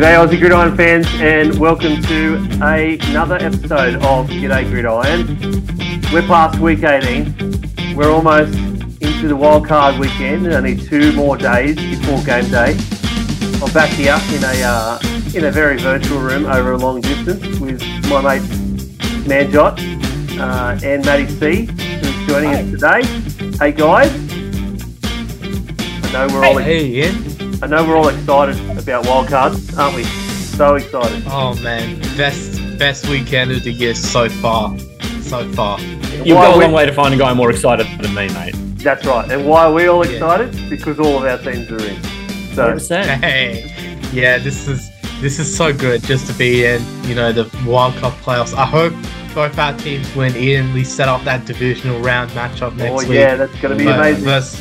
G'day, Aussie Gridiron fans, and welcome to another episode of G'day Gridiron. We're past week 18. We're almost into the wildcard weekend, only two more days before game day. I'm back here in a uh, in a very virtual room over a long distance with my mate Manjot uh, and Matty C, who's joining Hi. us today. Hey guys, I know we're all Hey. I know we're all excited about wildcards, aren't we? So excited. Oh man, best best weekend of the year so far. So far. You've Why got a long way to find a guy more excited than me, mate. That's right. And why are we all Yeah. excited? Because all of our teams are in. So 100%. Hey, yeah, this is this is so good just to be in, you know, the World Cup playoffs. I hope both our teams win We set up that divisional round matchup oh, next oh week. yeah, that's going to be But amazing. first-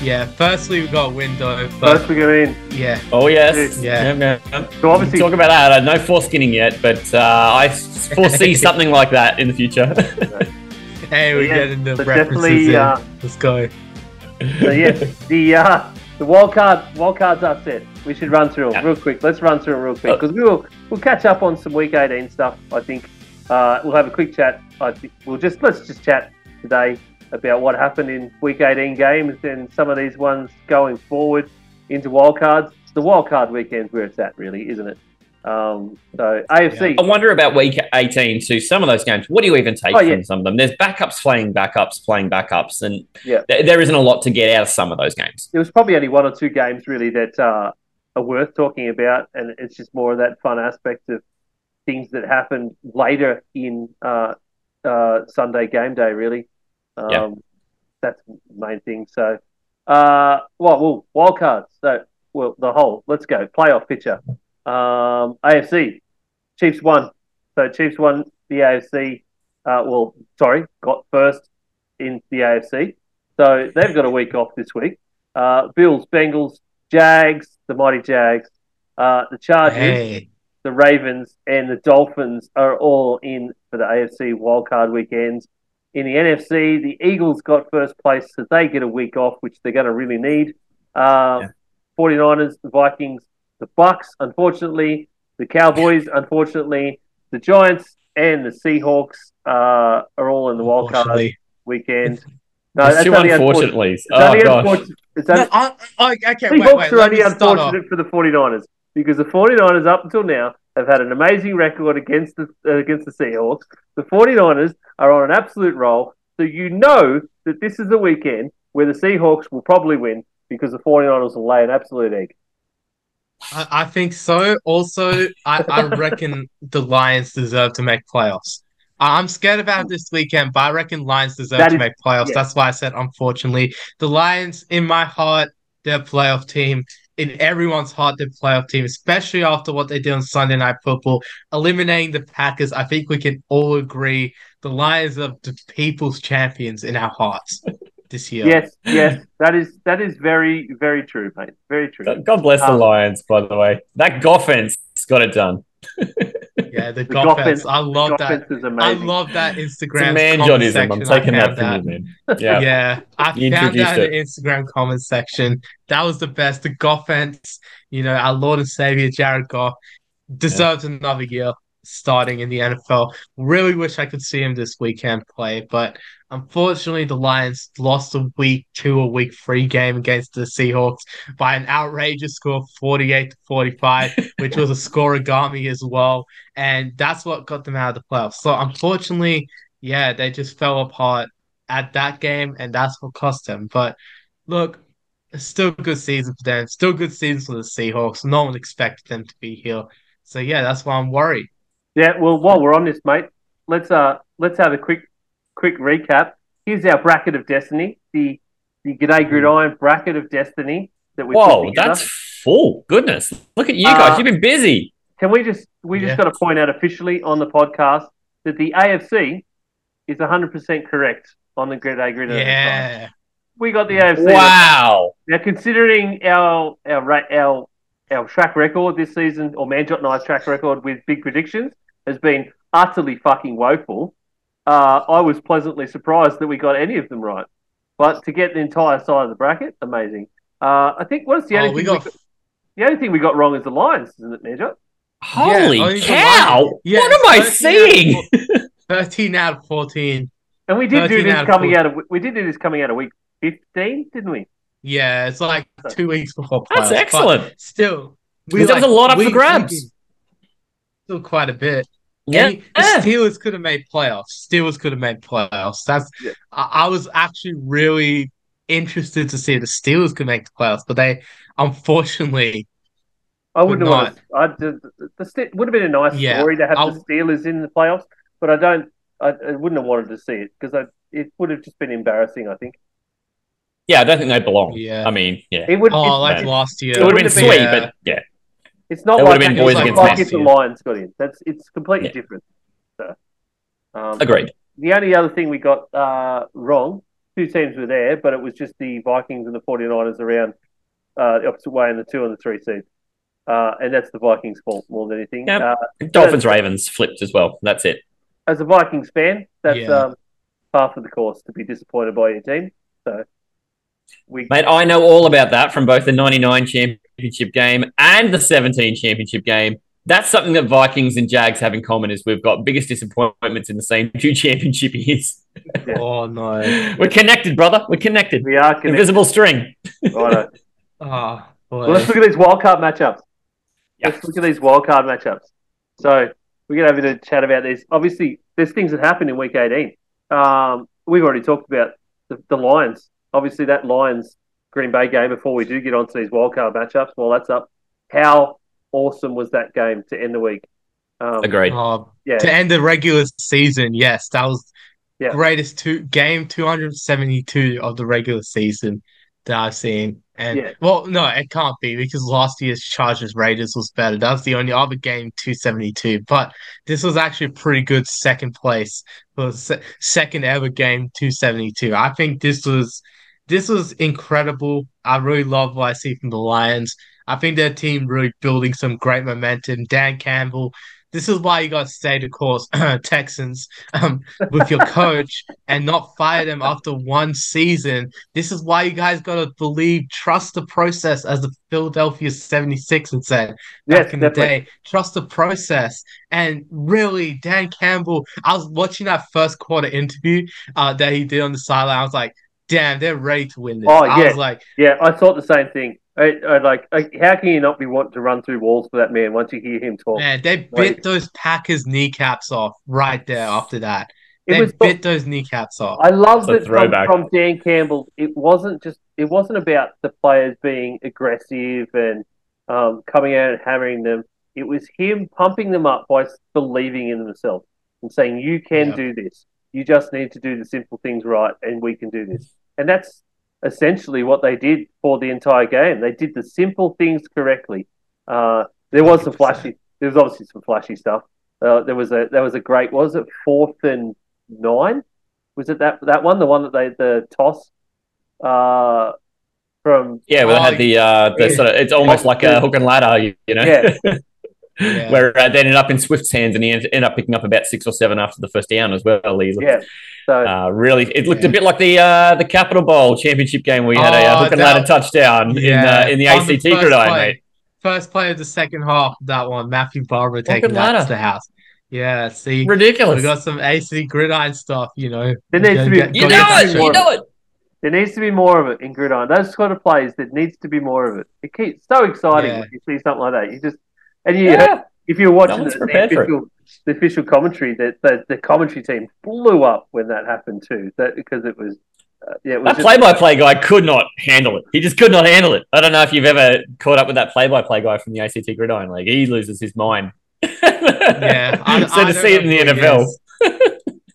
yeah, firstly we got a window, but First we go in. yeah, Oh, yes. Yeah. Yep, yep, yep. So obviously, Talk about that. No foreskinning yet, but uh, I foresee something like that in the future. hey, we're Yeah, getting the so references definitely, in. uh, Let's go. so yeah, the uh, the wild card wild cards are set. We should run through them Yeah. real quick. Let's run through them real quick Oh. because we will we'll catch up on some week 18 stuff. I think uh, we'll have a quick chat. I think we'll just let's just chat today about what happened in week 18 games and some of these ones going forward into wild cards. It's the wild card weekends where it's at, really, isn't it? Um, so AFC. I wonder about week 18 to Some of those games, what do you even take Oh, yeah. from some of them? There's backups playing backups, playing backups, and Yeah. th- there isn't a lot to get out of some of those games. there was probably only one or two games really that uh, are worth talking about, and it's just more of that fun aspect of things that happened later in uh, uh, Sunday game day. Really, um, Yeah. that's the main thing. So, uh, well, well, wild cards. So, well, the whole. Let's go playoff picture. Um, AFC Chiefs won. So Chiefs won the AFC. Uh, well, sorry, got first in the AFC. So they've got a week off this week. Uh, Bills, Bengals, Jags, the mighty Jags, uh, the Chargers, Hey. the Ravens, and the Dolphins are all in for the AFC wildcard weekends. In the NFC, the Eagles got first place, so they get a week off, which they're going to really need. Uh, Yeah. 49ers, the Vikings, the Bucs, unfortunately, the Cowboys, unfortunately, the Giants, and the Seahawks uh, are all in the wildcard Unfortunately. weekend. No, There's that's two only unfortunate. unfortunately. It's Oh, gosh. unfortunate. It's only, No, I, I, okay, Seahawks wait, wait. are only me off. unfortunate for the 49ers because the 49ers up until now have had an amazing record against the uh, against the Seahawks. The 49ers are on an absolute roll, so you know that this is the weekend where the Seahawks will probably win because the 49ers will lay an absolute egg. I, I think so. Also, I, I reckon the Lions deserve to make playoffs. I'm scared about this weekend, but I reckon Lions deserve That to is- make playoffs. yeah. That's why I said unfortunately. The Lions, in my heart, they're a playoff team. In everyone's heart, they're a playoff team, especially after what they did on Sunday Night Football, eliminating the Packers. I think we can all agree the Lions are the people's champions in our hearts this year. Yes, yes, that is that is very very true, mate. Very true. God bless the Um, Lions, by the way. That Goffense got it done. Yeah, the, The offense. offense- I love that. I love that It's Instagram. a Manjotism. I'm taking that from you, man. Yeah. Yeah, I You found that in the. Instagram comment section. That was the best. The Goffense, you know, our Lord and Savior Jared Goff deserves another year starting in the NFL. Really wish I could see him this weekend play, but unfortunately, the Lions lost a week two or week three game against the Seahawks by an outrageous score of 48 to 45, which was a score Scorigami as well. And that's what got them out of the playoffs. So, unfortunately, yeah, they just fell apart at that game, and that's what cost them. But look, it's still a good season for them. Still a good season for the Seahawks. No one expected them to be here. So yeah, that's why I'm worried. Yeah, well, while we're on this, mate, let's uh let's have a quick quick recap. Here's our bracket of destiny, the the G'day Gridiron bracket of destiny that we put Whoa, together. that's full. Goodness. Look at you Uh, guys. You've been busy. Can we just we just Yeah. got to point out officially on the podcast that the AFC is 100% correct on the G'day Gridiron. side. Yeah. we got the AFC. Wow. Now, considering our our ra- our our track record this season, or Manjot and I's track record with big predictions has been utterly fucking woeful. Uh, I was pleasantly surprised that we got any of them right. But to get the entire side of the bracket, amazing. Uh, I think what's the Oh, only we thing got The only thing we got wrong is the Lions, isn't it, Major? Holy only the cow! Yeah, what am I 13 seeing? out of 13 out of 14. And we did do this out coming 14. out of we did do this coming out of week fifteen, didn't we? Yeah, it's like two weeks before That's playoffs, but excellent. Still, Because there was a lot up for we- grabs. Still quite a bit. Yeah. And the ah. Steelers could have made playoffs. Steelers could have made playoffs. That's Yeah. I, I was actually really interested to see the Steelers could make the playoffs, but they unfortunately I wouldn't But have. wanted- I the, the, the Ste- would have been a nice Yeah, story to have I'll- the Steelers in the playoffs, but I don't. I, I wouldn't have wanted to see it because I it would have just been embarrassing. I think Yeah, I don't think they belong. Yeah. I mean, yeah. it would. oh it's, like bad. last year. It would have been would've sweet, Yeah. but yeah. It's not it like been boys it's against like men. the Lions got in. That's it's completely Yeah. different. So, um, Agreed. The only other thing we got uh, wrong, two teams were there, but it was just the Vikings and the 49ers around uh, the opposite way in the two and the three seed. Uh, and that's the Vikings' fault more than anything. Yep. Uh, Dolphins Ravens flipped as well. That's it. as a Vikings fan, that's Yeah. um, half of the course to be disappointed by your team. So we Mate, I know all about that from both the 99 championship game and the 17 championship game. That's something that Vikings and Jags have in common is we've got biggest disappointments in the same two championship years. Oh no. We're connected, brother. We're connected. we are connected. Invisible string. Righto. Oh. Well, let's look at these wildcard matchups. Yeah. Let's look at these wildcard matchups. So we're going to have a bit of chat about this. Obviously, there's things that happened in week 18. Um, we've already talked about the, the Lions. Obviously, that Lions Green Bay game before we do get onto these wildcard matchups. Well, that's up. How awesome was that game to end the week? Um, Agreed. Oh, Yeah. to end the regular season, yes, that was Yeah. greatest two game 272 of the regular season that I've seen. And Yeah. well, no, it can't be because last year's Chargers Raiders was better. That's the only other game 272. But this was actually a pretty good second place for se- second ever game 272. I think this was this was incredible. I really love what I see from the Lions. I think their team really building some great momentum. Dan Campbell. This is why you got to stay the course, Texans, um, with your coach and not fire them after one season. This is why you guys got to believe, trust the process, as the Philadelphia 76ers said back Yes, in the definitely. day. Trust the process. And really, Dan Campbell, I was watching that first quarter interview uh, that he did on the sideline. I was like, damn, they're ready to win this. Oh, I yeah. was like, Yeah, I thought the same thing. I, I like, like, how can you not be wanting to run through walls for that man once you hear him talk? man, they Right. bit those Packers kneecaps off right there after that. it They was bit those kneecaps off. I love It's a that from, throwback. from Dan Campbell. It wasn't just it wasn't about the players being aggressive and um, coming out and hammering them. It was him pumping them up by believing in themselves and saying, "You can Yeah. do this. You just need to do the simple things right, and we can do this." And that's essentially what they did for the entire game. They did the simple things correctly. Uh, there was some 100%. flashy. There was obviously some flashy stuff. Uh, there was a there was a great. Was it fourth and nine? Was it that that one? The one that they the toss uh, from Yeah, well, they had the, uh, the yeah. sort of, it's almost like a hook and ladder, you, you know? Yeah. Yeah. Where uh, they ended up in Swift's hands and he ended ended up picking up about six or seven after the first down as well. He looked, yeah. So uh, really, it looked Yeah. a bit like the uh, the Capital Bowl championship game where you had a, uh Oh, hook and ladder touchdown Yeah. in, uh, in the On ACT first gridiron, mate. First play of the second half, that one, Matthew Barber taking at that to the house. Yeah, see, ridiculous. we got some AC gridiron stuff, you know. There needs to be- You know it. You know it. there needs to be more of it in gridiron. Those sort of plays, there needs to be more of it. It keeps so exciting Yeah. when you see something like that. You just and you Yeah. if you're watching No the, one's the prepared for it. official the official commentary, that the, the commentary team blew up when that happened too. That because it was uh, yeah, it was That just- play-by-play guy could not handle it. He just could not handle it. I don't know if you've ever caught up with that play-by-play guy from the ACT Gridiron League. He loses his mind. Yeah, I, so I to don't see it in the NFL.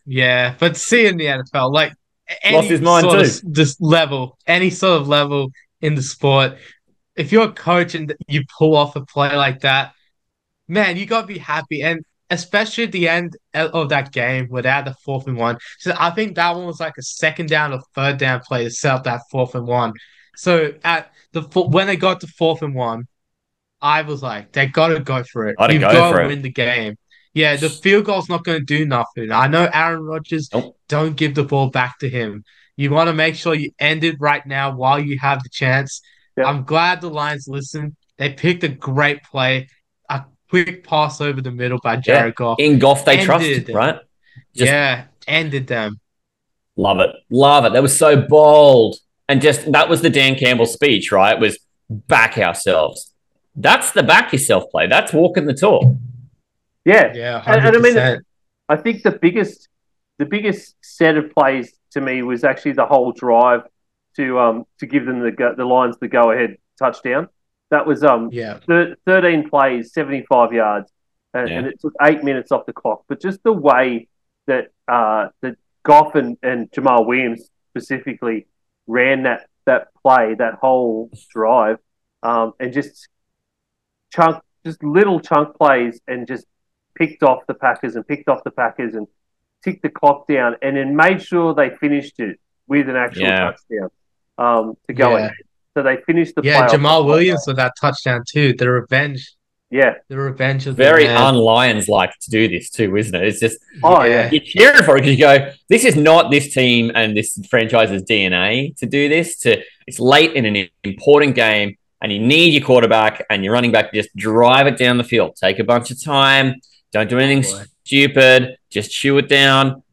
Yeah, but seeing the NFL, like any Lost his mind sort too. Of, this level, any sort of level in the sport, if you're a coach and you pull off a play like that, man, you gotta be happy. And especially at the end of that game where they had the fourth and one. So I think that one was like a second down or third down play to set up that fourth and one. So at the when they got to fourth and one, I was like, they gotta go for it. Gotta You've go got for to it. win the game. Yeah, the field goal's not going to do nothing. I know Aaron Rodgers. Nope. Don't give the ball back to him. You want to make sure you end it right now while you have the chance. Yeah. I'm glad the Lions listened. They picked a great play, a quick pass over the middle by Jared Goff. In Goff, they Ended trust, right? Just- yeah, ended them. Love it. Love it. That was so bold. And just that was the Dan Campbell speech, right? It Was back ourselves. That's the back yourself play. That's walking the talk. Yeah, Yeah, And- and I mean, I think the biggest the biggest set of plays to me was actually the whole drive to um to give them the go, the Lions the go ahead touchdown. That was um yeah, thir- thirteen plays, seventy five yards, and, Yeah. and it took eight minutes off the clock. But just the way that uh that Goff and, and Jamaal Williams specifically ran that that play, that whole drive, um, and just chunk just little chunk plays and just picked off the Packers and picked off the Packers and ticked the clock down and then made sure they finished it with an actual Yeah. touchdown um, to go Yeah. ahead. So they finished the yeah. Jamaal with- Williams with that touchdown too. The revenge, Yeah. the revenge of the Very un-Lions like to do this too, isn't it? It's just Oh Yeah. yeah. you're cheering for it because you go, this is not this team and this franchise's DNA to do this. To it's late in an important game, and you need your quarterback and your running back to just drive it down the field. Take a bunch of time. Don't do anything oh, boy. stupid. Just chew it down.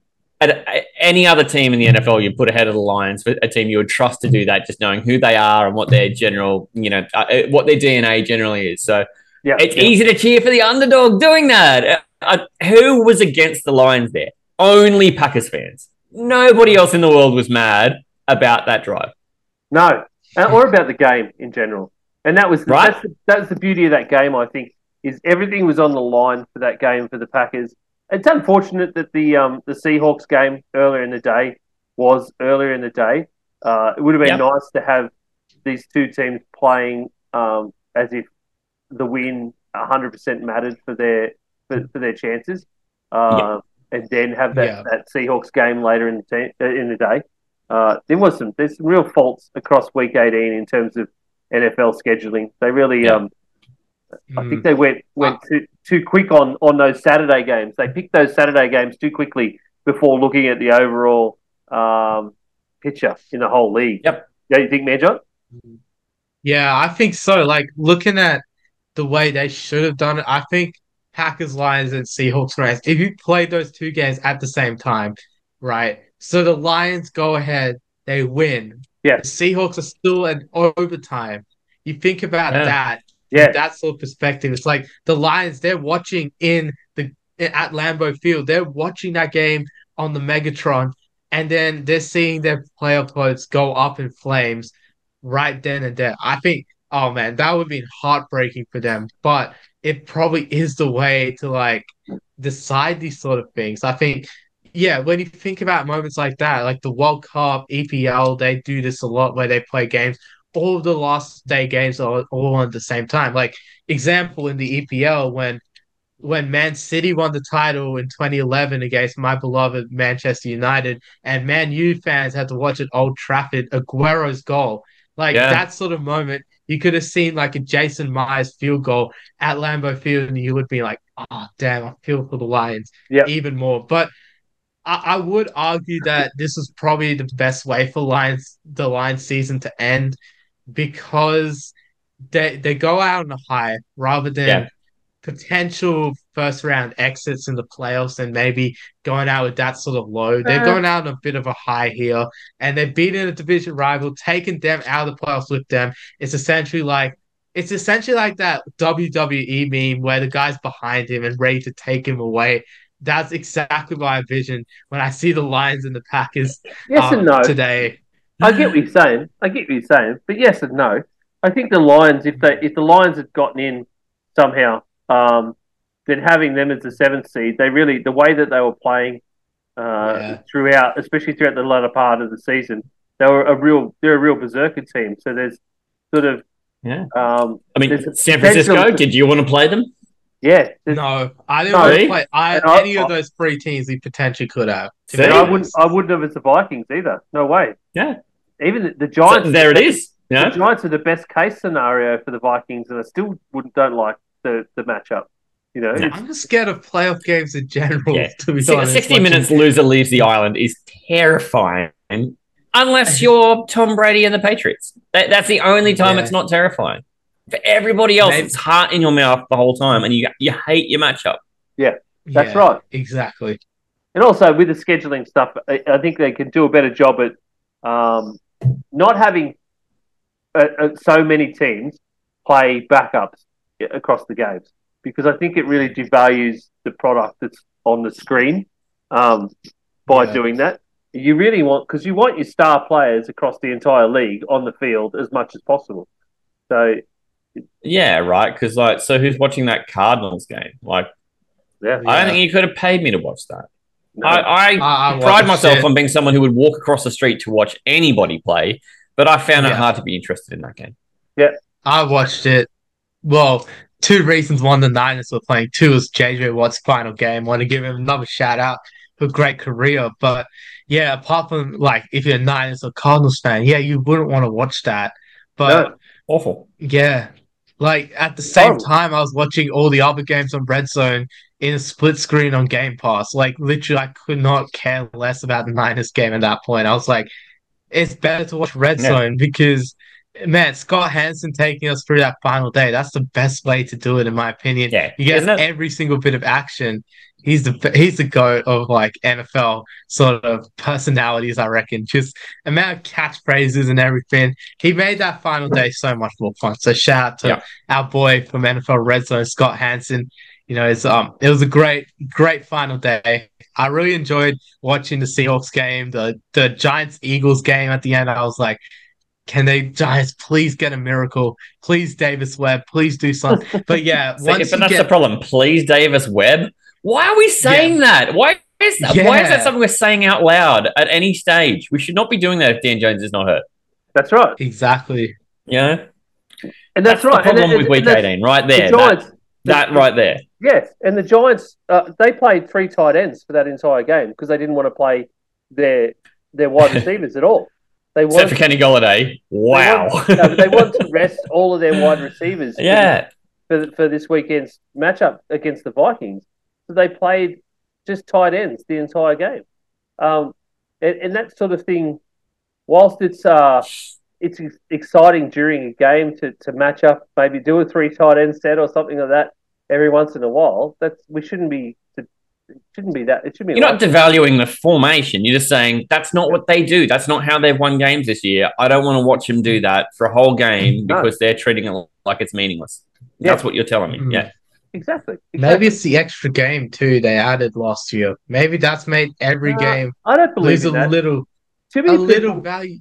At at any other team in the NFL, you put ahead of the Lions, but a team you would trust to do that, just knowing who they are and what their general, you know, uh, uh, what their DNA generally is. So Yeah. it's yeah. easy to cheer for the underdog doing that. Uh, uh, who was against the Lions there? Only Packers fans. Nobody else in the world was mad about that drive. No, uh, or about the game in general. And that was Right. that's, the, that's the beauty of that game. I think is everything was on the line for that game for the Packers. It's unfortunate that the um, the Seahawks game earlier in the day was earlier in the day. Uh, it would have been Yep. nice to have these two teams playing um, as if the win 100% mattered for their for, for their chances, uh, and then have that, Yeah. that Seahawks game later in the te- uh, in the day. Uh, there was some there's some real faults across week 18 in terms of NFL scheduling. They really, um, I think they went went too too quick on on those Saturday games. They picked those Saturday games too quickly before looking at the overall um, picture in the whole league. Yep. Yeah, you think, Manjot? Yeah, I think so. Like looking at the way they should have done it, I think Packers, Lions, and Seahawks, Rams. If you played those two games at the same time, right? So the Lions go ahead, they win. Yeah. The Seahawks are still in overtime. You think about Yeah. that, Yeah, that sort of perspective. It's like the Lions, they're watching in the at Lambeau Field. They're watching that game on the Megatron, and then they're seeing their playoff hopes go up in flames right then and there. I think, oh man, that would be heartbreaking for them. But it probably is the way to like decide these sort of things. I think, yeah, when you think about moments like that, like the World Cup, EPL, they do this a lot where they play games. All of the last day games are all on at the same time. Like example in the EPL when when Man City won the title in 2011 against my beloved Manchester United, and Man U fans had to watch at Old Trafford Aguero's goal. Like Yeah. that sort of moment, you could have seen like a Jason Myers field goal at Lambeau Field, and you would be like, "Oh, damn, I feel for the Lions Yeah. even more." But I, I would argue that this is probably the best way for Lions the Lions season to end because they they go out on a high rather than Yeah. potential first round exits in the playoffs and maybe going out with that sort of low. They're Uh. going out on a bit of a high here and they're beating a division rival, taking them out of the playoffs with them. It's essentially like it's essentially like that WWE meme where the guy's behind him and ready to take him away. That's exactly my vision when I see the Lions and the Packers yes uh, and no. today. I get what you're saying. I get what you're saying, but yes and no. I think the Lions, if they if the Lions had gotten in somehow, um, then having them as the seventh seed, they really the way that they were playing uh, Yeah. throughout, especially throughout the latter part of the season, they were a real they're a real berserker team. So there's sort of Yeah. um, I mean, San Francisco, to- did you want to play them? yeah. there's- No, I didn't No. want to play I, And I- any of those three teams we potentially could have. To See? be I wouldn't I wouldn't have as the Vikings either. No way. Yeah. Even the, the So Giants. there it is. The Yeah. Giants are the best case scenario for the Vikings, and I still wouldn't don't like the, the matchup. You know, Yeah. It's- I'm just scared of playoff games in general. Yeah. To be Si- honest, 60 watching- minutes loser leaves the island is terrifying. Unless you're Tom Brady and the Patriots. That, that's the only time Yeah. it's not terrifying. For everybody else, Maybe- it's heart in your mouth the whole time, and you you hate your matchup. Yeah, that's Yeah, right. Exactly. And also with the scheduling stuff, I, I think they can do a better job at um, not having uh, uh, so many teams play backups across the games because I think it really devalues the product that's on the screen um, by Yeah. doing that. You really want because you want your star players across the entire league on the field as much as possible. So Yeah, right. Because like, so who's watching that Cardinals game? Like, yeah, I don't think you could have paid me to watch that. No. I, I, I- I pride myself it. on being someone who would walk across the street to watch anybody play, but I found it hard to be interested in that game. Yeah. I watched it. Well, two reasons. One, the Niners were playing. Two was JJ Watt's final game. Want to give him another shout out for a great career. But yeah, apart from like if you're a Niners or Cardinals fan, yeah, you wouldn't want to watch that. But No. Awful. yeah, like at the same Horrible. time, I was watching all the other games on Red Zone in a split screen on Game Pass. Like literally, I could not care less about the Niners game at that point. I was like, it's better to watch Red Yeah. Zone because man, Scott Hanson taking us through that final day, that's the best way to do it, in my opinion. Yeah. You get Isn't every single bit of action. He's the he's the goat of like NFL sort of personalities, I reckon. Just amount of catchphrases and everything. He made that final day so much more fun. So shout out to Yeah. our boy from NFL Red Zone, Scott Hanson. You know, it's um it was a great, great final day. I really enjoyed watching the Seahawks game, the the Giants Eagles game at the end. I was like, can they Giants please get a miracle? Please Davis Webb, please do something. But yeah, See, once but that's get the problem. Please, Davis Webb. Why are we saying that? Why is that? Why is that something we're saying out loud at any stage? We should not be doing that if Dan Jones is not hurt. that's right, exactly. Yeah. and that's, the right. The problem and, and- with week and 18, right The there. Giants, that, right there. Yes, and the Giants uh, they played three tight ends for that entire game because they didn't want to play their their wide receivers at all. They Except for Kenny Golladay. Wow. no, they want to rest all of their wide receivers. for- yeah. for for this weekend's matchup against the Vikings. So they played just tight ends the entire game, um, and, and that sort of thing. Whilst it's uh, it's exciting during a game to, to match up, maybe do a three tight end set or something like that every once in a while. That's we shouldn't be. It shouldn't be that. It should be. You're not like- devaluing the formation. You're just saying that's not what they do. That's not how they've won games this year. I don't want to watch them do that for a whole game No. because they're treating it like it's meaningless. Yeah. That's what you're telling me. Mm. Yeah. exactly. Maybe it's the extra game too they added last year. Maybe that's made every Uh, game I don't believe lose a that. little Too a many little value.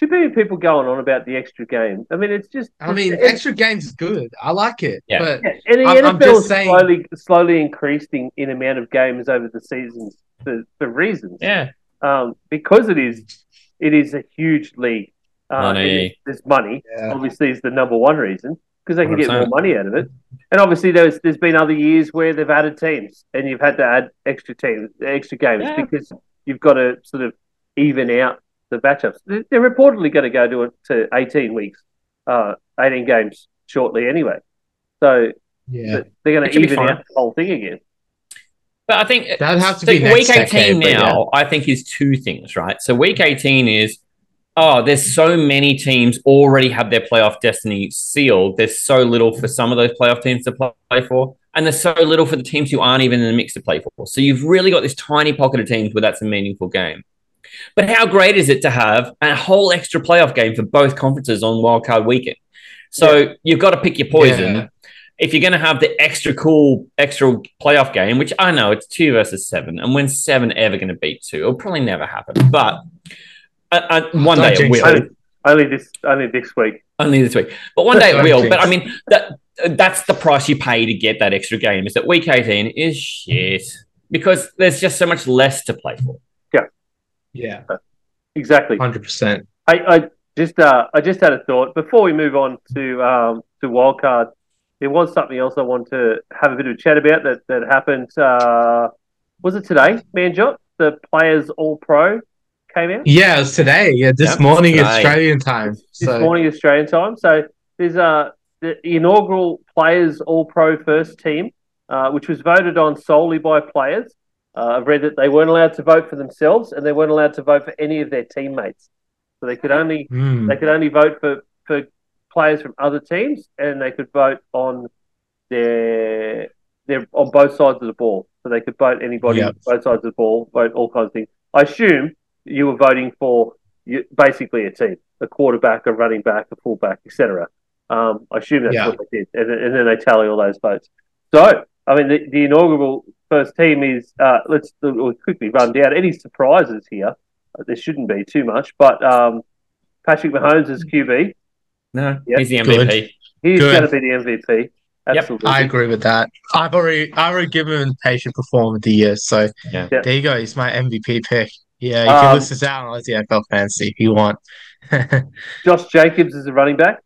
Too many people going on about the extra game. I mean, it's just. I mean, it's- extra games is good. I like it. Yeah. But Yeah, and the I'm- I'm NFL just is saying- slowly, slowly increasing in amount of games over the seasons for, for reasons. Yeah. Um, because it is, it is a huge league. Uh, Money. it is- There's money. yeah. Obviously, is the number one reason because they can get more money out of it. And obviously, there's there's been other years where they've added teams, and you've had to add extra teams, extra games Yeah. because you've got to sort of even out the matchups. They're they're reportedly going to go to to 18 weeks, uh, 18 games shortly anyway. So yeah. they're going to should be even out the whole thing again. But I think that has to so be next week 18 decade, but now, I think, is two things, right? So week 18 is, oh, there's so many teams already have their playoff destiny sealed. There's so little for some of those playoff teams to play for. And there's so little for the teams who aren't even in the mix to play for. So you've really got this tiny pocket of teams where that's a meaningful game. But how great is it to have a whole extra playoff game for both conferences on wildcard weekend? So you've got to pick your poison Yeah. if you're going to have the extra cool extra playoff game, which I know it's two versus seven, and when seven ever going to beat two? It'll probably never happen, but uh, uh, one Don't day it will. Only, only this, only this week. Only this week, but one day it will. jinx But I mean, that that's the price you pay to get that extra game. Is that week eighteen is shit because there's just so much less to play for. Yeah. Exactly. Hundred percent. I, I just, uh, I just had a thought before we move on to um, to wildcard. There was something else I want to have a bit of a chat about that that happened. Uh, was it today, Manjot? The players all pro came out Yeah, it was today. Yeah, this Yep, morning today. Australian time. this So morning Australian time. So there's uh, the inaugural players all pro first team, uh, which was voted on solely by players. Uh, I've read that they weren't allowed to vote for themselves and they weren't allowed to vote for any of their teammates. So they could only Hmm. they could only vote for, for players from other teams, and they could vote on their their on both sides of the ball. So they could vote anybody Yep. on both sides of the ball, vote all kinds of things. I assume you were voting for you, basically a team, a quarterback, a running back, a fullback, etc. Um, I assume that's Yeah. what they did, and, then- and then they tally all those votes. So, I mean, the, the inaugural first team is. Uh, let's we'll quickly run down any surprises here. Uh, There shouldn't be too much, but um, Patrick Mahomes is QB. No, Yep. he's the Good. MVP. He's going to be the MVP. Yep. Absolutely. I agree with that. I've already I've already given him patient performer of the year, so Yeah. Yeah. there you go. He's my MVP pick. Yeah, you Um, can list this out on the NFL fantasy if you want. Josh Jacobs is a running back.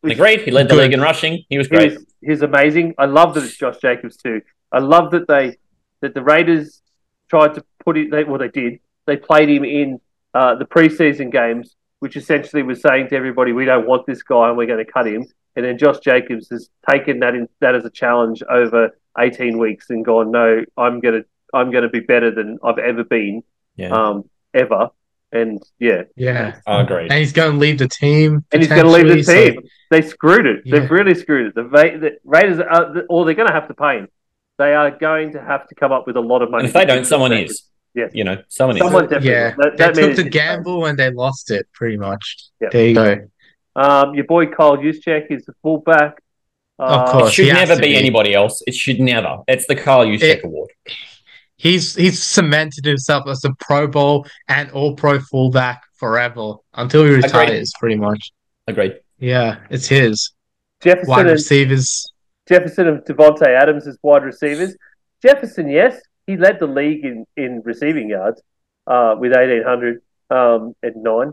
Which- Agreed. He led the Good. league in rushing. He was great. He's, he's amazing. I love that it's Josh Jacobs too. I love that they that the Raiders tried to put it. They, well, they did. They played him in uh, the preseason games, which essentially was saying to everybody, "We don't want this guy, and we're going to cut him." And then Josh Jacobs has taken that in, that as a challenge over eighteen weeks and gone, "No, I'm going to I'm going to be better than I've ever been, Yeah, um, ever." And yeah, yeah, I agree. and he's going to leave the team, and he's going to leave the potentially, so- team. they screwed it. Yeah. They've really screwed it. The, Ra- the Raiders, are, or they're going to have to pay him. They are going to have to come up with a lot of money. And if they don't, someone is. Yes. You know, someone, Someone is. definitely. yeah, That, they took means the it's- gamble and they lost it pretty much. Yeah. There you go. Um, your boy Kyle Juszczyk is the fullback. Of Uh, course. It should he never be, be. anybody else. It should never. It's the Carl Juszczyk Award. He's he's cemented himself as a Pro Bowl and All Pro fullback forever until he retires, pretty much. Agreed. Yeah, it's his. Jefferson Wide and receivers. Jefferson and Davante Adams as wide receivers. Jefferson, yes, he led the league in, in receiving yards uh, with eighteen hundred um, and nine.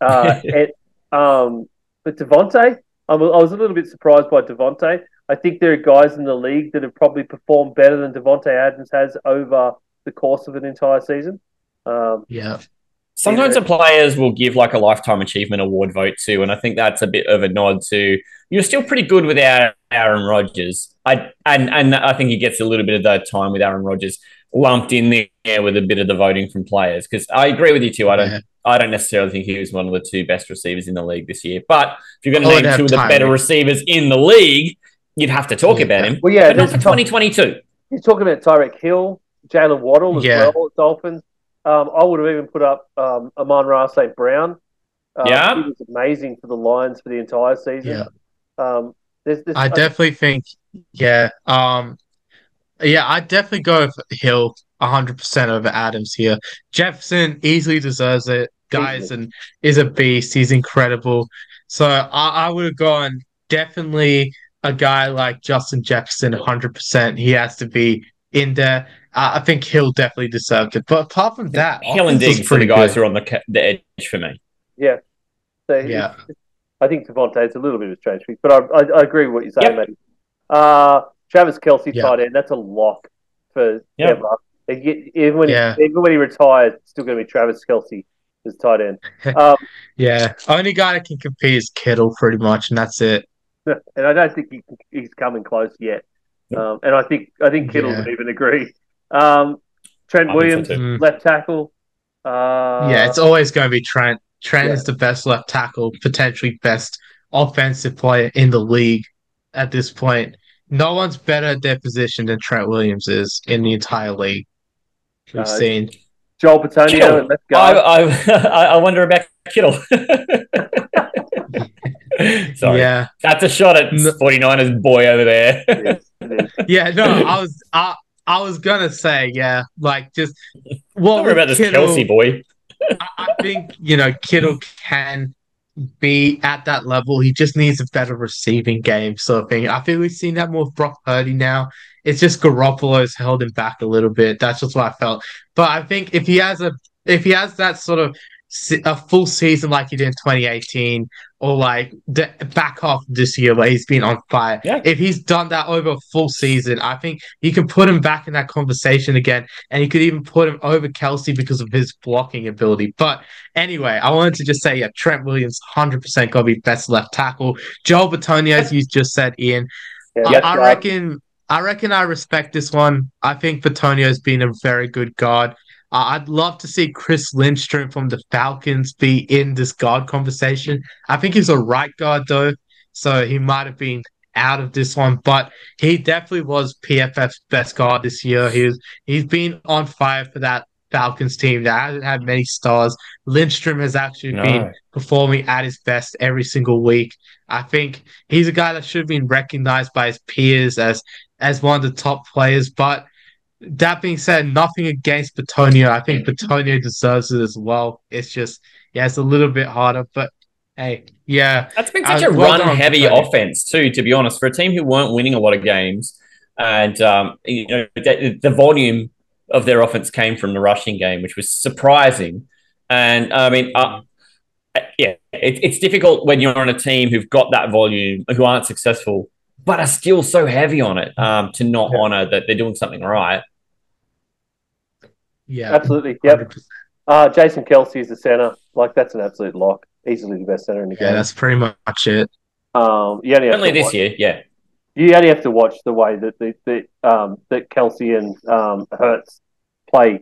Uh, um, but Davante, I'm, I was a little bit surprised by Davante. I think there are guys in the league that have probably performed better than Davante Adams has over the course of an entire season. Um, Yeah. Sometimes Yeah. the players will give like a lifetime achievement award vote too, and I think that's a bit of a nod to you're still pretty good without Aaron Rodgers. I and and I think he gets a little bit of that time with Aaron Rodgers lumped in there with a bit of the voting from players because I agree with you too. I don't Yeah. I don't necessarily think he was one of the two best receivers in the league this year, but if you're going to oh, would name two of the better receivers in the league, you'd have to talk Yeah. about him. well, yeah, but not for 2022. You're talking about Tyreek Hill, Jaylen Waddle as Yeah. well at Dolphins. Um, I would have even put up um, Amon Ra St. Brown. Um, Yeah. He was amazing for the Lions for the entire season. Yeah. Um, there's, there's, I definitely think, yeah, um, yeah, I definitely go with Hill 100% over Adams here. Jefferson easily deserves it. Guys, and is a beast. He's incredible. So I, I would have gone definitely a guy like Justin Jefferson 100%. He has to be in there. Uh, I think Hill definitely deserved it. But apart from that, Hill and offense Diggs are the pretty guys good. who are on the, the edge for me. so Yeah. I think Davante is a little bit of a strange pick, but I, I, I agree with what you're saying, Yep. mate. Uh, Travis Kelce Yeah. tight end, that's a lock for Yep. ever. Even when, Yeah. he, even when he retires, it's still going to be Travis Kelce as tight end. Um, Yeah, only guy that can compete is Kittle, pretty much, and that's it. and I don't think he, he's coming close yet. Um, and I think I think Kittle Yeah. would even agree. Um, Trent I think Williams. Mm. left tackle. Uh, Yeah, it's always going to be Trent. Trent yeah. is the best left tackle, potentially best offensive player in the league at this point. No one's better at their position than Trent Williams is in the entire league. We've Uh, seen. Joel Bitonio, Kittle. at left I. I, I wonder about Kittle. Sorry. Yeah, That's a shot at No. 49ers boy over there. It is, it is. yeah. No, I was, I, I was gonna say, yeah, like just well, Don't worry about this Kittle, Kelce boy. I, I think you know Kittle can be at that level. He just needs a better receiving game, sort of thing. I feel we've seen that more with Brock Purdy now. It's just Garoppolo's held him back a little bit. That's just what I felt. But I think if he has a if he has that sort of a full season like he did in 2018 or like the back half of this year where he's been on fire Yeah. if he's done that over a full season i think you can put him back in that conversation again and you could even put him over kelce because of his blocking ability but anyway i wanted to just say yeah trent williams 100% gonna be best left tackle joel bitonio as you just said ian Yeah, I, left I reckon I reckon I respect this one. I think Bitonio's been a very good guard. Uh, I'd love to see Chris Lindstrom from the Falcons be in this guard conversation. I think he's a right guard though, so he might have been out of this one, but he definitely was PFF's best guard this year. He was, he's been on fire for that Falcons team that hasn't had many stars. Lindstrom has actually No. been performing at his best every single week. I think he's a guy that should have been recognized by his peers as as one of the top players. But that being said, nothing against Bitonio. I think Bitonio deserves it as well. It's just yeah, it's a little bit harder, but hey, yeah, That's been such Uh, a well run heavy offense, too, to be honest, for a team who weren't winning a lot of games. And, um, you know, the, the volume of their offense came from the rushing game, which was surprising. And, I mean, uh, yeah, it, it's difficult when you're on a team who've got that volume, who aren't successful, but are still so heavy on it um, to not Yeah. honor that they're doing something right. Yeah, Absolutely. Yep. 100%. Uh, Jason Kelce is the center. Like that's an absolute lock. Easily the best center in the Yeah, game. that's pretty much it. Um, you only, only this watch, year, yeah. You only have to watch the way that the, the um, that Kelce and um, Hurts play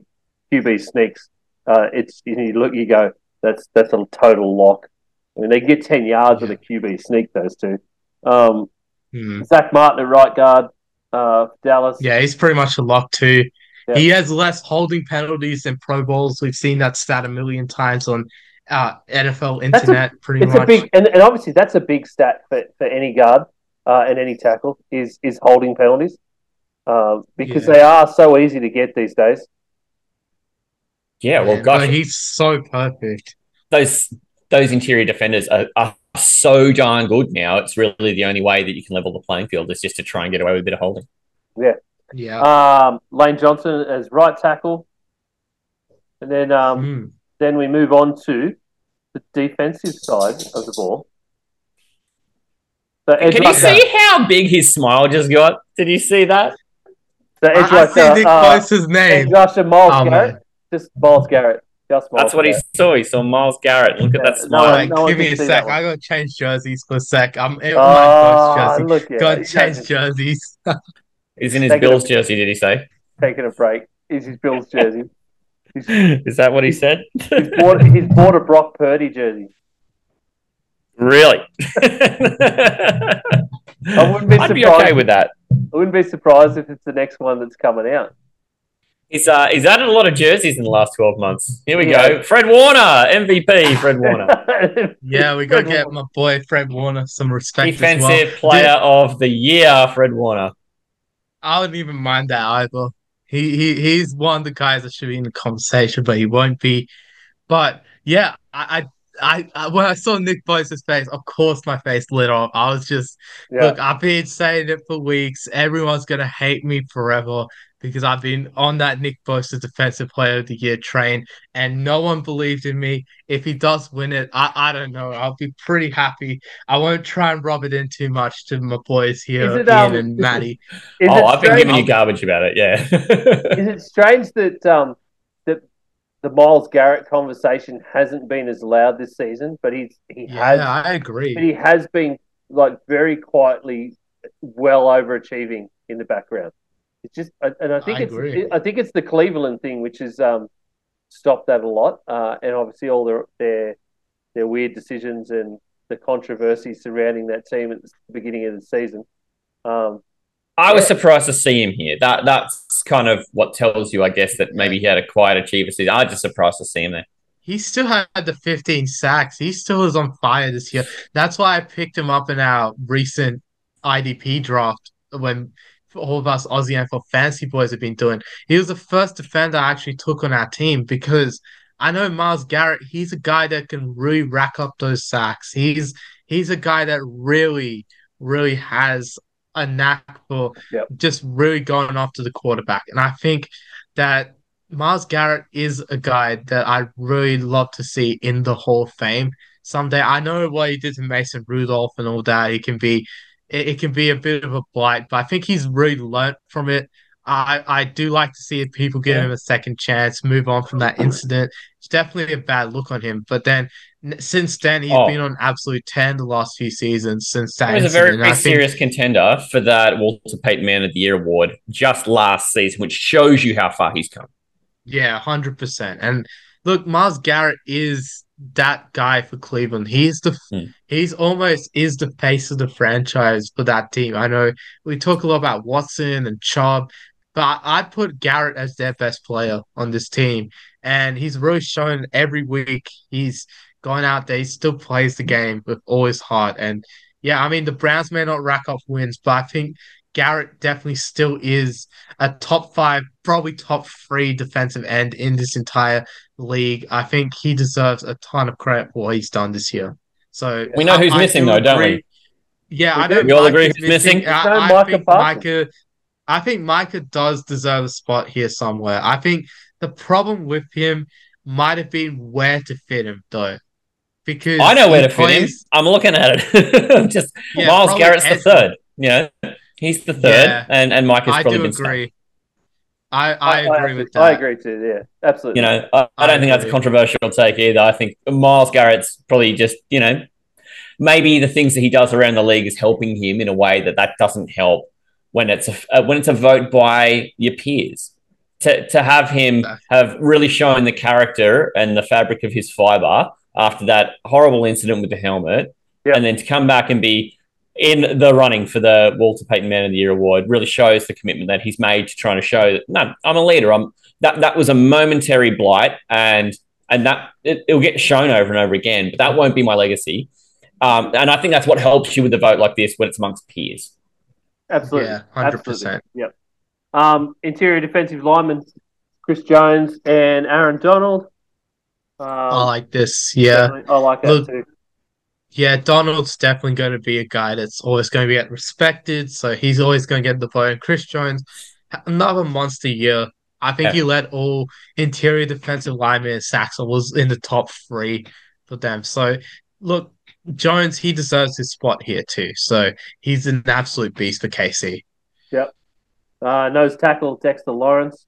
QB sneaks. Uh, it's you look, you go, that's that's a total lock. I mean, they get ten yards with a QB sneak. Those two. Um, Hmm. Zach Martin at right guard. Uh, Dallas. Yeah, he's pretty much a lock too. Yeah. He has less holding penalties than Pro Bowls. We've seen that stat a million times on uh, NFL That's a- internet. pretty it's much. a big and, and obviously that's a big stat for, for any guard uh, and any tackle is is holding penalties uh, because Yeah. they are so easy to get these days. Yeah, well, Man, gosh, but he's so perfect. those those interior defenders are, are so darn good now. It's really the only way that you can level the playing field is just to try and get away with a bit of holding. Yeah. Um, Lane Johnson as right tackle, and then um, Hmm. then we move on to the defensive side of the ball. The edge Can you see how big his smile just got? Did you see that? the edge I, I see rusher, Nick uh, Bosa's edge name. rusher Myles Oh, Garrett, man. just Myles Garrett, just Myles That's what he saw. He saw Myles Garrett. Look at that smile. one- Alright, no give me a see sec. that one. I gotta change jerseys for a sec. I'm in Oh, my first jersey. look at Gotta change jerseys. He's in his Take it Bills jersey, did he say? Taking a break. Is his Bills jersey? Is that what he said? He's bought, he's bought a Brock Purdy jersey. really? I wouldn't be I'd be surprised. okay with that. I wouldn't be surprised if it's the next one that's coming out. He's uh, he's added a lot of jerseys in the last 12 months. Here we Yeah. go. Fred Warner, MVP, Fred Warner. Yeah, we gotta get my boy Fred Warner some respect as well. Defensive player of the year, Fred Warner. I wouldn't even mind that either. He he he's one of the guys that should be in the conversation, but he won't be. But yeah, I I, I, when I saw Nick Bosa's face, of course my face lit up. I was just Yeah. look, I've been saying it for weeks. Everyone's gonna hate me forever because I've been on that Nick Bosa defensive player of the year train and no one believed in me. If he does win it, I, I don't know. I'll be pretty happy. I won't try and rub it in too much to my boys here, Is it, Ian um, and Matty. Is oh, I've been giving you garbage about it, yeah. Is it strange that um that the Myles Garrett conversation hasn't been as loud this season, but he's he Yeah, has I agree. but he has been like very quietly well overachieving in the background. It's just and and I think I it's agree. I think it's the Cleveland thing which has um stopped that a lot, uh, and obviously all their their their weird decisions and the controversy surrounding that team at the beginning of the season. Um, I was Yeah. surprised to see him here. That That's kind of what tells you, I guess, that maybe he had a quiet achiever season. I was just surprised to see him there. He still had the 15 sacks. He still is on fire this year. That's why I picked him up in our recent IDP draft when all of us Aussie NFL fantasy boys have been doing. He was the first defender I actually took on our team because I know Myles Garrett, he's a guy that can really rack up those sacks. He's he's a guy that really, really has a knack for Yep. just really going after the quarterback. And I think that Myles Garrett is a guy that I really love to see in the Hall of Fame someday. I know what he did to Mason Rudolph and all that. He can be it, it can be a bit of a blight, but I think he's really learnt from it. I, I do like to see if people give him a second chance, move on from that incident. It's definitely a bad look on him. But then n- since then, he's Oh. been on absolute 10 the last few seasons since that He was a very, incident. Think- serious contender for that Walter Payton Man of the Year award just last season, which shows you how far he's come. Yeah, hundred percent. And look, Myles Garrett is that guy for Cleveland. He's the Hmm. he's almost is the face of the franchise for that team. I know we talk a lot about Watson and Chubb, but I, I put Garrett as their best player on this team, and he's really shown every week he's gone out there. He still plays the game with all his heart, and yeah, I mean the Browns may not rack up wins, but I think Garrett definitely still is a top five, probably top three defensive end in this entire league. I think he deserves a ton of credit for what he's done this year. So We know I- who's I missing, do though, don't agree- we? Yeah, We I don't. We all agree who's missing? I, I think Micah, I think Micah does deserve a spot here somewhere. I think the problem with him might have been where to fit him though, because I know where he to fit him. I'm looking at it. Just Yeah, Myles Garrett's the Ed- third. You know, he's the third, Yeah. and and Mike has I probably do been stuck. agree. I I agree with that. I agree too. Yeah, absolutely. You know, I, I I don't think that's a controversial take either. I think Myles Garrett's probably just, you know, maybe the things that he does around the league is helping him in a way that that doesn't help when it's a uh, when it's a vote by your peers. To to have him have really shown the character and the fabric of his fiber after that horrible incident with the helmet, Yeah. and then to come back and be in the running for the Walter Payton Man of the Year award really shows the commitment that he's made to trying to show that no, I'm a leader. I'm that that was a momentary blight, and and that it, it'll get shown over and over again. But that won't be my legacy. Um, and I think that's what helps you with a vote like this when it's amongst peers. absolutely. Yeah, hundred Absolutely. percent. Yep. Um, interior defensive linemen, Chris Jones and Aaron Donald. Um, I like this. Yeah. I like that Look, too. Yeah, Donald's definitely going to be a guy that's always going to get respected. So he's always going to get the vote. And Chris Jones, another monster year. I think Yeah. he led all interior defensive linemen in sacks and was in the top three for them. So look, Jones, he deserves his spot here too. So he's an absolute beast for KC. Yep. Uh, nose tackle Dexter Lawrence.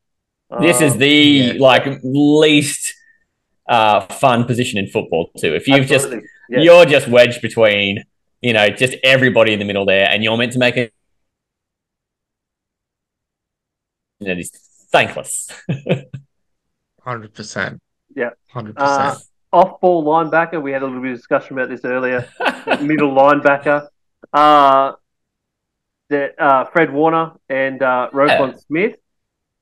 This is Um, the yeah. like least uh, fun position in football too. If you've just absolutely. Yeah. you're just wedged between you know just everybody in the middle there, and you're meant to make it. That is thankless. Hundred percent. Yeah. Hundred Uh, percent. off ball linebacker. We had a little bit of discussion about this earlier. Middle linebacker. Uh, the, uh, Fred Warner and uh, Roquan Smith.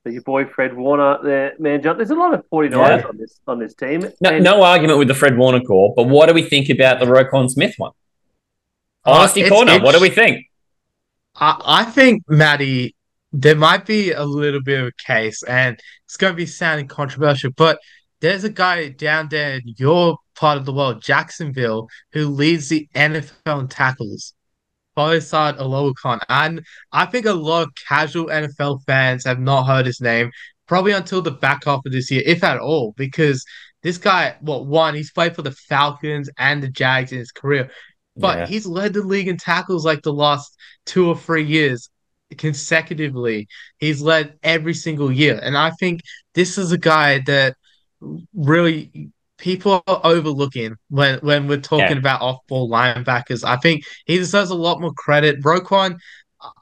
So your boy Fred Warner there, man. John, there's a lot of 49ers Yeah. on this on this team. No, And- no argument with the Fred Warner call, but what do we think about the Roquan Smith one? Honesty Uh, it's- corner. What do we think? I, I think, Matty, there might be a little bit of a case, and it's going to be sounding controversial, but there's a guy down there in your part of the world, Jacksonville, who leads the NFL in tackles. Foyesade Oluokun. And I think a lot of casual NFL fans have not heard his name, probably until the back half of this year, if at all, because this guy, well, one, he's played for the Falcons and the Jags in his career, but Yeah. he's led the league in tackles like the last two or three years consecutively. He's led every single year. And I think this is a guy that really people are overlooking when when we're talking Yeah. about off-ball linebackers. I think he deserves a lot more credit. Roquan,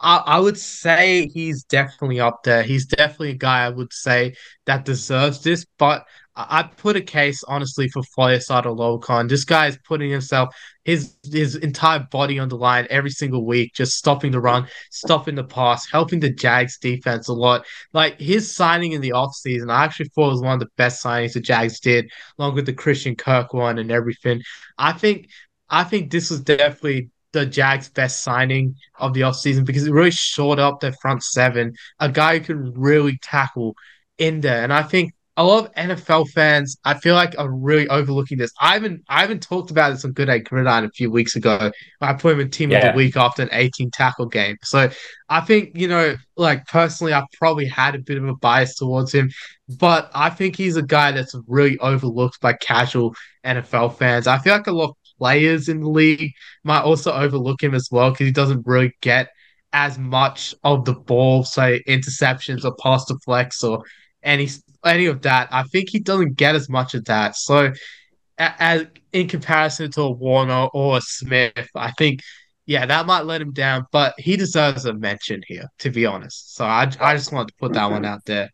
I, I would say he's definitely up there. He's definitely a guy I would say that deserves this, but I- put a case honestly for Foyesade Oluokun. This guy is putting himself his his entire body on the line every single week, just stopping the run, stopping the pass, helping the Jags defense a lot. Like his signing in the offseason, I actually thought was one of the best signings the Jags did, along with the Christian Kirk one and everything. I think I think this was definitely the Jags' best signing of the offseason because it really shored up their front seven, a guy who can really tackle in there. And I think a lot of NFL fans, I feel like, are really overlooking this. I haven't I haven't talked about this on Good Day Gridiron a few weeks ago. I put him in team of Yeah. the week after an 18 tackle game. So I think, you know, like personally, I've probably had a bit of a bias towards him, but I think he's a guy that's really overlooked by casual NFL fans. I feel like a lot of players in the league might also overlook him as well because he doesn't really get as much of the ball, say interceptions or pass flex or any any of that. I think he doesn't get as much of that. So, as in comparison to a Warner or a Smith, I think yeah, that might let him down, but he deserves a mention here, to be honest. So I I just wanted to put that one out there.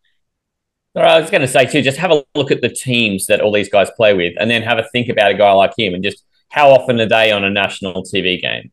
I was going to say too, just have a look at the teams that all these guys play with, and then have a think about a guy like him, and just how often are they on a national TV game?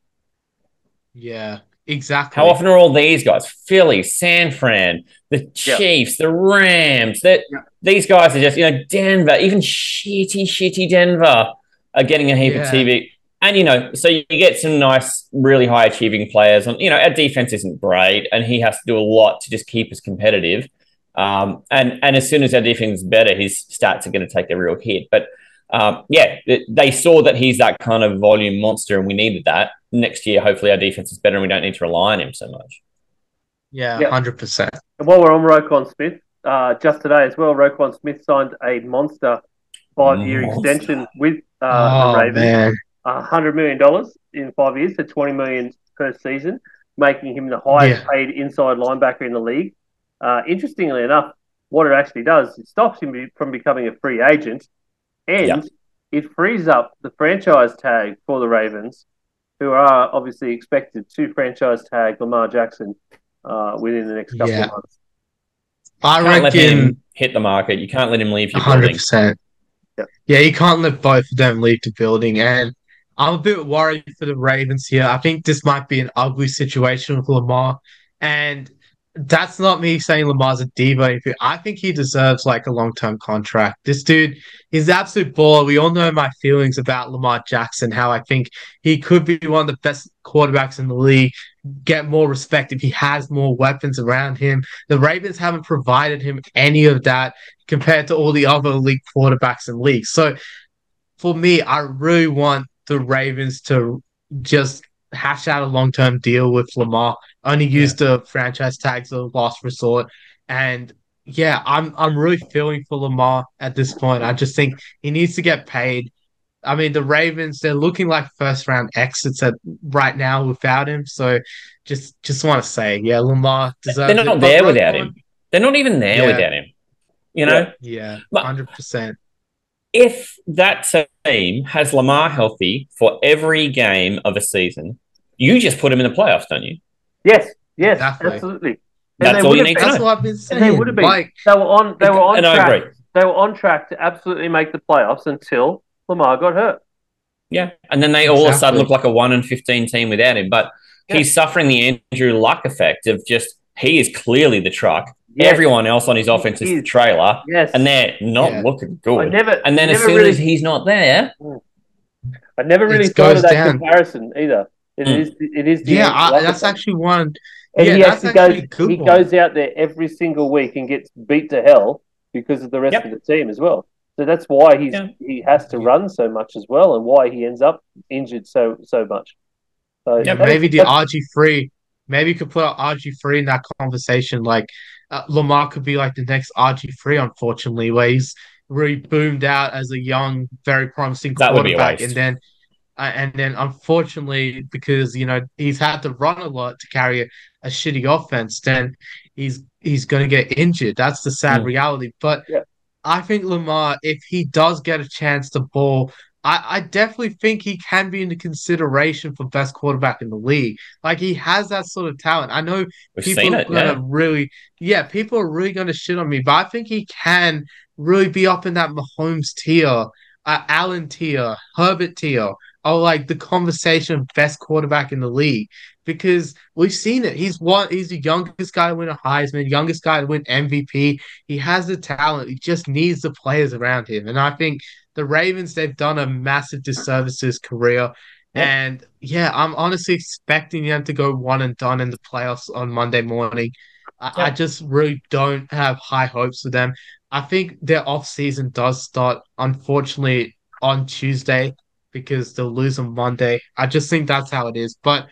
Yeah, exactly. How often are all these guys? Philly, San Fran, the Chiefs, the Rams. That Yeah. these guys are just you know Denver, even shitty, shitty Denver are getting a heap Yeah. of TV. And you know, so you get some nice, really high achieving players. On you know, our defense isn't great, and he has to do a lot to just keep us competitive. Um, and and as soon as our defense is better, his stats are going to take a real hit. But um, yeah, they saw that he's that kind of volume monster, and we needed that. Next year, hopefully, our defense is better, and we don't need to rely on him so much. Yeah, Yeah. hundred percent. And while we're on Roquan Smith, uh, just today as well, Roquan Smith signed a monster five-year Monster. extension with uh, Oh the Ravens. man, hundred million dollars in five years, so twenty million per season, making him the highest Yeah. paid inside linebacker in the league. Uh, interestingly enough, what it actually does, it stops him from becoming a free agent, and Yeah. it frees up the franchise tag for the Ravens, who are obviously expected to franchise tag Lamar Jackson uh, within the next couple Yeah. of months. I You can't let reckon him hit the market. You can't let him leave your hundred building. percent. Yeah. Yeah, you can't let both of them leave the building, and I'm a bit worried for the Ravens here. I think this might be an ugly situation with Lamar, and that's not me saying Lamar's a diva. I think he deserves like a long term contract. This dude is absolute baller. We all know my feelings about Lamar Jackson, how I think he could be one of the best quarterbacks in the league, get more respect if he has more weapons around him. The Ravens haven't provided him any of that compared to all the other elite quarterbacks in the league. So for me, I really want the Ravens to just hash out a long term deal with Lamar, only use the franchise tags of last resort. And yeah, I'm I'm really feeling for Lamar at this point. I just think he needs to get paid. I mean, the Ravens, they're looking like first round exits at right now without him. So just just want to say, yeah, Lamar deserves They're it. not But there without him. They're not even there Yeah. without him. You know, Yeah, hundred percent. if that team has Lamar healthy for every game of a season, you just put him in the playoffs, don't you? Yes, yes, Exactly. absolutely. And That's they all you have need to been- That's what I've been And saying. they would have been. Like, They were on. They were on And I track. agree. They were on track to absolutely make the playoffs until Lamar got hurt. Yeah. And then they all of a sudden Exactly. look like a one and fifteen team without him. But he's suffering the Andrew Luck effect of just he is clearly the truck. Yes, Everyone else on his offense is He the trailer, Yes, and they're not Yeah. looking I good. never. And then as never soon really, as he's not there, mm. I never really thought of that down. comparison either. It Mm. is. It is. The yeah, I, that's actually one. And yeah, he that's actually actually goes. a good He one. goes out there every single week and gets beat to hell because of the rest Yep. of the team as well. So that's why he's Yeah. he has to run so much as well, and why he ends up injured so so much. So Yeah, Yeah, that is- maybe the RG three. Maybe you could put RG three in that conversation. Like uh, Lamar could be like the next RG three, unfortunately, where he's really boomed out as a young, very promising That would be a quarterback, waste. and then uh, and then unfortunately, because you know he's had to run a lot to carry a, a shitty offense, then he's he's going to get injured. That's the sad Mm. reality. But Yeah. I think Lamar, if he does get a chance to ball, I, I definitely think he can be in the consideration for best quarterback in the league. Like he has that sort of talent. I know we've people seen are gonna Yeah. really, yeah, people are really gonna shit on me, but I think he can really be up in that Mahomes tier, uh, Allen tier, Herbert tier, or like the conversation of best quarterback in the league because we've seen it. He's one. He's the youngest guy to win a Heisman, youngest guy to win MVP. He has the talent. He just needs the players around him, and I think the Ravens they've done a massive disservice to his career. And yeah, I'm honestly expecting them to go one and done in the playoffs on Monday morning. I, I just really don't have high hopes for them. I think their off season does start, unfortunately, on Tuesday because they'll lose on Monday. I just think that's how it is. But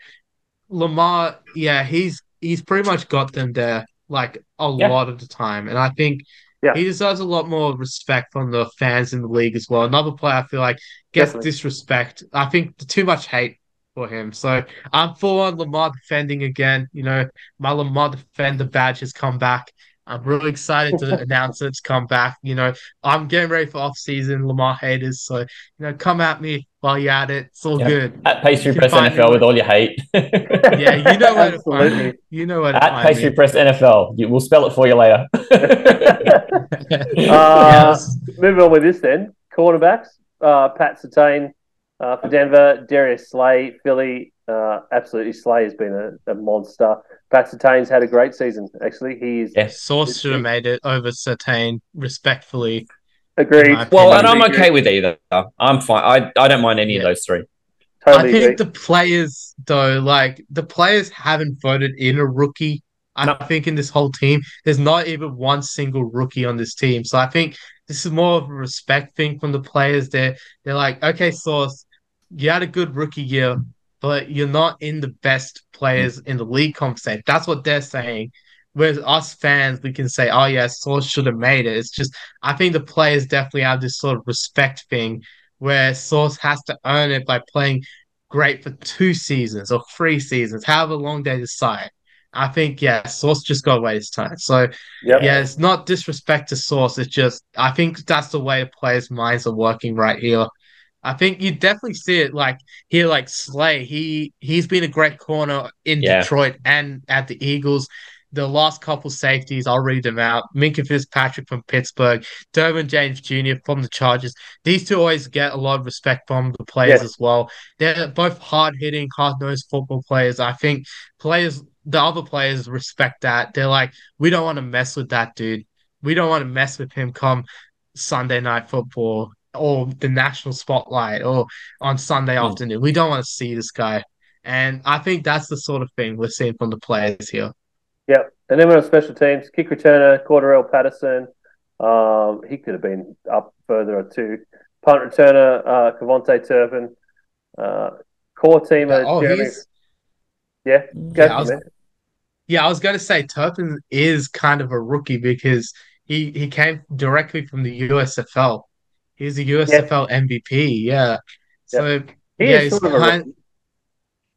Lamar, yeah, he's he's pretty much got them there like a Yeah. lot of the time, and I think Yeah. he deserves a lot more respect from the fans in the league as well. Another player I feel like gets Definitely. disrespect. I think too much hate for him. So I'm full on Lamar defending again. You know, my Lamar defender badge has come back. I'm really excited to announce it's come back. You know, I'm getting ready for off season Lamar haters, so you know, come at me while you're at it. It's all Yep. good. At Pastry Press NFL me- with all your hate. Yeah, you know where to find Absolutely. me. You know where to At find Pastry me. Press NFL. We'll spell it for you later. Uh, Yes. Moving on with this then. cornerbacks. Uh, Pat Surtain uh, for Denver. Darius Slay, Philly. Uh, absolutely, Slay has been a, a monster. Pat Surtain's had a great season, actually. He's Yeah. Sauce should have made it over Surtain, respectfully. agreed. Well, and I'm okay with either. I'm fine. I, I don't mind any of those three. Totally I think agree. the players, though, like the players haven't voted in a rookie. And I No. think in this whole team, there's not even one single rookie on this team. So I think this is more of a respect thing from the players. They're they're like, okay, Sauce, you had a good rookie year, but you're not in the best players mm. in the league conversation. That's what they're saying. Whereas us fans, we can say, oh yeah, Sauce should have made it. It's just I think the players definitely have this sort of respect thing where Sauce has to earn it by playing great for two seasons or three seasons, however long they decide. I think yeah, Sauce just got to wait his time. So Yep. yeah, it's not disrespect to Sauce. It's just I think that's the way the players' minds are working right here. I think you definitely see it like here, like Slay. He he's been a great corner in Yeah. Detroit and at the Eagles. The last couple safeties, I'll read them out. Minkah Fitzpatrick from Pittsburgh, Derwin James Jr. from the Chargers. These two always get a lot of respect from the players Yeah. as well. They're both hard hitting, hard nosed football players. I think players, the other players respect that. They're like, we don't want to mess with that dude. We don't want to mess with him come Sunday night football or the national spotlight or on Sunday Hmm. afternoon. We don't want to see this guy. And I think that's the sort of thing we're seeing from the players here. Yep. And then we're on special teams. Kick returner, Cordarrelle Patterson. Um, he could have been up further too. Punt returner, uh, KaVontae Turpin. Uh, core teamer, oh, Jeremy. he's Yeah, go Yeah, for I was- Yeah, I was going to say Turpin is kind of a rookie because he he came directly from the USFL. He's a USFL MVP. Yeah. So He yeah, he's of kind. rookie.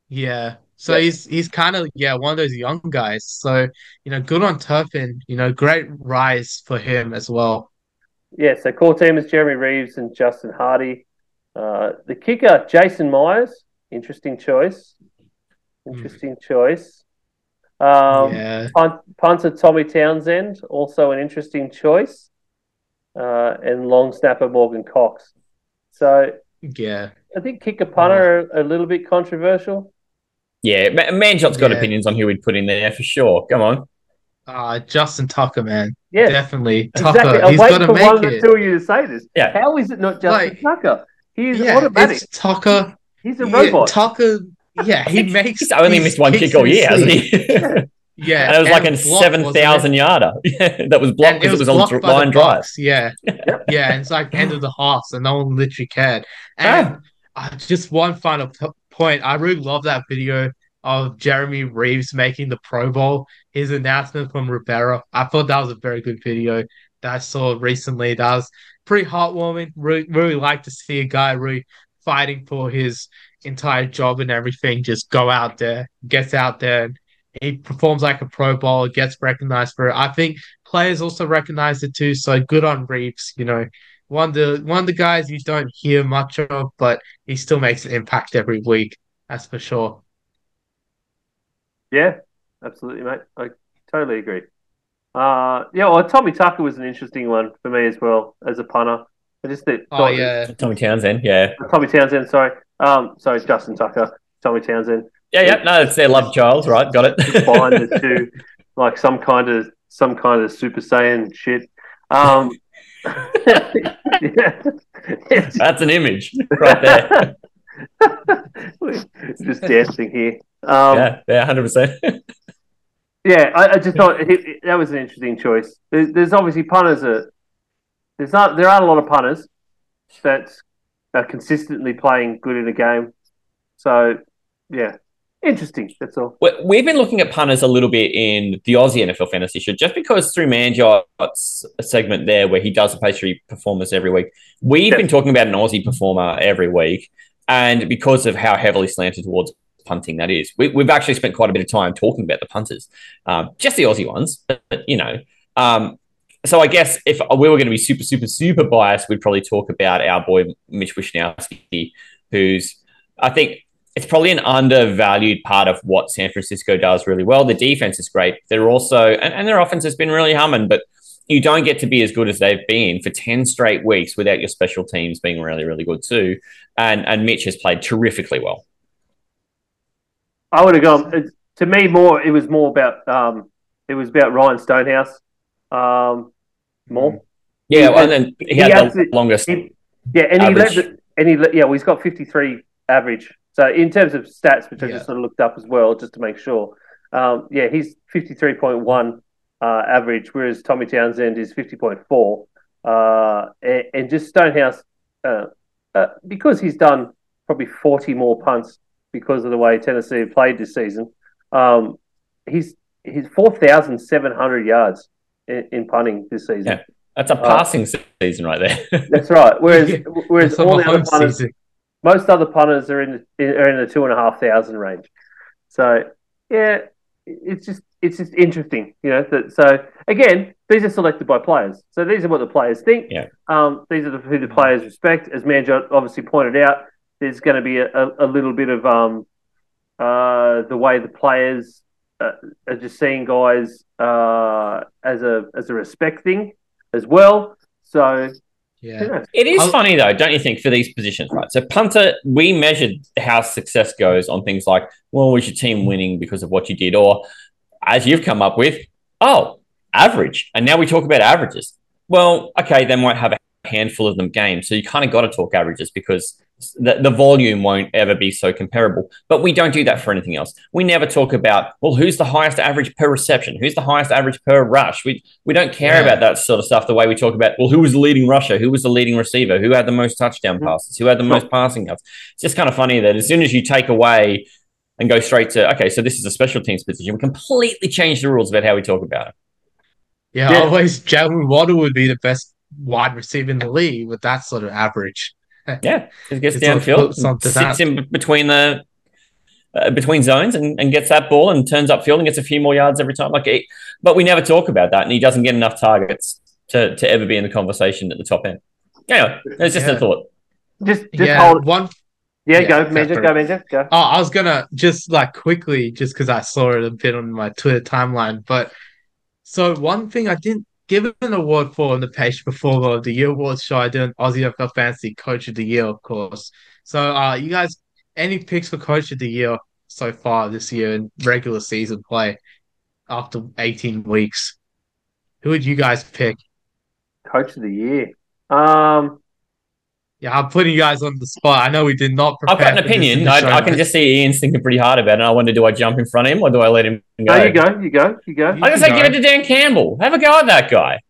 Yeah. So Yeah. he's he's kind of yeah one of those young guys. So you know, good on Turpin. You know, great rise for him as well. Yeah, so core team is Jeremy Reaves and Justin Hardy. Uh, the kicker, Jason Myers. Interesting choice. Interesting choice. Um, yeah. punt, punter Tommy Townsend, also an interesting choice. Uh, and long snapper Morgan Cox. So Yeah. I think kicker punter are a little bit controversial. Yeah, Ma- Manjot's got Yeah. opinions on who we'd put in there for sure. Come on. Uh Justin Tucker, man. Yeah, Definitely. Tucker. exactly. I'm He's waiting got to for one of make the it. two of you to say this. Yeah. How is it not Justin Like- Tucker? He's Yeah, automatic. it's Tucker. He's a Yeah, robot. Tucker. Yeah, he makes. He's only missed one kick all year, hasn't sleep. he? Yeah, and it was like a it? seven thousand yarder. that was blocked because it was, on dr- by the line drive. Yeah, yeah, and it's like end of the half, so no one literally cared. And uh, just one final p- point, I really love that video of Jeremy Reaves making the Pro Bowl. His announcement from Rivera. I thought that was a very good video that I saw recently. That was pretty heartwarming. Really, really like to see a guy really fighting for his entire job and everything. Just go out there, gets out there. And he performs like a Pro Bowler, gets recognized for it. I think players also recognize it too. So good on Reaves. You know, one of the one of the guys you don't hear much of, but he still makes an impact every week. That's for sure. Yeah, absolutely, mate. I totally agree. Uh, yeah, well, Tommy Tucker was an interesting one for me as well as a punter. I just think Oh yeah, Tommy Townsend, yeah. Tommy Townsend. Sorry, um, sorry, Justin Tucker, Tommy Townsend. Yeah, yeah, no, it's their love child, right? Got it. Combine the two, like some kind of some kind of Super Saiyan shit. Um, yeah. That's an image right there. Just dancing here. Um, yeah, yeah, hundred percent. Yeah, I, I just thought it, it- that was an interesting choice. There's, there's obviously punters that there's not there aren't a lot of punters that are consistently playing good in a game. So yeah, interesting. That's all. We've been looking at punters a little bit in the Aussie NFL fantasy show, just because through Manjot's segment there, where he does the pastry performers every week, we've Yeah. been talking about an Aussie performer every week, and because of how heavily slanted towards punting that is, we, we've actually spent quite a bit of time talking about the punters, um, just the Aussie ones, but, you know. Um, so I guess if we were going to be super, super, super biased, we'd probably talk about our boy Mitch Wishnowsky, who's I think it's probably an undervalued part of what San Francisco does really well. The defense is great. They're also and, and their offense has been really humming, but you don't get to be as good as they've been for 10 straight weeks without your special teams being really, really good too. And and Mitch has played terrifically well. I would have gone to me more it was more about um it was about Ryan Stonehouse. Um more. Yeah, and then he, he had the longest. He, yeah, and average. he led the, and he yeah, well, he's got 53 average. So in terms of stats, which yeah. I just sort of looked up as well, just to make sure. Um, yeah, he's 53.1 uh, average, whereas Tommy Townsend is 50.4. Uh, and, and, just Stonehouse, uh, uh, because he's done probably 40 more punts because of the way Tennessee have played this season, um, he's he's 4,700 yards in, in, punting this season. Yeah, that's a uh, passing season right there. that's right. Whereas whereas all the other punters, season most other punters are in the, are in the two and a half thousand range. So yeah, it's just it's just interesting, you know. That, so again, these are selected by players. So these are what the players think. Yeah. Um, these are the, who the players respect. As Manjot obviously pointed out, there's going to be a, a, a, little bit of um, uh, the way the players uh, are just seeing guys uh, as a as a respect thing as well. So yeah. It is I'll... funny though, don't you think, for these positions, right? So punter, we measured how success goes on things like, well, was your team winning because of what you did? Or as you've come up with, oh, average. And now we talk about averages. Well, okay, they might have a handful of them games. So you kind of got to talk averages because the, the volume won't ever be so comparable. But we don't do that for anything else. We never talk about, well, who's the highest average per reception? Who's the highest average per rush? We we don't care yeah. about that sort of stuff the way we talk about, well, who was the leading rusher? Who was the leading receiver? Who had the most touchdown mm-hmm. passes? Who had the most passing yards? It's just kind of funny that as soon as you take away and go straight to, okay, so this is a special teams position, we completely change the rules about how we talk about it. Yeah, yeah. always Jaylen Waddle would be the best wide receiver in the league with that sort of average. yeah, just gets downfield, sits that. in between the uh, between zones and, and gets that ball and turns upfield and gets a few more yards every time. Like, he, but we never talk about that, and he doesn't get enough targets to, to ever be in the conversation at the top end. Anyway, it's just yeah. a thought. Just, just yeah, hold one. Yeah, yeah go, Major, go, Major, go. Oh, I was gonna just like quickly, just because I saw it a bit on my Twitter timeline, but so one thing I didn't given an award for on the page before the year awards show. I did an Aussie NFL Fantasy Coach of the Year, of course. So, uh, you guys, any picks for Coach of the Year so far this year in regular season play after 18 weeks? Who would you guys pick? Coach of the Year. Um, yeah, I'm putting you guys on the spot. I know we did not. Prepare. I've got an opinion. I, I, can just see Ian's thinking pretty hard about it. And I wonder, do I jump in front of him or do I let him go? No, you go, you go, you go. I just say give it to Dan Campbell. Have a go at that guy.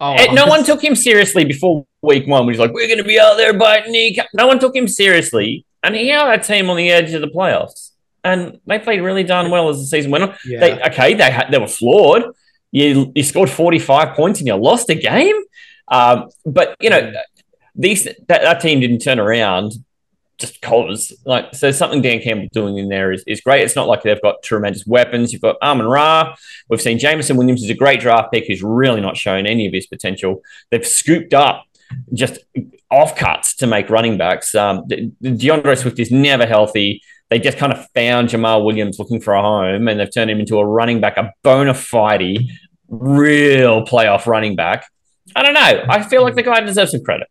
Oh, no one took him seriously before week one. When he's like, we're going to be out there biting knee. No one took him seriously, and he had that team on the edge of the playoffs, and they played really darn well as the season went on. Yeah. They, okay, they had, they were flawed. You you scored forty five points and you lost a game. Um, but you know, these that, that team didn't turn around just cause like so something Dan Campbell doing in there is, is great. It's not like they've got tremendous weapons. You've got Amon Ra. We've seen Jameson Williams is a great draft pick who's really not shown any of his potential. They've scooped up just offcuts to make running backs. Um, D'Andre Swift is never healthy. They just kind of found Jamaal Williams looking for a home, and they've turned him into a running back, a bona fide, real playoff running back. I don't know. I feel like the guy deserves some credit.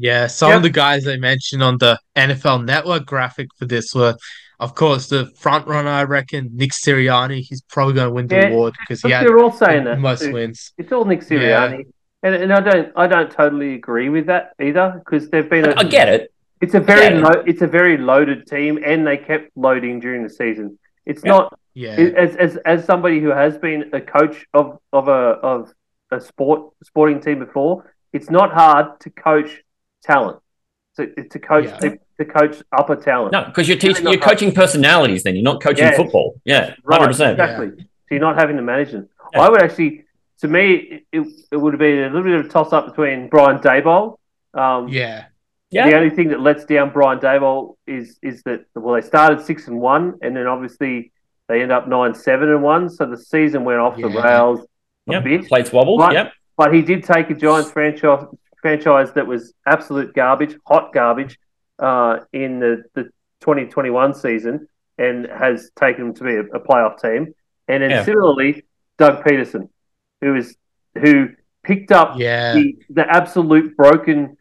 Yeah, some yep. of the guys they mentioned on the NFL Network graphic for this were, of course, the front runner. I reckon Nick Sirianni. He's probably going to win the yeah, award because he had they're all saying that most too. wins. It's all Nick Sirianni, yeah. and, and I don't I don't totally agree with that either because they've been. A, I get it. It's a very lo- it's a very loaded team, and they kept loading during the season. It's yeah. not yeah. As, as as somebody who has been a coach of of a of a sport sporting team before, it's not hard to coach talent to, to coach yeah. to, to, coach upper talent. No, because you're teaching you're coaching personalities. Then you're not coaching yeah. football. Yeah, hundred percent. Exactly. Yeah. So you're not having to manage them. I would actually, to me, it, it would have been a little bit of a toss up between Brian Daboll. Um, yeah. Yeah. The only thing that lets down Brian Daboll is is that well they started six and one and then obviously they end up nine seven and one so the season went off the rails. a Yep. bit. Plates wobbled. Right. Yep. But he did take a Giants franchise franchise that was absolute garbage, hot garbage, uh, in the, the 2021 season, and has taken them to be a, a playoff team. And then Yeah. similarly, Doug Pederson, who is who picked up Yeah. the, the absolute broken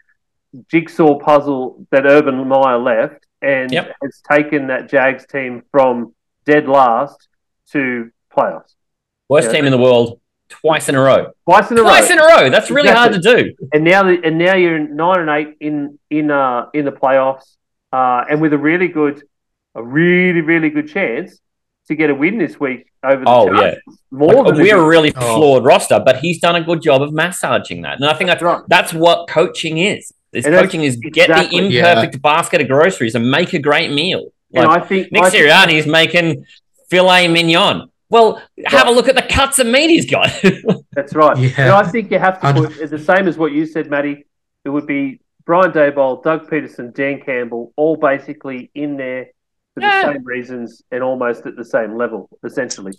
jigsaw puzzle that Urban Meyer left, and Yep. has taken that Jags team from dead last to playoffs Worst Yeah. team in the world twice in a row. twice in a row. Twice in a row. That's really hard to do. and now the, and now you're nine and eight in in uh in the playoffs, uh, and with a really good, a really really good chance to get a win this week over the Oh, Chargers. More Like, we're a really Oh. flawed roster, but he's done a good job of massaging that. And I think that's That's right. that's what coaching is. This And coaching is get the imperfect basket of groceries and make a great meal. And I think Nick I think- Sirianni is making filet mignon. Well, have a look at the cuts of meat he's got. That's right. Yeah. And I think you have to I know. put the same as what you said, Matty. It would be Brian Daboll, Doug Pederson, Dan Campbell, all basically in there for Yeah. the same reasons and almost at the same level, essentially.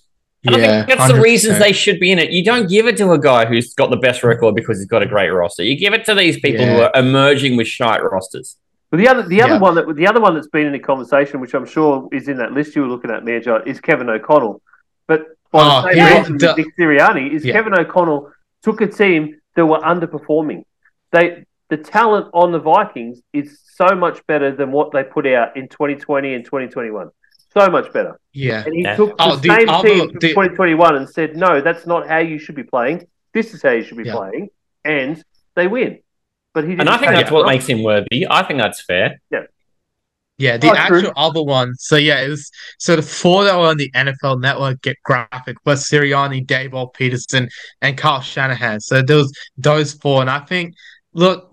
And I Yeah. think that's the 100%. reasons they should be in it. You don't give it to a guy who's got the best record because he's got a great roster. You give it to these people who are emerging with shite rosters. But the other, the other Yeah. one that the other one that's been in the conversation, which I'm sure is in that list you were looking at, Major, is Kevin O'Connell. But by Oh, the same yeah. reason with Nick Sirianni, is Yeah. Kevin O'Connell took a team that were underperforming. They the talent on the Vikings is so much better than what they put out in 2020 and 2021. So much better. Yeah. And he Yeah. took the Oh, same other- team from the- 2021 and said, "No, that's not how you should be playing. This is how you should be Yeah. playing," and they win. But he didn't And I think that's what roster. makes him worthy. I think that's fair. Yeah, the Oh, true. actual other one. So yeah, it was so the four that were on the NFL Network get graphic was Sirianni, Daboll, Pederson, and Kyle Shanahan. So there was those four, and I think, look,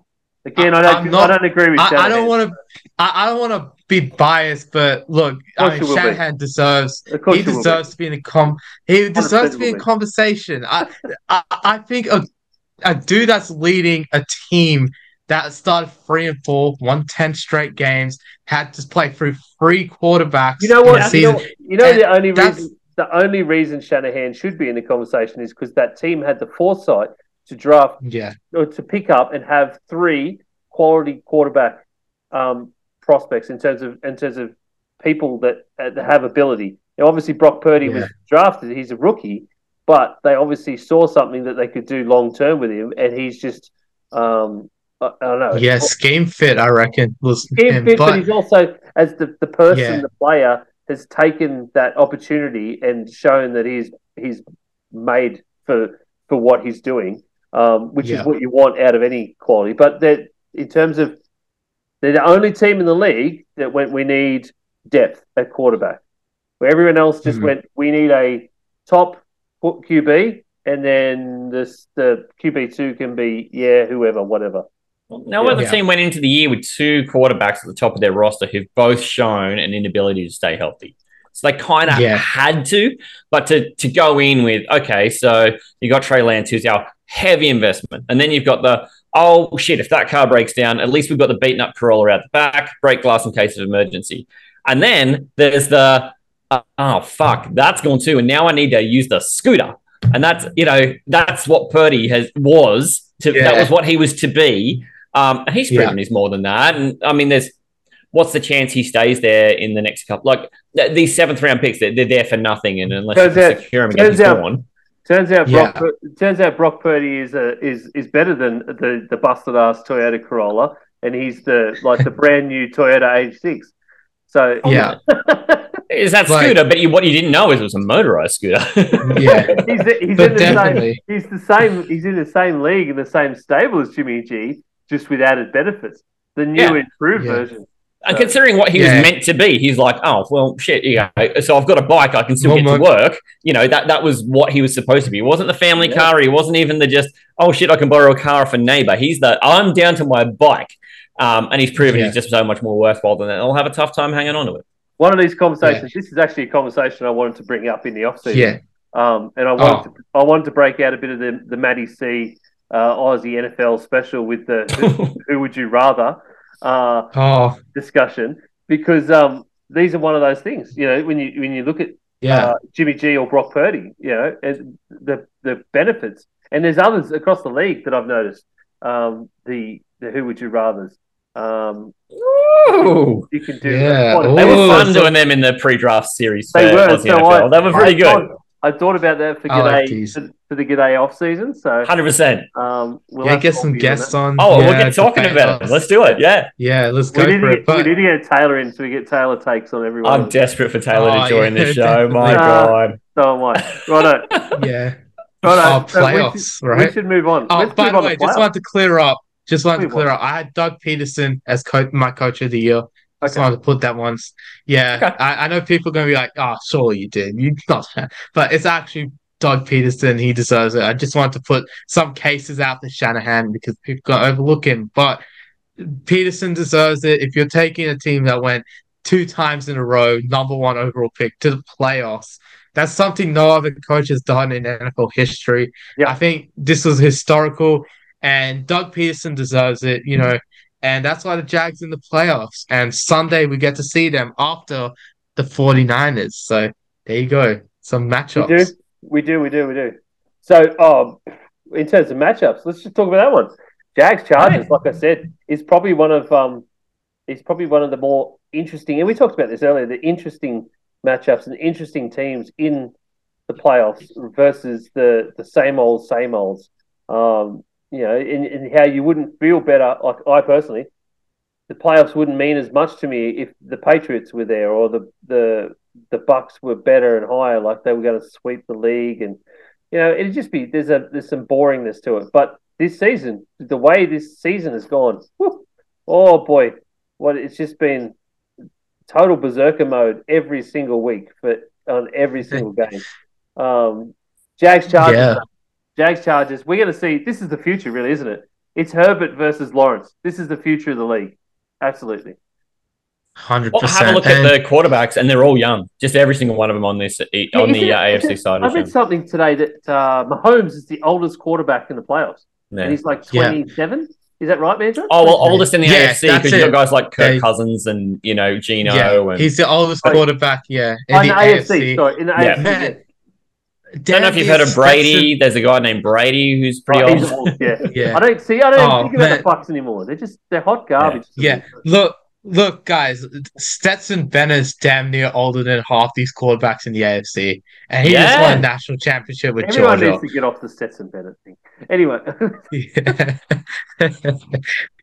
Again, I don't, not- I don't agree with I, I don't want to, I, I don't want to be biased, but look, I mean, will be. Shanahan deserves. He will be. deserves to be in a com. He deserves to be in be. conversation. I, I, I think a, a dude that's leading a team that started three and four, won ten straight games, had to play through three quarterbacks. You know what? You know, you know the only reason the only reason Shanahan should be in the conversation is because that team had the foresight to draft Yeah, or to pick up and have three quality quarterback um, prospects in terms of in terms of people that, uh, that have ability. Now, obviously, Brock Purdy was drafted; he's a rookie, but they obviously saw something that they could do long term with him, and he's just um, I, don't know. yeah, scheme fit. I reckon was him, fit, but, but he's also as the, the person, Yeah. the player has taken that opportunity and shown that he's he's made for for what he's doing, um, which Yeah. is what you want out of any quality. But that in terms of they're the only team in the league that went we need depth at quarterback, where everyone else just Mhm. went we need a top QB. And then this, the QB two can be yeah whoever whatever. No other Yeah. team went into the year with two quarterbacks at the top of their roster who've both shown an inability to stay healthy. So they kind of Yeah. had to, but to to go in with okay, so you got Trey Lance, who's our heavy investment, and then you've got the oh shit, if that car breaks down, at least we've got the beaten up Corolla out the back, break glass in case of emergency, and then there's the uh, oh fuck, that's gone too, and now I need to use the scooter, and that's you know that's what Purdy has was to that was what he was to be. Um, and he's Yeah. proven he's more than that. And I mean, there's what's the chance he stays there in the next couple? Like th- these seventh round picks, they're, they're there for nothing. And unless Turns you out- secure him turns against out- Dawn, Turns out Brock. Yeah. Pur- turns out Brock Purdy is a, is is better than the the busted ass Toyota Corolla, and he's the like the brand new Toyota Age Six. So yeah, is that Like- scooter? But you, what you didn't know is it was a motorized scooter. yeah, he's he's in the same definitely. he's the same he's in the same league in the same stable as Jimmy G, just with added benefits. The new Yeah. improved Yeah. version. and considering what he Yeah. was meant to be, he's like, oh well, shit. Yeah, so I've got a bike. I can still Well, get to work. You know that that was what he was supposed to be. He wasn't the family Yeah. car. He wasn't even the just oh shit. I can borrow a car off a neighbor. He's the I'm down to my bike. Um, and he's proven Yeah. he's just so much more worthwhile than that. I'll have a tough time hanging on to it. One of these conversations. This is actually a conversation I wanted to bring up in the off season. yeah, Um, and I wanted to I wanted to break out a bit of the the Matty C uh, Aussie NFL special with the who, who would you rather uh, oh, discussion because um, these are one of those things. You know, when you when you look at Yeah. uh, Jimmy G or Brock Purdy. You know, and the the benefits. And there's others across the league that I've noticed. Um, the the who would you rather's. Um, Ooh. you can do. Yeah. What- They were fun so- doing them in the pre-draft series. They for were. So NFL. I, they were pretty I good. Thought, I thought about that for I like G'day for, for the G'day off season. So Hundred percent. um, we'll yeah, get some talk to you on guests on. Oh, we'll get talking debate about it. Let's do it. Yeah, Yeah, let's We need, for to it. get, But we need to get Taylor in so we get Taylor takes on everyone. I'm desperate for Taylor Oh, to join yeah, this show. My definitely. God. so am I. Righto. yeah. Righto. Oh, So we playoffs, should- right? We should move on. Oh, Let's by the way, just playoffs. wanted to clear up. Just wanted to clear up. I had Doug Pederson as coach, my coach of the year. I just Okay. wanted to put that once. Yeah, Okay. I, I know people are going to be like, "Oh, sure you did. You not," but it's actually Doug Pederson. He deserves it. I just wanted to put some cases out to Shanahan because people got to overlook him. But Pederson deserves it. If you're taking a team that went two times in a row, number one overall pick to the playoffs, that's something no other coach has done in NFL history. Yeah. I think this was historical, and Doug Pederson deserves it. You know, and that's why the Jags in the playoffs. And Sunday we get to see them after the 49ers. So there you go. Some We matchups. do. We do. We do. We do. So, um, in terms of matchups, let's just talk about that one. Jags Chargers, like I said, is probably one of um, is probably one of the more interesting, and we talked about this earlier. The interesting matchups and interesting teams in the playoffs versus the the same old, same olds. Um, you know, and, and how you wouldn't feel better. Like I personally, the playoffs wouldn't mean as much to me if the Patriots were there or the the the Bucs were better and higher, like they were going to sweep the league, and you know it'd just be there's a there's some boringness to it. But this season, the way this season has gone, oh boy, what it's just been total berserker mode every single week for on every single game. Um, Jags Chargers, Yeah. Jags Chargers. We're going to see. This is the future, really, isn't it? It's Herbert versus Lawrence. This is the future of the league. Absolutely. Hundred Well, percent. have a look at the quarterbacks, and they're all young. Just every single one of them on this on the it- uh, AFC it- side. I read something today that uh, Mahomes is the oldest quarterback in the playoffs, and he's like Yeah. 27. Is that right, Mandra? Oh well, oldest in the Yeah, AFC because you it. got guys like Kirk They- Cousins and you know Geno yeah, and he's the oldest quarterback. Yeah, in Oh, the in the AFC. Sorry, in the Yeah. AFC. Man. I don't know if you've heard of Brady. There's a guy named Brady who's pretty Oh, old. he's old, yeah. Yeah. I don't see. I don't Oh, think about man. the Bucs anymore. They're just they're hot garbage. Yeah. Look, look, guys. Stetson Bennett's damn near older than half these quarterbacks in the AFC, and he just won a national championship with Everyone Georgia. needs to get off the Stetson Bennett thing. Anyway, Yeah. Yeah,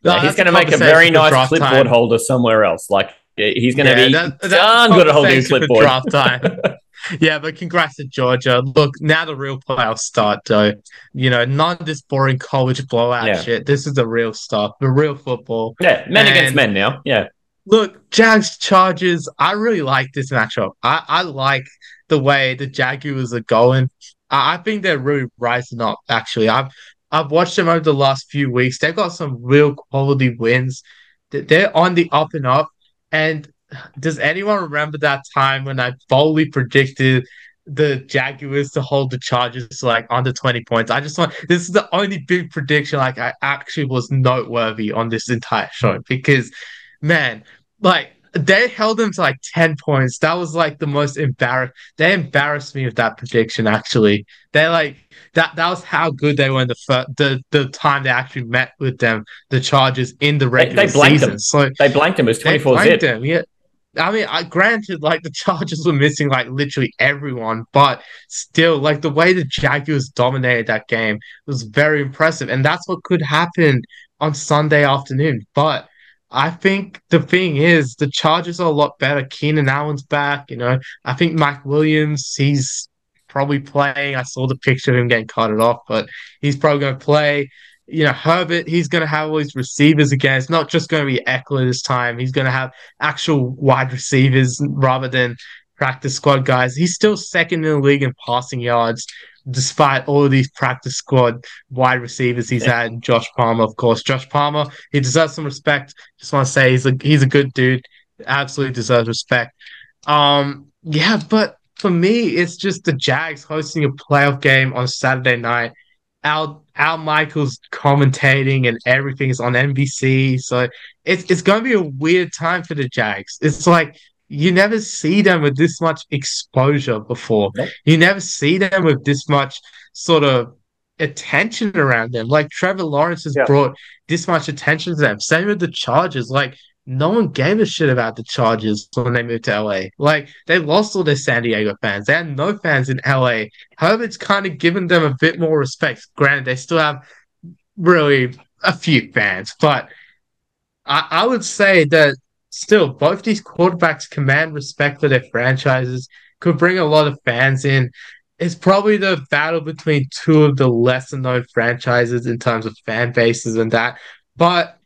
No, he's going to make a very nice clipboard time. holder somewhere else. Like he's going to Yeah, be that- that's darn good at holding a for clipboard. draft time. Yeah, but congrats to Georgia. Look, now the real playoffs start, though. You know, none of this boring college blowout Yeah. shit. This is the real stuff, the real football. yeah, men against men now. Yeah, Look, Jags Chargers. I really like this matchup. I, I like the way the Jaguars are going. I, I think they're really rising up. Actually, I've I've watched them over the last few weeks. They've got some real quality wins. They're on the up and up. And does anyone remember that time when I boldly predicted the Jaguars to hold the Chargers to like under 20 points? I just want this is the only big prediction like I actually was noteworthy on this entire show because man, like they held them to like 10 points. That was like the most embarrassed. They embarrassed me with that prediction, actually. They like that that was how good they were in the fir- the the time they actually met with them, the Chargers in the regular they blanked season. them. So they blanked them. as they twenty four blanked zip. them, yeah. I mean, I granted, like the Chargers were missing like literally everyone, but still, like the way the Jaguars dominated that game was very impressive, and that's what could happen on Sunday afternoon. But I think the thing is, the Chargers are a lot better. Keenan Allen's back, you know. I think Mike Williams, he's probably playing. I saw the picture of him getting carted off, but he's probably going to play you know, Herbert, he's going to have all his receivers again. It's not just going to be Ekeler this time. He's going to have actual wide receivers rather than practice squad guys. He's still second in the league in passing yards, despite all of these practice squad wide receivers he's had. And Josh Palmer, of course. Josh Palmer, he deserves some respect. Just want to say he's a he's a good dude. Absolutely deserves respect. Um, yeah, but for me, it's just the Jags hosting a playoff game on Saturday night. Al Al Michaels commentating and everything is on NBC. So it's it's gonna be a weird time for the Jags. It's like you never see them with this much exposure before. You never see them with this much sort of attention around them. Like Trevor Lawrence has Yeah. brought this much attention to them. Same with the Chargers. Like no one gave a shit about the Chargers when they moved to LA. Like they lost all their San Diego fans. They had no fans in LA. Herbert's kind of given them a bit more respect. Granted, they still have really a few fans, but I, I would say that still both these quarterbacks command respect for their franchises, could bring a lot of fans in. It's probably the battle between two of the lesser known franchises in terms of fan bases and that. But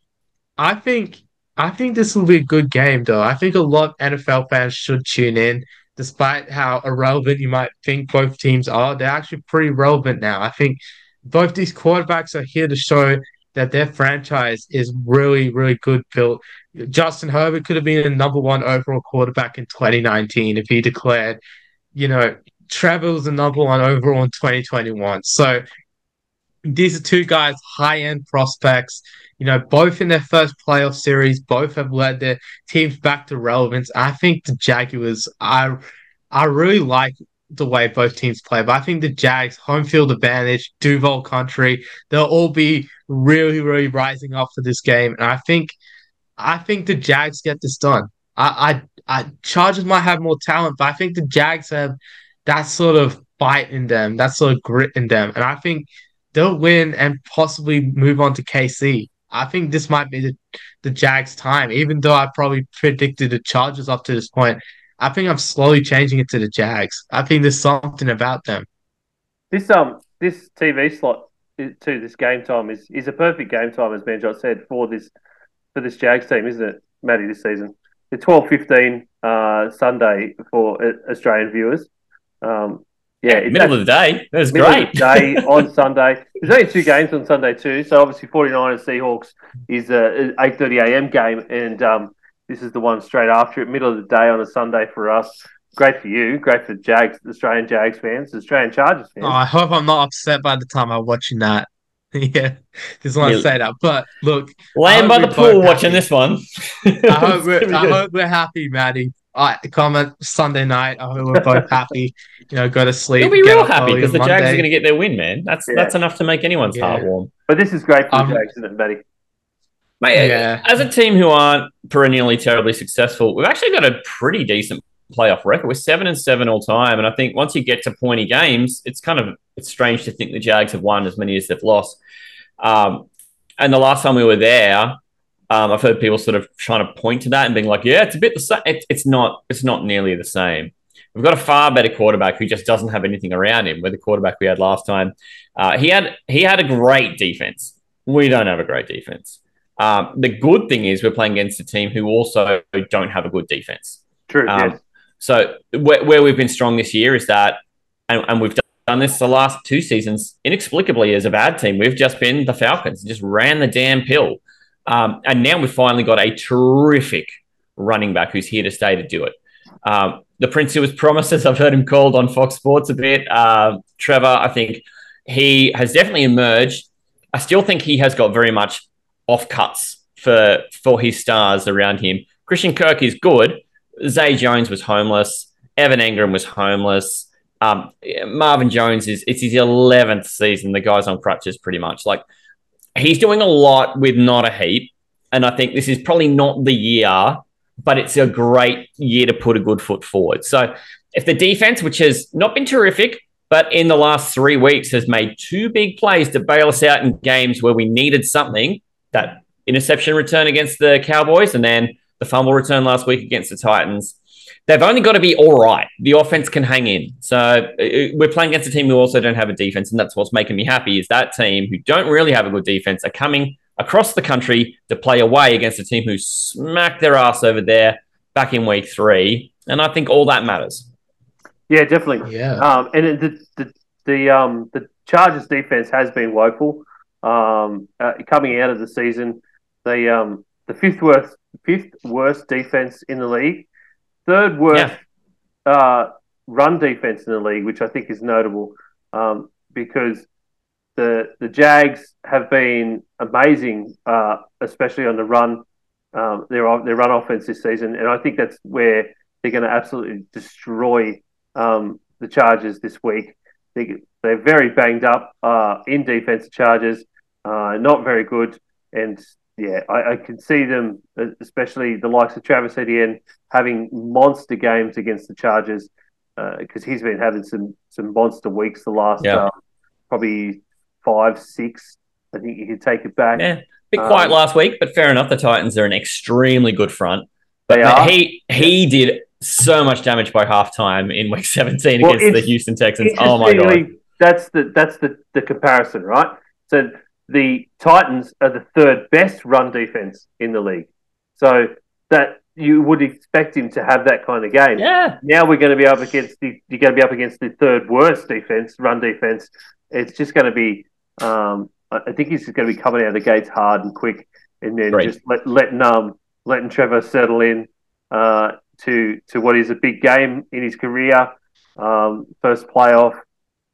I think I think this will be a good game though. I think a lot of NFL fans should tune in. Despite how irrelevant you might think both teams are, they're actually pretty relevant now. I think both these quarterbacks are here to show that their franchise is really, really good built. Justin Herbert could have been a number one overall quarterback in 2019 if he declared, you know, Trevor was the number one overall in 2021. So these are two guys, high end prospects, you know, both in their first playoff series, both have led their teams back to relevance. I think the Jaguars, I I really like the way both teams play, but I think the Jags, home field advantage, Duval country, they'll all be really, really rising up for this game. And I think I think the Jags get this done. I, I, I Chargers might have more talent, but I think the Jags have that sort of fight in them, that sort of grit in them, and I think they'll win and possibly move on to KC. I think this might be the, the Jags' time, even though I probably predicted the Chargers up to this point. I think I'm slowly changing it to the Jags. I think there's something about them. This um this TV slot to this game time is is a perfect game time, as Manjot said, for this for this Jags team, isn't it, Matty? This season, the twelve fifteen uh, Sunday for uh, Australian viewers. Um, yeah, it's Middle of the day. That was middle great. of the day on Sunday. There's only two games on Sunday too. So obviously 49ers Seahawks is a 8:30 a.m. game, and um, this is the one straight after it, middle of the day on a Sunday for us. Great for you, great for Jags, Australian Jags fans, Australian Chargers fans. Oh, I hope I'm not upset by the time I'm watching that. yeah, just want to Yeah. say that. But look, Laying by the pool watching this one. I hope we're, I hope we're happy, Matty. I comment Sunday night. I hope we're both happy. You know, go to sleep. You'll be real happy because the on Jags are going to get their win, man. That's Yeah. that's enough to make anyone's Yeah. heart warm. But this is great for Um, the Jags, isn't it, Matty? Mate, Yeah. as a team who aren't perennially terribly successful, we've actually got a pretty decent playoff record. We're seven and seven all time, and I think once you get to pointy games, it's kind of it's strange to think the Jags have won as many as they've lost. Um, and the last time we were there, um, I've heard people sort of trying to point to that and being like, "Yeah, it's a bit the same." It, it's not. It's not nearly the same. We've got a far better quarterback who just doesn't have anything around him. With the quarterback we had last time, uh, he had he had a great defense. We don't have a great defense. Um, the good thing is we're playing against a team who also don't have a good defense. True. Um, yes. So where, where we've been strong this year is that, and, and we've done this the last two seasons inexplicably as a bad team. We've just been the Falcons, just ran the damn pill, um, and now we've finally got a terrific running back who's here to stay to do it. Um, the Prince who was promised, as I've heard him called on Fox Sports a bit, uh, Trevor. I think he has definitely emerged. I still think he has got very much off cuts for for his stars around him. Christian Kirk is good. Zay Jones was homeless. Evan Engram was homeless. Um, Marvin Jones is it's his eleventh season. The guy's on crutches pretty much. Like he's doing a lot with not a heap, and I think this is probably not the year, but it's a great year to put a good foot forward. So if the defense, which has not been terrific, but in the last three weeks has made two big plays to bail us out in games where we needed something, that interception return against the Cowboys and then the fumble return last week against the Titans. They've only got to be all right. The offense can hang in. So uh, we're playing against a team who also don't have a defense, and that's what's making me happy. Is that team who don't really have a good defense are coming across the country to play away against a team who smacked their ass over there back in week three, and I think all that matters. Yeah, definitely. Yeah. Um, and the the the um the Chargers defense has been woeful. Um, uh, coming out of the season, the um the fifth worst fifth worst defense in the league, third worst uh, run defense in the league, which I think is notable um, because the the Jags have been amazing, uh, especially on the run. Um, their their run offense this season, and I think that's where they're going to absolutely destroy um, the Chargers this week. They, they're very banged up uh, in defense. Chargers, uh, not very good, and yeah, I, I, can see them, especially the likes of Travis Etienne, having monster games against the Chargers because uh, he's been having some some monster weeks the last yeah. uh, probably five, six. I think you could take it back. Yeah, bit quiet um, last week, but fair enough. The Titans are an extremely good front. But he he did so much damage by halftime in week 17 well, against the Houston Texans. Oh my god. That's the that's the, the comparison, right? So the Titans are the third best run defense in the league. So that you would expect him to have that kind of game. Yeah. Now we're going to be up against the you're going to be up against the third worst defense, run defense. It's just going to be. Um, I think he's just going to be coming out of the gates hard and quick, and then Great. just let, letting um letting Trevor settle in uh, to to what is a big game in his career, um, first playoff,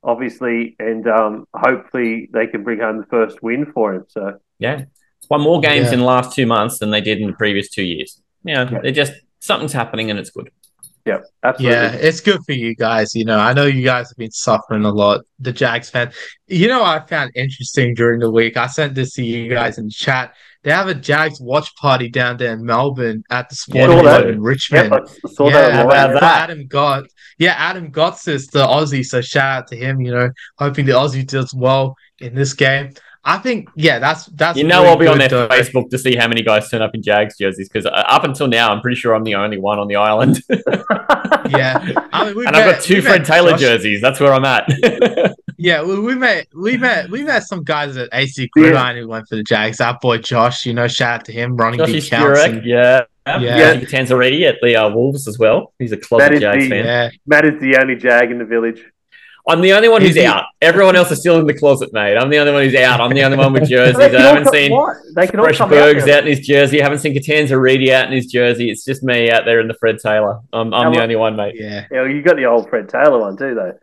obviously, and um, hopefully they can bring home the first win for him. So yeah, won more games yeah. in the last two months than they did in the previous two years. Yeah, yeah. they're just something's happening and it's good. Yeah, absolutely. Yeah, it's good for you guys. You know, I know you guys have been suffering a lot. The Jags fan. You know, I found interesting during the week. I sent this to you guys in chat. They have a Jags watch party down there in Melbourne at the Sporting Club in Richmond. Yeah, yeah about. Adam Gott. Yeah, Adam Gotsis the Aussie, so shout out to him. You know, hoping the Aussie does well in this game. I think, yeah, that's that's. You know, really I'll be on their though. Facebook to see how many guys turn up in Jags jerseys because uh, up until now, I'm pretty sure I'm the only one on the island. yeah, I mean, and met, I've got two Fred Taylor Josh. jerseys. That's where I'm at. yeah, we, we met we met we met some guys at AC Gridiron yeah. who went for the Jags. Our boy Josh, you know, shout out to him running Joshy big counts. And, yeah. Yeah, yeah. Tan's already at the uh, Wolves as well. He's a closet Jags the, fan. Yeah. Matt is the only Jag in the village. I'm the only one who's out. Everyone else is still in the closet, mate. I'm the only one who's out. I'm the only one with jerseys. I haven't seen they can Fresh Bergs out, out, in his jersey. I haven't seen Catanza Reedy out in his jersey. It's just me out there in the Fred Taylor. I'm, I'm the only one, mate. Yeah. yeah well, you got the old Fred Taylor one too, though.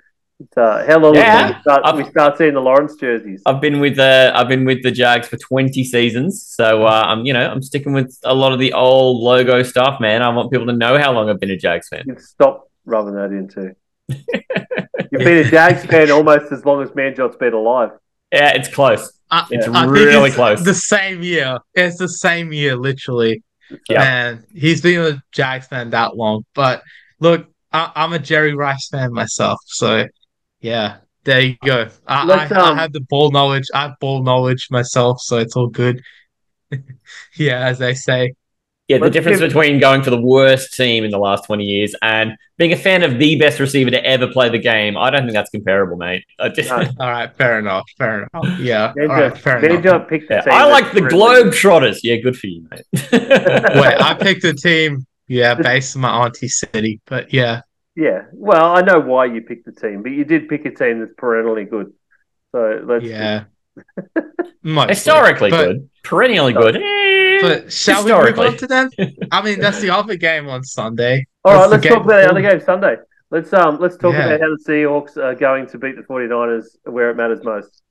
Uh, how long yeah, we start, we start seeing the Lawrence jerseys? I've been with the uh, I've been with the Jags for 20 seasons, so uh, I'm you know I'm sticking with a lot of the old logo stuff, man. I want people to know how long I've been a Jags fan. You've stopped rubbing that into. You've been a Jags fan almost as long as Manjot's been alive. Yeah, it's close. Uh, it's I really it's close. The same year. It's the same year, literally. Yeah. And he's been a Jags fan that long. But look, I, am a Jerry Rice fan myself. So, yeah, there you go. I, I, um, I, have the ball knowledge. I have ball knowledge myself. So it's all good. yeah, as they say. Yeah, the difference give... between going for the worst team in the last 20 years and being a fan of the best receiver to ever play the game, I don't think that's comparable, mate. Just... all right, fair enough. Fair enough. Yeah. all right, fair enough. Picked the yeah, I like the Globetrotters. Yeah, good for you, mate. Wait, I picked a team, yeah, based in my auntie city, but yeah. Yeah, well, I know why you picked the team, but you did pick a team that's perennially good. So let's. Yeah. Historically but, good, perennially good. But shall we move on to them? I mean, that's the other game on Sunday. All right, let's talk about the other game Sunday. Let's um let's talk yeah. about how the Seahawks are going to beat the 49ers where it matters most.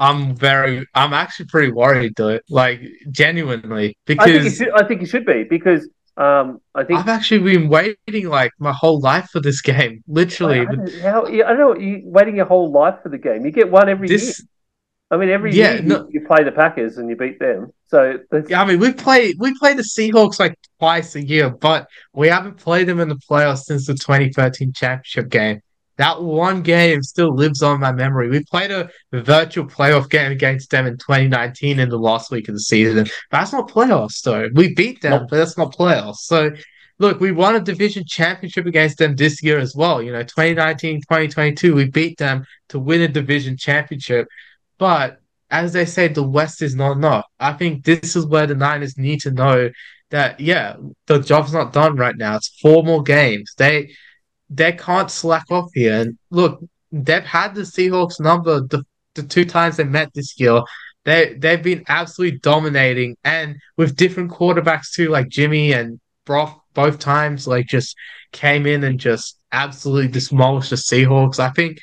I'm very I'm actually pretty worried though. Like genuinely because I think you should, I think you should be because um, I think I've actually been waiting like my whole life for this game. Literally, I, I how I don't know. You waiting your whole life for the game. You get one every this, year. I mean, every yeah, year no, you, you, play the Packers and you beat them. So yeah, I mean, we play we play the Seahawks like twice a year, but we haven't played them in the playoffs since the 2013 championship game. That one game still lives on my memory. We played a virtual playoff game against them in 2019 in the last week of the season. That's not playoffs, though. We beat them, but that's not playoffs. So look, we won a division championship against them this year as well. You know, 2019, 2022, we beat them to win a division championship. But as they say, the West is not enough. I think this is where the Niners need to know that yeah, the job's not done right now. It's four more games. They they can't slack off here. And look, they've had the Seahawks number the, the two times they met this year. They they've been absolutely dominating and with different quarterbacks too, like Jimmy and Brock both times, like just came in and just absolutely demolished the Seahawks. I think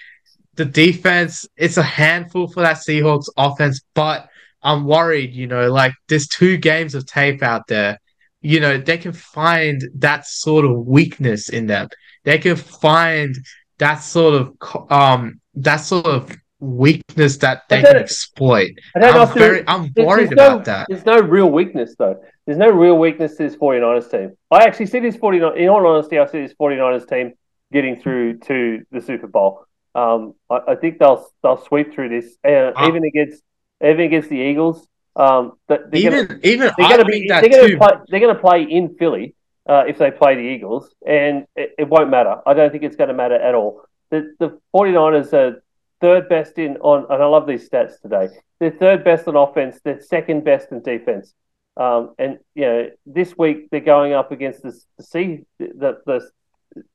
the defense, it's a handful for that Seahawks offense, but I'm worried, you know, like there's two games of tape out there. you know, they can find that sort of weakness in them. They can find that sort of um that sort of weakness that they can exploit. I'm, very, I'm worried about no, that. There's no real weakness though. There's no real weakness to this 49ers team. I actually see this 49 in all honesty, I see this 49ers team getting through to the Super Bowl. Um, I, I, think they'll they'll sweep through this, uh, uh, even against even against the Eagles. Um, they're even gonna, even they're going to be they're going to play they're going to play in Philly uh, if they play the Eagles, and it, it, won't matter. I don't think it's going to matter at all. The the 49ers are third best in on, and I love these stats today. They're third best on offense. They're second best in defense. Um, and you know, this week they're going up against the the, C, the, the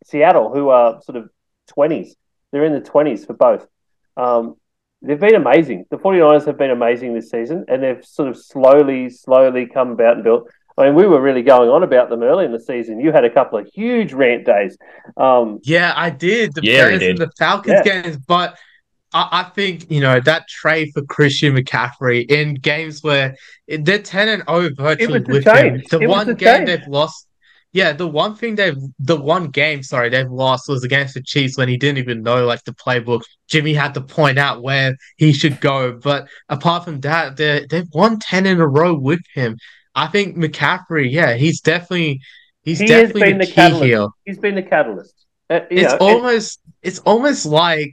Seattle, who are sort of twenties. They're in the twenties for both. Um, they've been amazing. The 49ers have been amazing this season, and they've sort of slowly, slowly come about and built. I mean, we were really going on about them early in the season. You had a couple of huge rant days. Um, yeah, I did. The yeah, Bears and the Falcons yeah. games, but I, I, think you know that trade for Christian McCaffrey in games where they're ten and zero oh virtually with him. The it one the game change. they've lost. Yeah, the one thing they've the one game, sorry, they've lost was against the Chiefs when he didn't even know like the playbook. Jimmy had to point out where he should go. But apart from that, they they've won ten in a row with him. I think McCaffrey, yeah, he's definitely he's he definitely been the, key catalyst. here. He's been the catalyst. Uh, it's know, almost it's almost like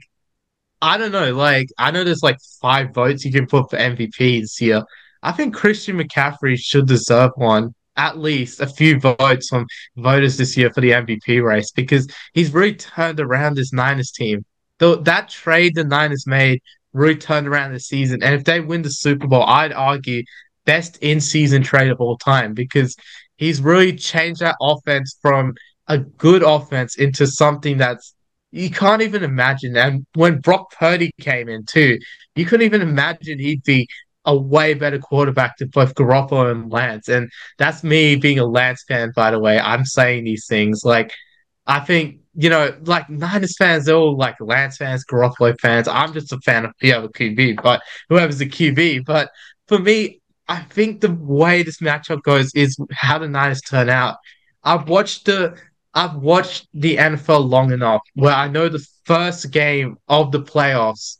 I don't know. Like, I know there's like five votes you can put for MVPs here. I think Christian McCaffrey should deserve one, at least a few votes from voters this year for the MVP race because he's really turned around this Niners team. Though that trade the Niners made really turned around the season. And if they win the Super Bowl, I'd argue best in season trade of all time because he's really changed that offense from a good offense into something that's you can't even imagine. And when Brock Purdy came in too, you couldn't even imagine he'd be a way better quarterback to both Garoppolo and Lance. And that's me being a Lance fan, by the way. I'm saying these things. Like, I think, you know, like Niners fans, they're all like Lance fans, Garoppolo fans. I'm just a fan of the other QB, but whoever's the QB. But for me, I think the way this matchup goes is how the Niners turn out. I've watched the I've watched the NFL long enough where I know the first game of the playoffs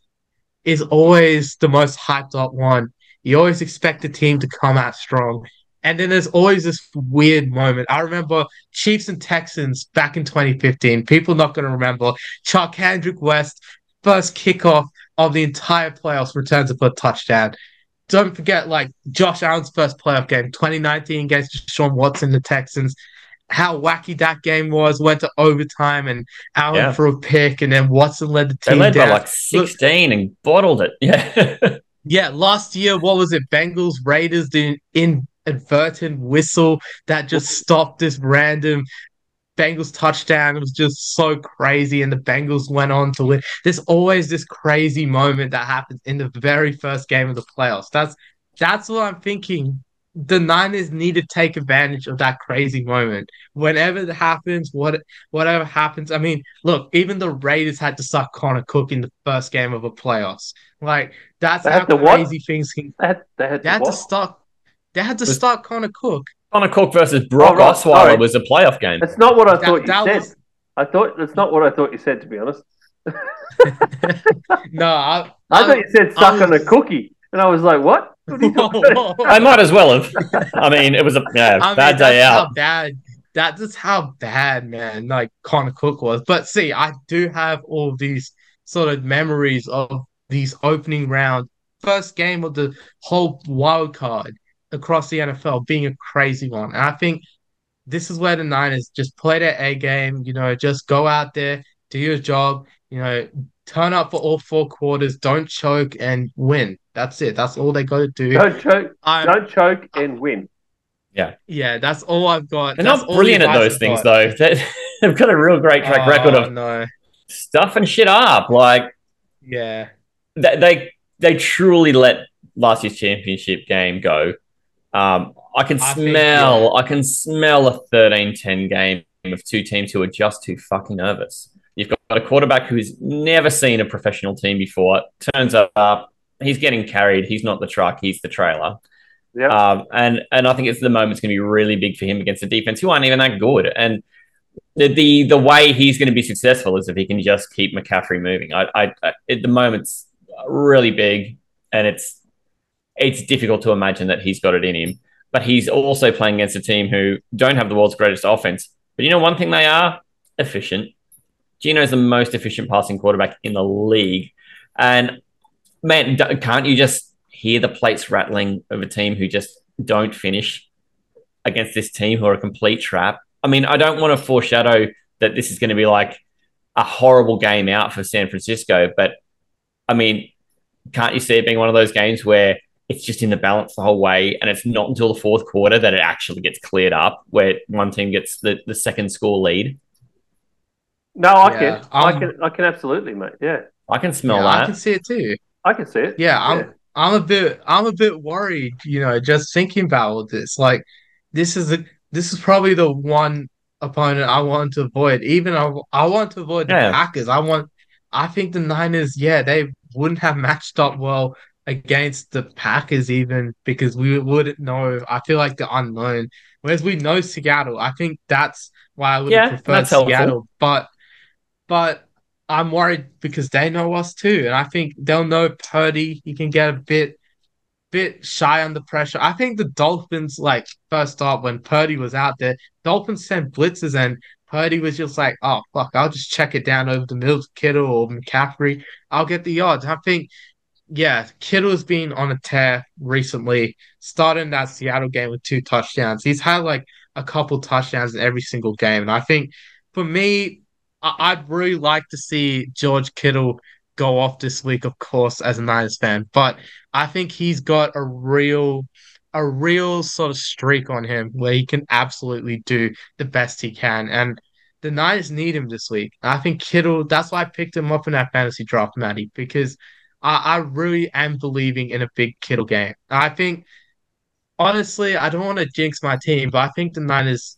is always the most hyped up one. You always expect the team to come out strong. And then there's always this weird moment. I remember Chiefs and Texans back in 2015. People not going to remember. Charcandrick West, first kickoff of the entire playoffs, returns for a touchdown. Don't forget, like Josh Allen's first playoff game, 2019 against Sean Watson, the Texans how wacky that game was. Went to overtime and Allen yeah. for a pick, and then Watson led the team. They led down. by like sixteen Look, and bottled it. Yeah, yeah. Last year, what was it? Bengals Raiders the inadvertent whistle that just stopped this random Bengals touchdown. It was just so crazy, and the Bengals went on to win. There's always this crazy moment that happens in the very first game of the playoffs. That's that's what I'm thinking the Niners need to take advantage of that crazy moment. Whenever it happens, what whatever happens. I mean, look, even the Raiders had to suck Connor Cook in the first game of the playoffs. Like that's they how crazy what? things can. They had, they had, they had to, start. They had to was, start Connor Cook. Connor Cook versus Brock oh, right. Osweiler was a playoff game. That's not what I that, thought you that said. Was... I thought that's not what I thought you said. To be honest. no, I, I, I, thought you said stuck was... on a cookie, and I was like, what? I might as well have. I mean, it was a yeah, I bad mean, day out. bad that's how bad, man. Like Connor Cook was. But see, I do have all these sort of memories of these opening round first game of the whole wild card across the NFL being a crazy one. And I think this is where the Niners just play their A game, you know, just go out there, do your job, you know, turn up for all four quarters, don't choke and win. That's it. That's all they got to do. Don't choke. I'm, don't choke and win. Yeah. Yeah, that's all I've got. They're that's not brilliant at those things, got. though. They've got a real great track oh, record of no. stuffing shit up. Like, yeah, they, they they truly let last year's championship game go. Um, I can I smell, think, yeah. I can smell a 13-10 game of two teams who are just too fucking nervous. You've got a quarterback who's never seen a professional team before, turns up, he's getting carried. He's not the truck, he's the trailer. Yeah. Um, and and I think it's the moment's going to be really big for him against the defense who aren't even that good. And the the, the way he's going to be successful is if he can just keep McCaffrey moving. I, I, I at the moment's really big, and it's it's difficult to imagine that he's got it in him. But he's also playing against a team who don't have the world's greatest offense. But you know one thing they are efficient. Geno's the most efficient passing quarterback in the league, and man, can't you just hear the plates rattling of a team who just don't finish against this team who are a complete trap? I mean, I don't want to foreshadow that this is going to be like a horrible game out for San Francisco, but I mean, can't you see it being one of those games where it's just in the balance the whole way, and it's not until the fourth quarter that it actually gets cleared up, where one team gets the, the second score lead? No, I Yeah, can. I um, can. I can absolutely, mate. Yeah, I can smell Yeah, I can see it too. I can see it. Yeah, I'm I'm a bit I'm a bit worried, you know, just thinking about all this. Like this is a this is probably the one opponent I want to avoid. Even I, I want to avoid the Yeah. Packers. I want I think the Niners, yeah, they wouldn't have matched up well against the Packers even because we wouldn't know. I feel like the unknown. Whereas we know Seattle. I think that's why I would Yeah, have preferred that's helpful. Seattle. But but I'm worried because they know us too, and I think they'll know Purdy. He can get a bit, bit shy under pressure. I think the Dolphins, like first up when Purdy was out there, Dolphins sent blitzes, and Purdy was just like, "Oh fuck, I'll just check it down over the middle to Kittle or McCaffrey. I'll get the yards." I think, yeah, Kittle's been on a tear recently, starting that Seattle game with two touchdowns. He's had like a couple touchdowns in every single game, and I think for me, I- I'd really like to see George Kittle go off this week, of course, as a Niners fan. But I think he's got a real, a real sort of streak on him where he can absolutely do the best he can. And the Niners need him this week. I think Kittle. That's why I picked him up in that fantasy draft, Matty, because I, I really am believing in a big Kittle game. I think. Honestly, I don't want to jinx my team, but I think the Niners.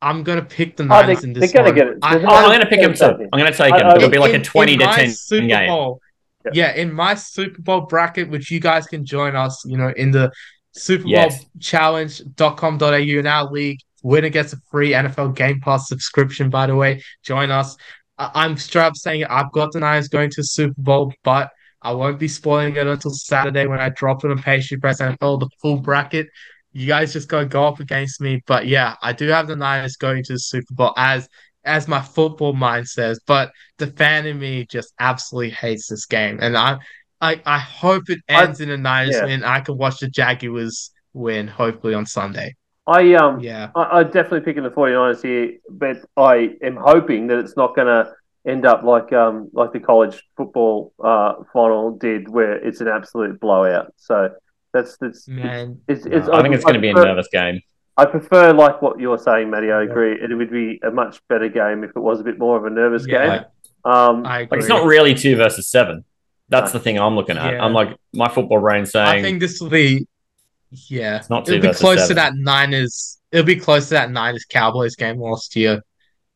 I'm gonna pick the Oh, Niners they, in they're this going to one. get it. I- There's Oh, no- I'm going to pick him too. I'm going to take him. I- I- It'll be like a 20 to 10 Super game. Bowl, Yeah. yeah, in my Super Bowl bracket, which you guys can join us, you know, in the Super Bowl Yes. challenge.com.au in our league. Winner gets a free NFL Game Pass subscription, by the way. Join us. I- I'm straight up saying. I've got the Niners going to Super Bowl, but I won't be spoiling it until Saturday when I drop it on Pastry Press NFL, the full bracket. You guys just gotta go up against me. But yeah, I do have the Niners going to the Super Bowl as as my football mind says. But the fan in me just absolutely hates this game. And I I, I hope it I- ends in a Niners yeah. win. I can watch the Jaguars win, hopefully on Sunday. I um, Yeah. I, I'm definitely picking the 49ers here, but I am hoping that it's not going to end up like um like the college football uh final did, where it's an absolute blowout. So that's that's Man. It's, No, it's, I think it's going to be a nervous game. I prefer like what you're saying, Matty. I Yeah. agree. It would be a much better game if it was a bit more of a nervous Yeah, game. Um, I agree. Like it's not really two versus seven. That's No. the thing I'm looking at. Yeah. I'm like my football brain saying. I think this will be yeah. It's not two It'll be versus close to seven. that Niners it'll be close to that Niners Cowboys game last year.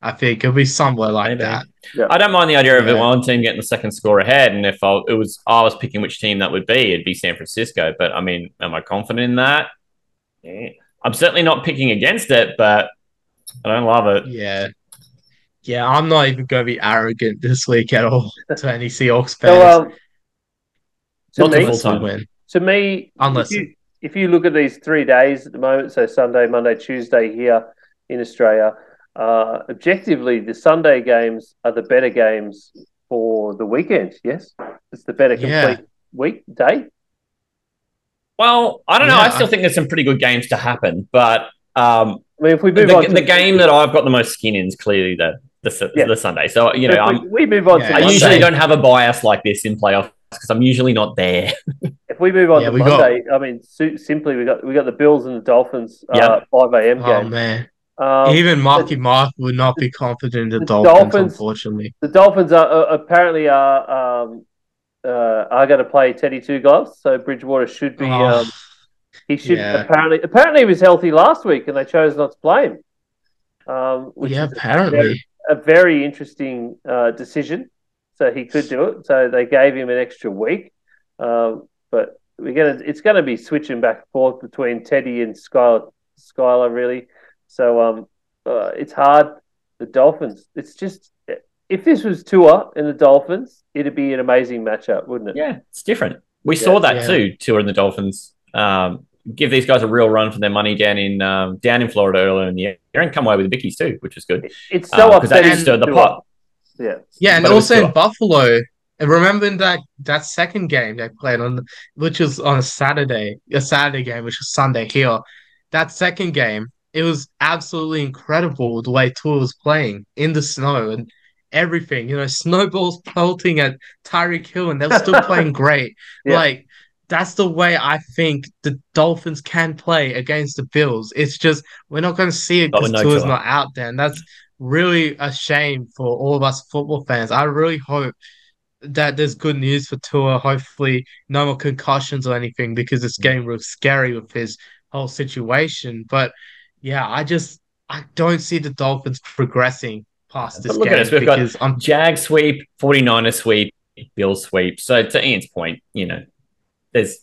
I think it'll be somewhere like Maybe. that. I don't mind the idea of it Yeah. one team getting the second score ahead, and if I, it was I was picking which team that would be, it'd be San Francisco. But I mean, am I confident in that? Eh. I'm certainly not picking against it, but I don't love it. Yeah. Yeah, I'm not even gonna be arrogant this week at all to any Seahawks so fans. um, to Not to me, full Unless time. win. to me, Unless- if you, if you look at these three days at the moment, so Sunday, Monday, Tuesday here in Australia, uh, objectively, the Sunday games are the better games for the weekend. Yes, it's the better Yeah. complete weekday. Well, I don't know. Yeah, I still think there's some pretty good games to happen, but um, I mean, if we the, move on, to the game that I've got the most skin in is clearly the the, Yeah. the Sunday. So you know, I'm, we, we move on Yeah, to I Monday, usually don't have a bias like this in playoffs because I'm usually not there. if we move on Yeah, to we got- I mean, su- simply we got we got the Bills and the Dolphins uh, five a.m. Oh man. Um, Even Marky Mark would not be confident in the, Dolphins, Dolphins- unfortunately. The Dolphins are uh, apparently are um, uh, are going to play Teddy Two Gloves, so Bridgewater should be. Oh, Um, he should yeah. apparently apparently he was healthy last week, and they chose not to play him. Um, yeah, is a apparently. very, a very interesting uh, decision. So he could do it. So they gave him an extra week. Um, but we're gonna it's gonna be switching back and forth between Teddy and Skylar, Skylar really. So um, uh, it's hard. The Dolphins. It's just if this was Tua and the Dolphins, it'd be an amazing matchup, wouldn't it? Yeah, it's different. We Yeah. saw that Yeah. too. Tua and the Dolphins um, give these guys a real run for their money down in um, down in Florida earlier in the year, and come away with the bickies too, which is good. It's so because that upsetting. stirred the Tua. pot. Yeah, Yeah, and But also in Buffalo, and remember in that that second game they played on, which was on a Saturday, a Saturday game, which was Sunday here. That second game, it was absolutely incredible the way Tua was playing in the snow and everything. You know, snowballs pelting at Tyreek Hill, and they were still playing great. Yeah. Like that's the way I think the Dolphins can play against the Bills. It's just we're not going to see it oh, because with no Tua's Tua. not out there, and that's really a shame for all of us football fans. I really hope that there's good news for Tua. Hopefully, no more concussions or anything because it's getting real scary with his whole situation. But yeah, I just I don't see the Dolphins progressing past this But look at game us, we've got- because I'm Jag sweep, 49er sweep, Bill sweep. So to Ian's point, you know, there's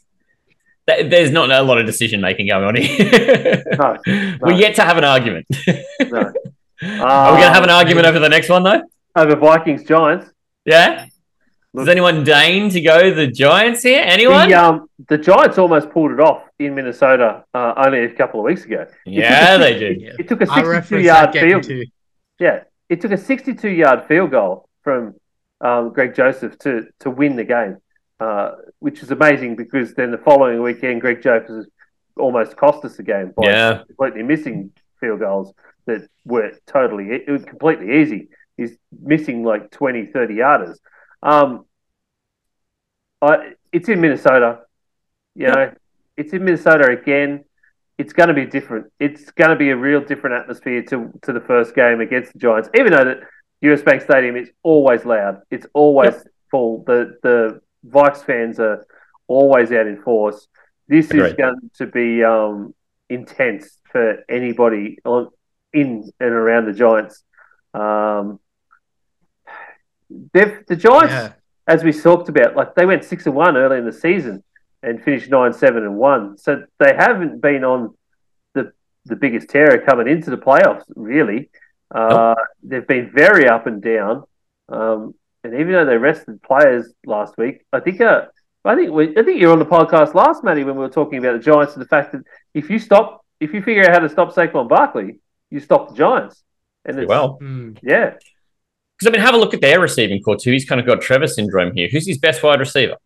there's not a lot of decision making going on here. No, We're yet to have an argument. no. Are we going to have an Uh, argument over the next one though? Over Vikings Giants. Yeah. Look- Does anyone deign to go the Giants here? Anyone? The um the Giants almost pulled it off in Minnesota uh, only a couple of weeks ago. yeah, they did. yeah. It took a I 62 referenced yard that game field. too. Yeah, it took a 62 yard field goal from um, Greg Joseph to to win the game, uh, which is amazing because then the following weekend Greg Joseph almost cost us the game by Yeah. completely missing field goals that were totally it was completely easy. He's missing like 20, 30 yarders. Um, I, it's in Minnesota. You know, it's in Minnesota again. It's going to be different. It's going to be a real different atmosphere to to the first game against the Giants. Even though that US Bank Stadium is always loud, it's always full. The the Vikes fans are always out in force. This is going to be um, intense for anybody on in and around the Giants. Um, they've, the Giants Yeah. as we talked about, like they went six and one early in the season and finished nine seven and one. So they haven't been on the the biggest terror coming into the playoffs. Really, uh, they've been very up and down. Um, and even though they rested players last week, I think uh, I think we, I think you're on the podcast last, Matty, when we were talking about the Giants and the fact that if you stop, if you figure out how to stop Saquon Barkley, you stop the Giants. And Pretty it's, well. Hmm. yeah, Because I mean, have a look at their receiving corps too. He's kind of got Trevor syndrome here. Who's his best wide receiver?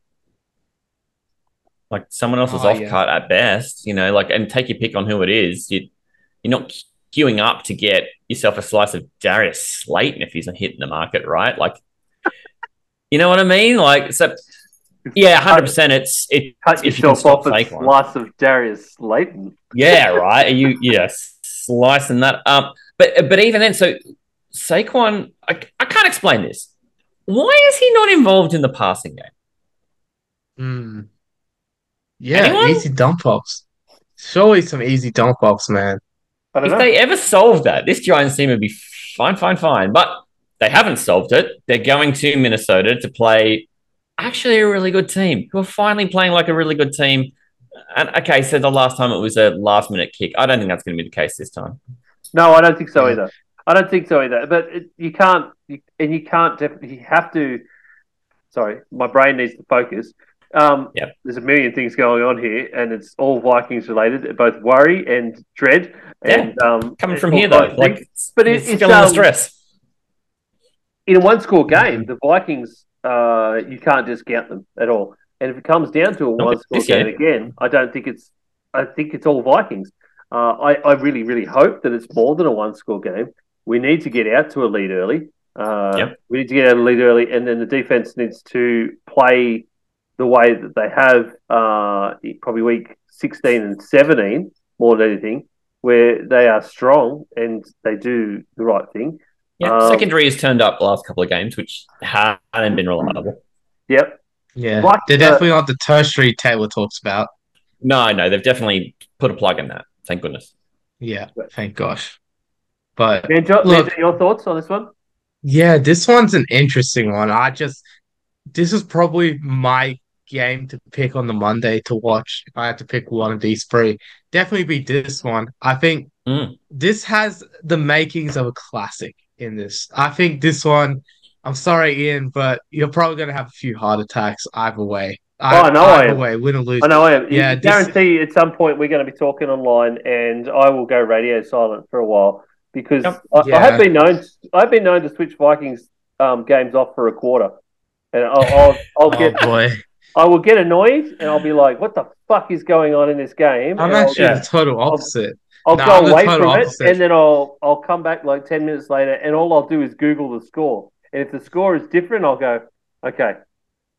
Like someone else's Oh, off yeah. cut at best, you know. Like, and take your pick on who it is. You, you're not queuing up to get yourself a slice of Darius Slayton if he's hitting the market, right? Like, you know what I mean? Like, so yeah, hundred percent. It's it. cut yourself off a slice of Darius Slayton. Yeah, right. Are you yes, slicing that up. But but even then, so Saquon, I, I can't explain this. Why is he not involved in the passing game? Hmm. Yeah, Anyone? easy dump offs. Surely some easy dump offs, man. I don't If know. they ever solve that, this Giants team would be fine, fine, fine. But they haven't solved it. They're going to Minnesota to play actually a really good team who are finally playing like a really good team. And okay, so the last time it was a last minute kick. I don't think that's going to be the case this time. No, I don't think so either. I don't think so either. But it, you can't, you, and you can't. Def- you have to. Sorry, my brain needs to focus. Um, Yep. There's a million things going on here, and it's all Vikings related, both worry and dread. And um, Coming from here though, like things. But it- it's it's, feeling the um, stress. in a one-score game, the Vikings, uh, you can't discount them at all. And if it comes down to a one-score game again, I don't think it's. I think it's all Vikings. Uh, I, I really, really hope that it's more than a one-score game. We need to get out to a lead early. Uh, Yep. We need to get out a lead early, and then the defense needs to play the way that they have uh, probably week 16 and 17 more than anything, where they are strong and they do the right thing. Yeah, um, secondary has turned up the last couple of games, which hadn't been reliable. Yep. Yeah, Like, they're uh, definitely not the tertiary Taylor talks about. No, no, they've definitely put a plug in that. Thank goodness. Yeah, thank gosh. But Manjo, Look- Manjo, your thoughts on this one? yeah, this one's an interesting one. I just this is probably my game to pick on the Monday to watch, if I had to pick one of these three, definitely be this one. I think Mm. this has the makings of a classic in this. I think this one, I'm sorry, Ian, but you're probably going to have a few heart attacks either way. I, Oh, I know I Either am. way, win or lose. I know I am. Yeah, Yeah, this- guarantee at some point we're going to be talking online, and I will go radio silent for a while because Yep. I, I Yeah. have been known. I've been known to switch Vikings um, games off for a quarter, and I'll, I'll, I'll Oh get boy, I will get annoyed, and I'll be like, "What the fuck is going on in this game?" I'm And I'll- actually yeah. the total opposite. I'll No, I'm go away from opposite. it, and then I'll I'll come back like ten minutes later, and all I'll do is Google the score. And if the score is different, I'll go, "Okay,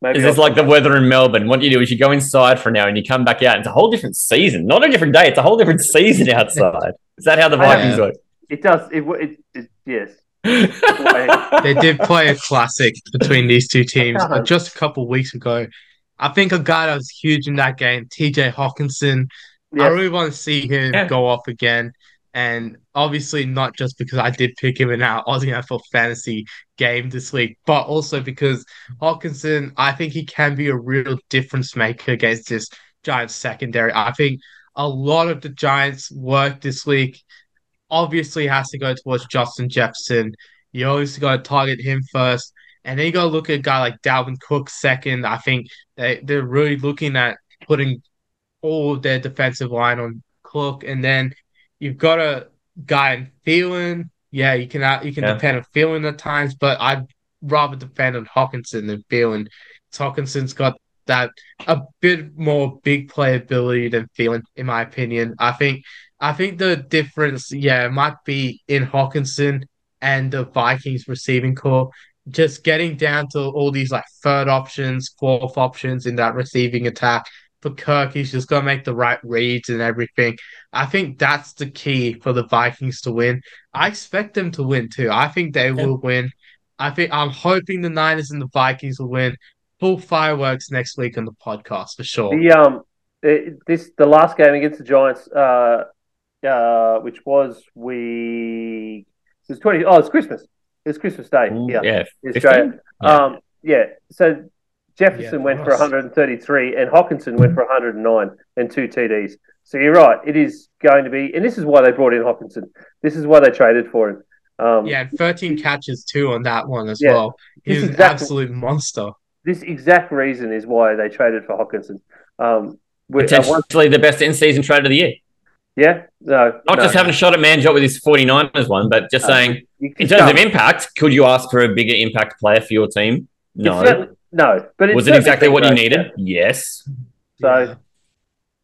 maybe." Is this like the weather in Melbourne? What you do is you go inside for an hour and you come back out. It's a whole different season, not a different day. It's a whole different season outside. Is that how the Vikings know. work? It does. It, it, it yes. They did play a classic between these two teams uh, just a couple of weeks ago. I think a guy that was huge in that game, TJ Hockenson. I really want to see him Yeah. go off again. And obviously, not just because I did pick him in our Aussie NFL fantasy game this week, but also because Hockenson, I think he can be a real difference maker against this Giants secondary. I think a lot of the Giants' work this week obviously has to go towards Justin Jefferson. You always got to target him first. And then you got to look at a guy like Dalvin Cook second. I think they, they're really looking at putting all their defensive line on Cook. And then you've got a guy in Thielen. Yeah, you can you can Yeah. depend on Thielen at times, but I'd rather depend on Hockenson than Thielen. Hockenson's got that a bit more big playability than Thielen, in my opinion. I think I think the difference, yeah, might be in Hockenson and the Vikings receiving corps. Just getting down to all these like third options, fourth options in that receiving attack. For Kirk, he's just gonna make the right reads and everything. I think that's the key for the Vikings to win. I expect them to win too. I think they will win. I think I'm hoping the Niners and the Vikings will win. Full fireworks next week on the podcast for sure. The um, it, this the last game against the Giants, uh, uh, which was we it was twenty. Oh, it's Christmas. It's Christmas Day. yeah, yeah. in 15? Australia. Yeah. Um, yeah. So Jefferson Yeah, went for 133, and Hockenson went for 109 and two TDs. So you're right. It is going to be, and this is why they brought in Hockenson. This is why they traded for him. Um, Yeah, 13 catches too on that one as Yeah. well. He's This an exactly- absolute monster. This exact reason is why they traded for Hockenson. Um, we- uh, once- Potentially the best in-season trade of the year. Yeah, no, Not no. just having a shot at Manjot with his 49ers one, but just Uh, saying, in terms of impact, could you ask for a bigger impact player for your team? No. certainly- no, but it's Was it exactly what you great. needed? Yes. So yeah.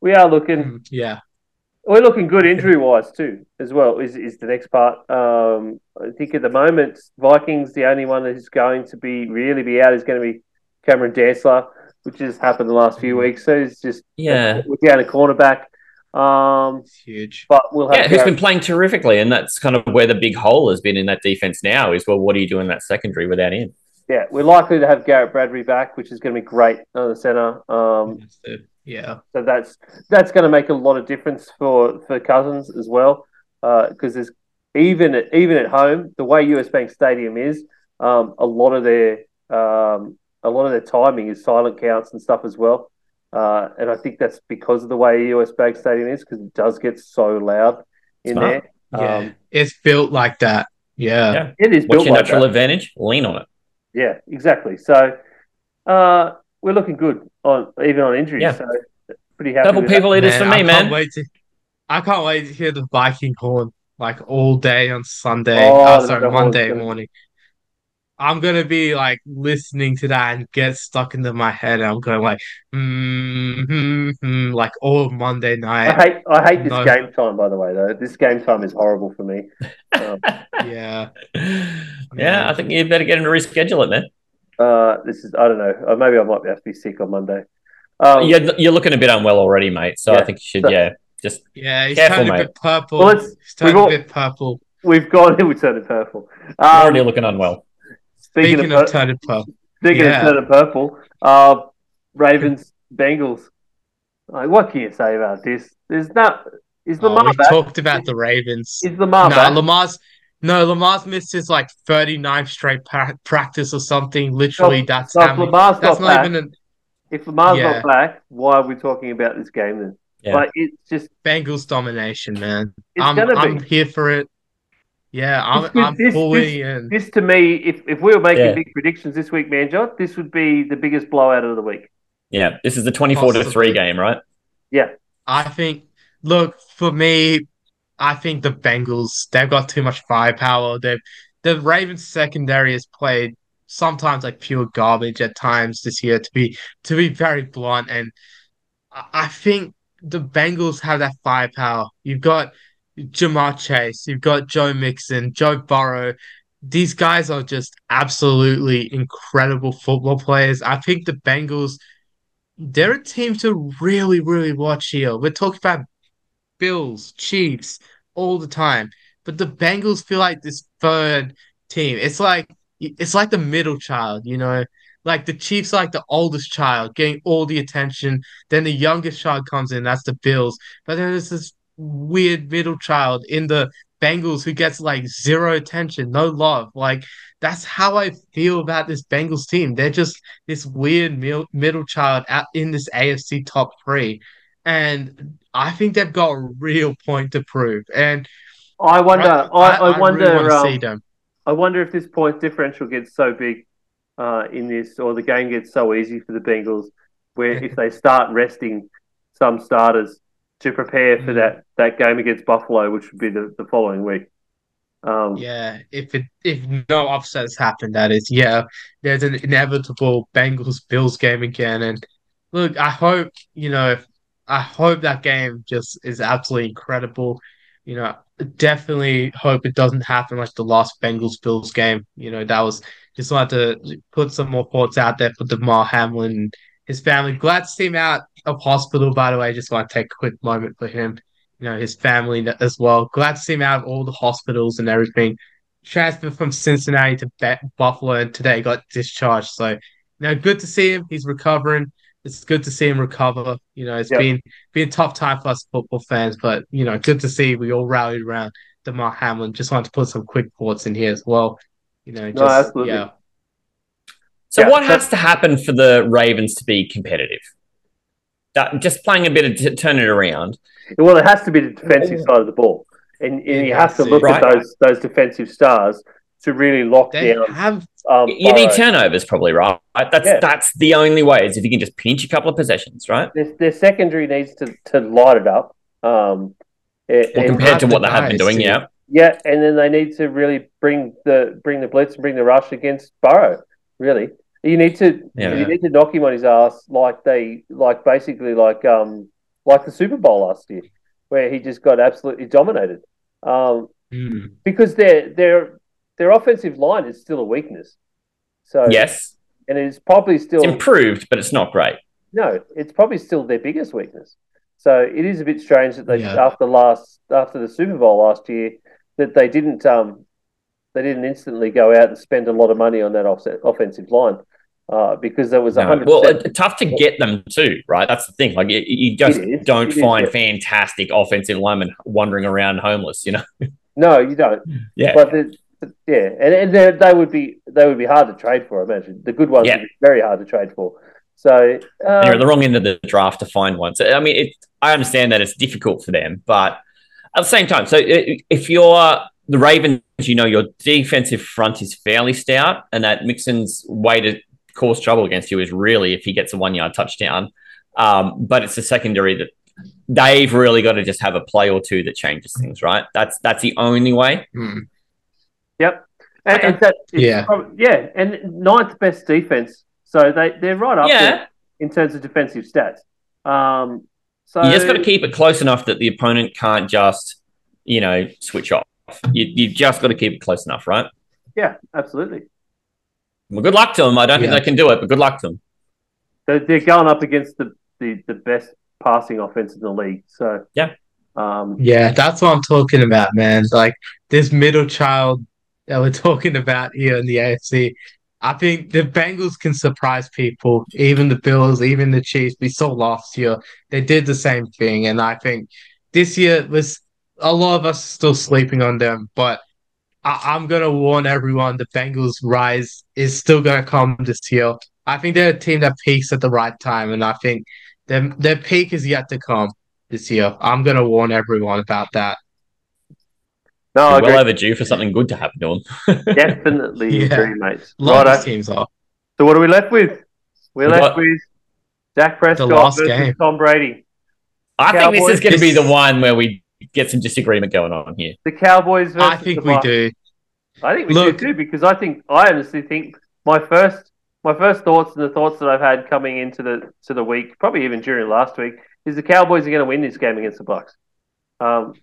we are looking. Mm, yeah. We're looking good injury wise too, as well. Is is the next part? Um, I think at the moment, Vikings the only one that is going to be really be out is going to be Cameron Dantzler, which has happened the last few weeks. So it's just Yeah. we're down a cornerback. Um, It's huge. but we'll have Yeah, who's been playing terrifically, and that's kind of where the big hole has been in that defense now. Is well, what do you do in that secondary without him? yeah, we're likely to have Garrett Bradbury back, which is going to be great on the center. Um, Yeah. So that's that's going to make a lot of difference for for Cousins as well, because there's even at, even at home the way US Bank Stadium is, um, a lot of their um, a lot of their timing is silent counts and stuff as well, uh, and I think that's because of the way US Bank Stadium is because it does get so loud in Smart. there. Yeah. Um, it's built like that. Yeah. Yeah. it is What's built your like natural that. advantage? Lean on it. Yeah, exactly. So uh, we're looking good on even on injuries. Yeah. So pretty happy. Double people eaters for I me, can't man. Wait to, I can't wait to hear the Viking horn like all day on Sunday. Oh, Oh, sorry, the horn's Monday gonna- morning. I'm gonna be like listening to that and get stuck into my head. And I'm going like, mm, mm, mm, like all Monday I night. hate I hate this game time. By the way, though, this game time is horrible for me. Um, Yeah, yeah, I think you better get him to reschedule it, man. uh, this is I don't know. Uh, maybe I might have to be sick on Monday. Um, You're, you're looking a bit unwell already, mate. So I think you should, So- yeah, just yeah. He's Careful, turned a mate. bit purple. Well, he's turned we've a all- bit purple. We've gone. We turned it purple. you're Um, already looking unwell. Speaking, Speaking of, of pur- turning purple, speaking yeah. of turning purple, uh, Ravens Bengals. Like, what can you say about this? There's not. Is oh, Lamar we back? talked about the Ravens. Is Lamar No, back? Lamar's no Lamar's missed his like 39th straight pa- practice or something. Literally, So- that's so how if many- Lamar's that's not not back, even an If Lamar's Yeah. not back, why are we talking about this game then? Yeah. Like it's just Bengals domination, man. it's I'm gonna I'm be. here for it. Yeah, I'm This- I'm this- fully in. This to me, if, if we were making Yeah. big predictions this week, man, Manjot, this would be the biggest blowout of the week. Yeah, this is the 24 to 3 game, right? Yeah. I think, look, for me, I think the Bengals, they've got too much firepower. They've, the Ravens secondary has played sometimes like pure garbage at times this year, to be to be very blunt. And I I think the Bengals have that firepower. You've got Ja'Marr Chase, you've got Joe Mixon, Joe Burrow. These guys are just absolutely incredible football players. I think the Bengals they're a team to really, really watch here. We're talking about Bills, Chiefs all the time, but the Bengals feel like this third team. It's like it's like the middle child, you know. Like the Chiefs, like the oldest child, getting all the attention. Then the youngest child comes in, that's the Bills. But then there's this weird middle child in the Bengals who gets like zero attention, no love. Like that's how I feel about this Bengals team. They're just this weird mil- middle child out in this AFC top three. And I think they've got a real point to prove. And I wonder. I, I, wonder. really um, see them. I wonder if this point differential gets so big uh, in this, or the game gets so easy for the Bengals, where if they start resting some starters to prepare for Mm. that, that game against Buffalo, which would be the, the following week. Um, Yeah, if it if no upsets happen, that is, yeah, there's an inevitable Bengals Bills game again. And look, I hope you know, I hope that game just is absolutely incredible. You know, definitely hope it doesn't happen like the last Bengals Bills game. You know, that was just wanted to put some more thoughts out there for Damar Hamlin and his family. Glad to see him out of hospital, by the way. Just want to take a quick moment for him you know, his family as well. Glad to see him out of all the hospitals and everything. Transferred from Cincinnati to Be- Buffalo and today got discharged. So, you know, good to see him. He's recovering. It's good to see him recover. You know, it's Yep. been been a tough time for us football fans, but you know, good to see we all rallied around Damar Hamlin. Just wanted to put some quick thoughts in here as well. You know, just absolutely. yeah. So Yeah, what has to happen for the Ravens to be competitive? That, just playing a bit of t- turn it around. Well, it has to be the defensive side of the ball, and, and you have to that's it. look at those those defensive stars to really lock They down. have Um, You need turnovers, probably, right? That's Yeah. that's the only way is if you can just pinch a couple of possessions, right? their, their secondary needs to, to light it up. Um, and- Well, and- compared to what they have been doing, to- yeah. yeah, and then they need to really bring the bring the blitz and bring the rush against Burrow. Really, you need to Yeah. you need to knock him on his ass like they like basically like um like the Super Bowl last year, where he just got absolutely dominated. Um, hmm. because their their their offensive line is still a weakness. So Yes, and it's probably still it's improved, but it's not great. no, it's probably still their biggest weakness. So it is a bit strange that they Yeah. after last after the Super Bowl last year that they didn't um they didn't instantly go out and spend a lot of money on that offset, offensive line uh, because there was a No. hundred Well, it's tough to get them too, right? That's the thing. Like you, you just don't It is, find yeah. fantastic offensive linemen wandering around homeless. You know? No, you don't. Yeah. But the, yeah, and, and they would be they would be hard to trade for. I imagine the good ones Yeah. would be very hard to trade for. So And you're um, at the wrong end of the draft to find one. So I mean, it, I understand that it's difficult for them, but at the same time, so if you're the Ravens, you know your defensive front is fairly stout, and that Mixon's way to cause trouble against you is really if he gets a one yard touchdown. Um, but it's the secondary that they've really got to just have a play or two that changes things, right? That's that's the only way. Hmm. Yep. And, Okay. and that, Yeah. prob- yeah, and ninth best defense. So they they're right up Yeah. there in terms of defensive stats. Um, so You just got to keep it close enough that the opponent can't just, you know, switch off. You you just got to keep it close enough, right? yeah, absolutely. Well, good luck to them. I don't Yeah. think they can do it, but good luck to them. They're, they're going up against the, the, the best passing offense in the league. So Yeah. um, Yeah, that's what I'm talking about, man. Like this middle child that we're talking about here in the AFC. I think the Bengals can surprise people, even the Bills, even the Chiefs. We saw last year they did the same thing, and I think this year was a lot of us still sleeping on them. But I, I'm gonna warn everyone: the Bengals' rise is still gonna come this year. I think they're a team that peaks at the right time, and I think their their peak is yet to come this year. I'm gonna warn everyone about that. No, I well overdue for something good to happen to them. Definitely Yeah. agree, mate. A lot of teams are. So what are we left with? We're We left with Dak Prescott last versus game. Tom Brady. I think this is going to be the one where we get some disagreement going on here. The Cowboys versus I think the we do. I think we Look- do too because I think I honestly think my first my first thoughts and the thoughts that I've had coming into the to the week, probably even during last week, is the Cowboys are going to win this game against the Bucs. Um,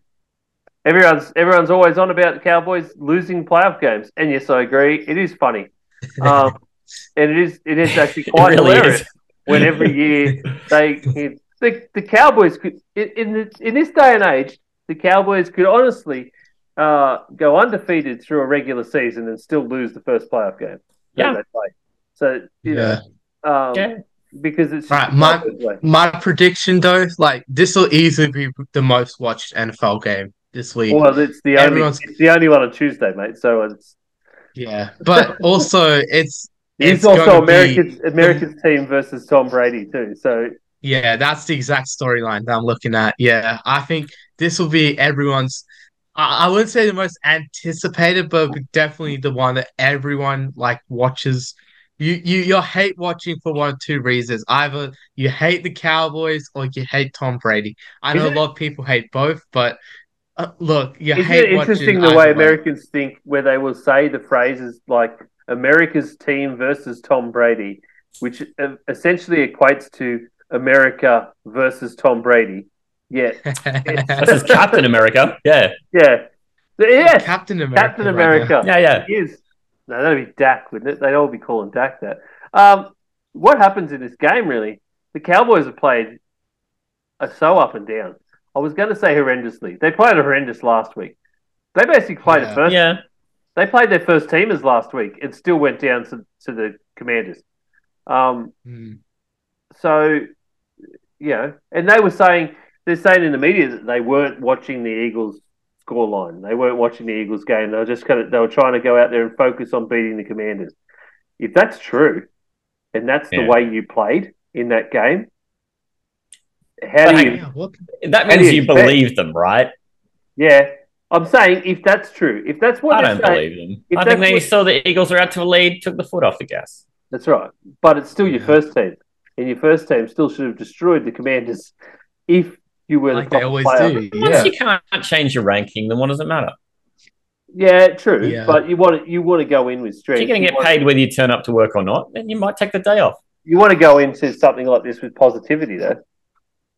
everyone's everyone's always on about the Cowboys losing playoff games, and yes, I agree. It is funny, um, and it is it is actually quite really hilarious is. when every year they the, the Cowboys could in in, the, in this day and age the Cowboys could honestly uh, go undefeated through a regular season and still lose the first playoff game Yeah. So you Yeah. know, um, Yeah. because it's Right, my- My prediction though, like this will easily be the most watched NFL game this week. well, it's the only everyone's- it's the only one on Tuesday, mate. So it's yeah, but also it's it's, It's also gonna be- America's America's team versus Tom Brady too. So Yeah, that's the exact storyline that I'm looking at. Yeah, I think this will be everyone's. I, I wouldn't say the most anticipated, but definitely the one that everyone like watches. You you you hate watching for one of two reasons. Either you hate the Cowboys or you hate Tom Brady. I know a lot of people hate both, but uh, look, you Isn't hate it interesting watching the way Americans think, where they will say the phrases like America's team versus Tom Brady, which uh, essentially equates to America versus Tom Brady. Yeah, This is Captain America. Yeah. yeah, Yeah. Captain America. Captain right America. Yeah, yeah. He is. No, that'd be Dak, wouldn't it? They'd all be calling Dak that. Um, what happens in this game, really? The Cowboys have played are so up and down. I was going to say horrendously. They played horrendous last week. They basically played Yeah. a first Yeah. they played their first teamers last week and still went down to, to the Commanders. Um, Hmm. so, you know, and they were saying they're saying in the media that they weren't watching the Eagles scoreline. They weren't watching the Eagles game. They were just kind of they were trying to go out there and focus on beating the Commanders. If that's true, and that's the way you played in that game, how But do you? Yeah. That means you you believe them, right? Yeah, I'm saying if that's true, if that's what I they're don't saying- believe them. if I think they what- saw the Eagles were out to a lead, took the foot off the gas. That's right. But it's still your Yeah. first team. And your first team still should have destroyed the Commanders if you were Like the they top always player. do. Once Yeah. you can't change your ranking, then what does it matter? Yeah, true. Yeah. But you want to, you want to go in with strength. If strength. you're going to get want- paid whether you turn up to work or not, then you might take the day off. You want to go into something like this with positivity, though.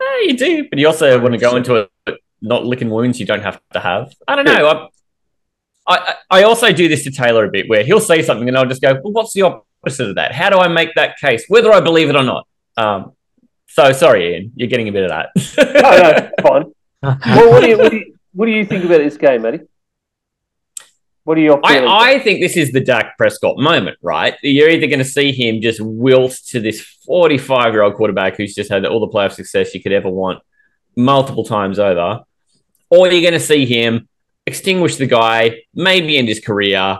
Yeah, you do, but you also want to go into it not licking wounds you don't have to have. I don't know. I, I, I also do this to Taylor a bit, where he'll say something and I'll just go, "Well, what's the opposite of that? How do I make that case, whether I believe it or not?" Um, so sorry, Ian, you're getting a bit of that. No, no, fine. Well, what do you, what do you, what do you think about this game, Matty? What are your? I, I think this is the Dak Prescott moment, right? You're either going to see him just wilt to this 45 year old quarterback who's just had all the playoff success you could ever want multiple times over, or you're going to see him extinguish the guy, maybe end his career,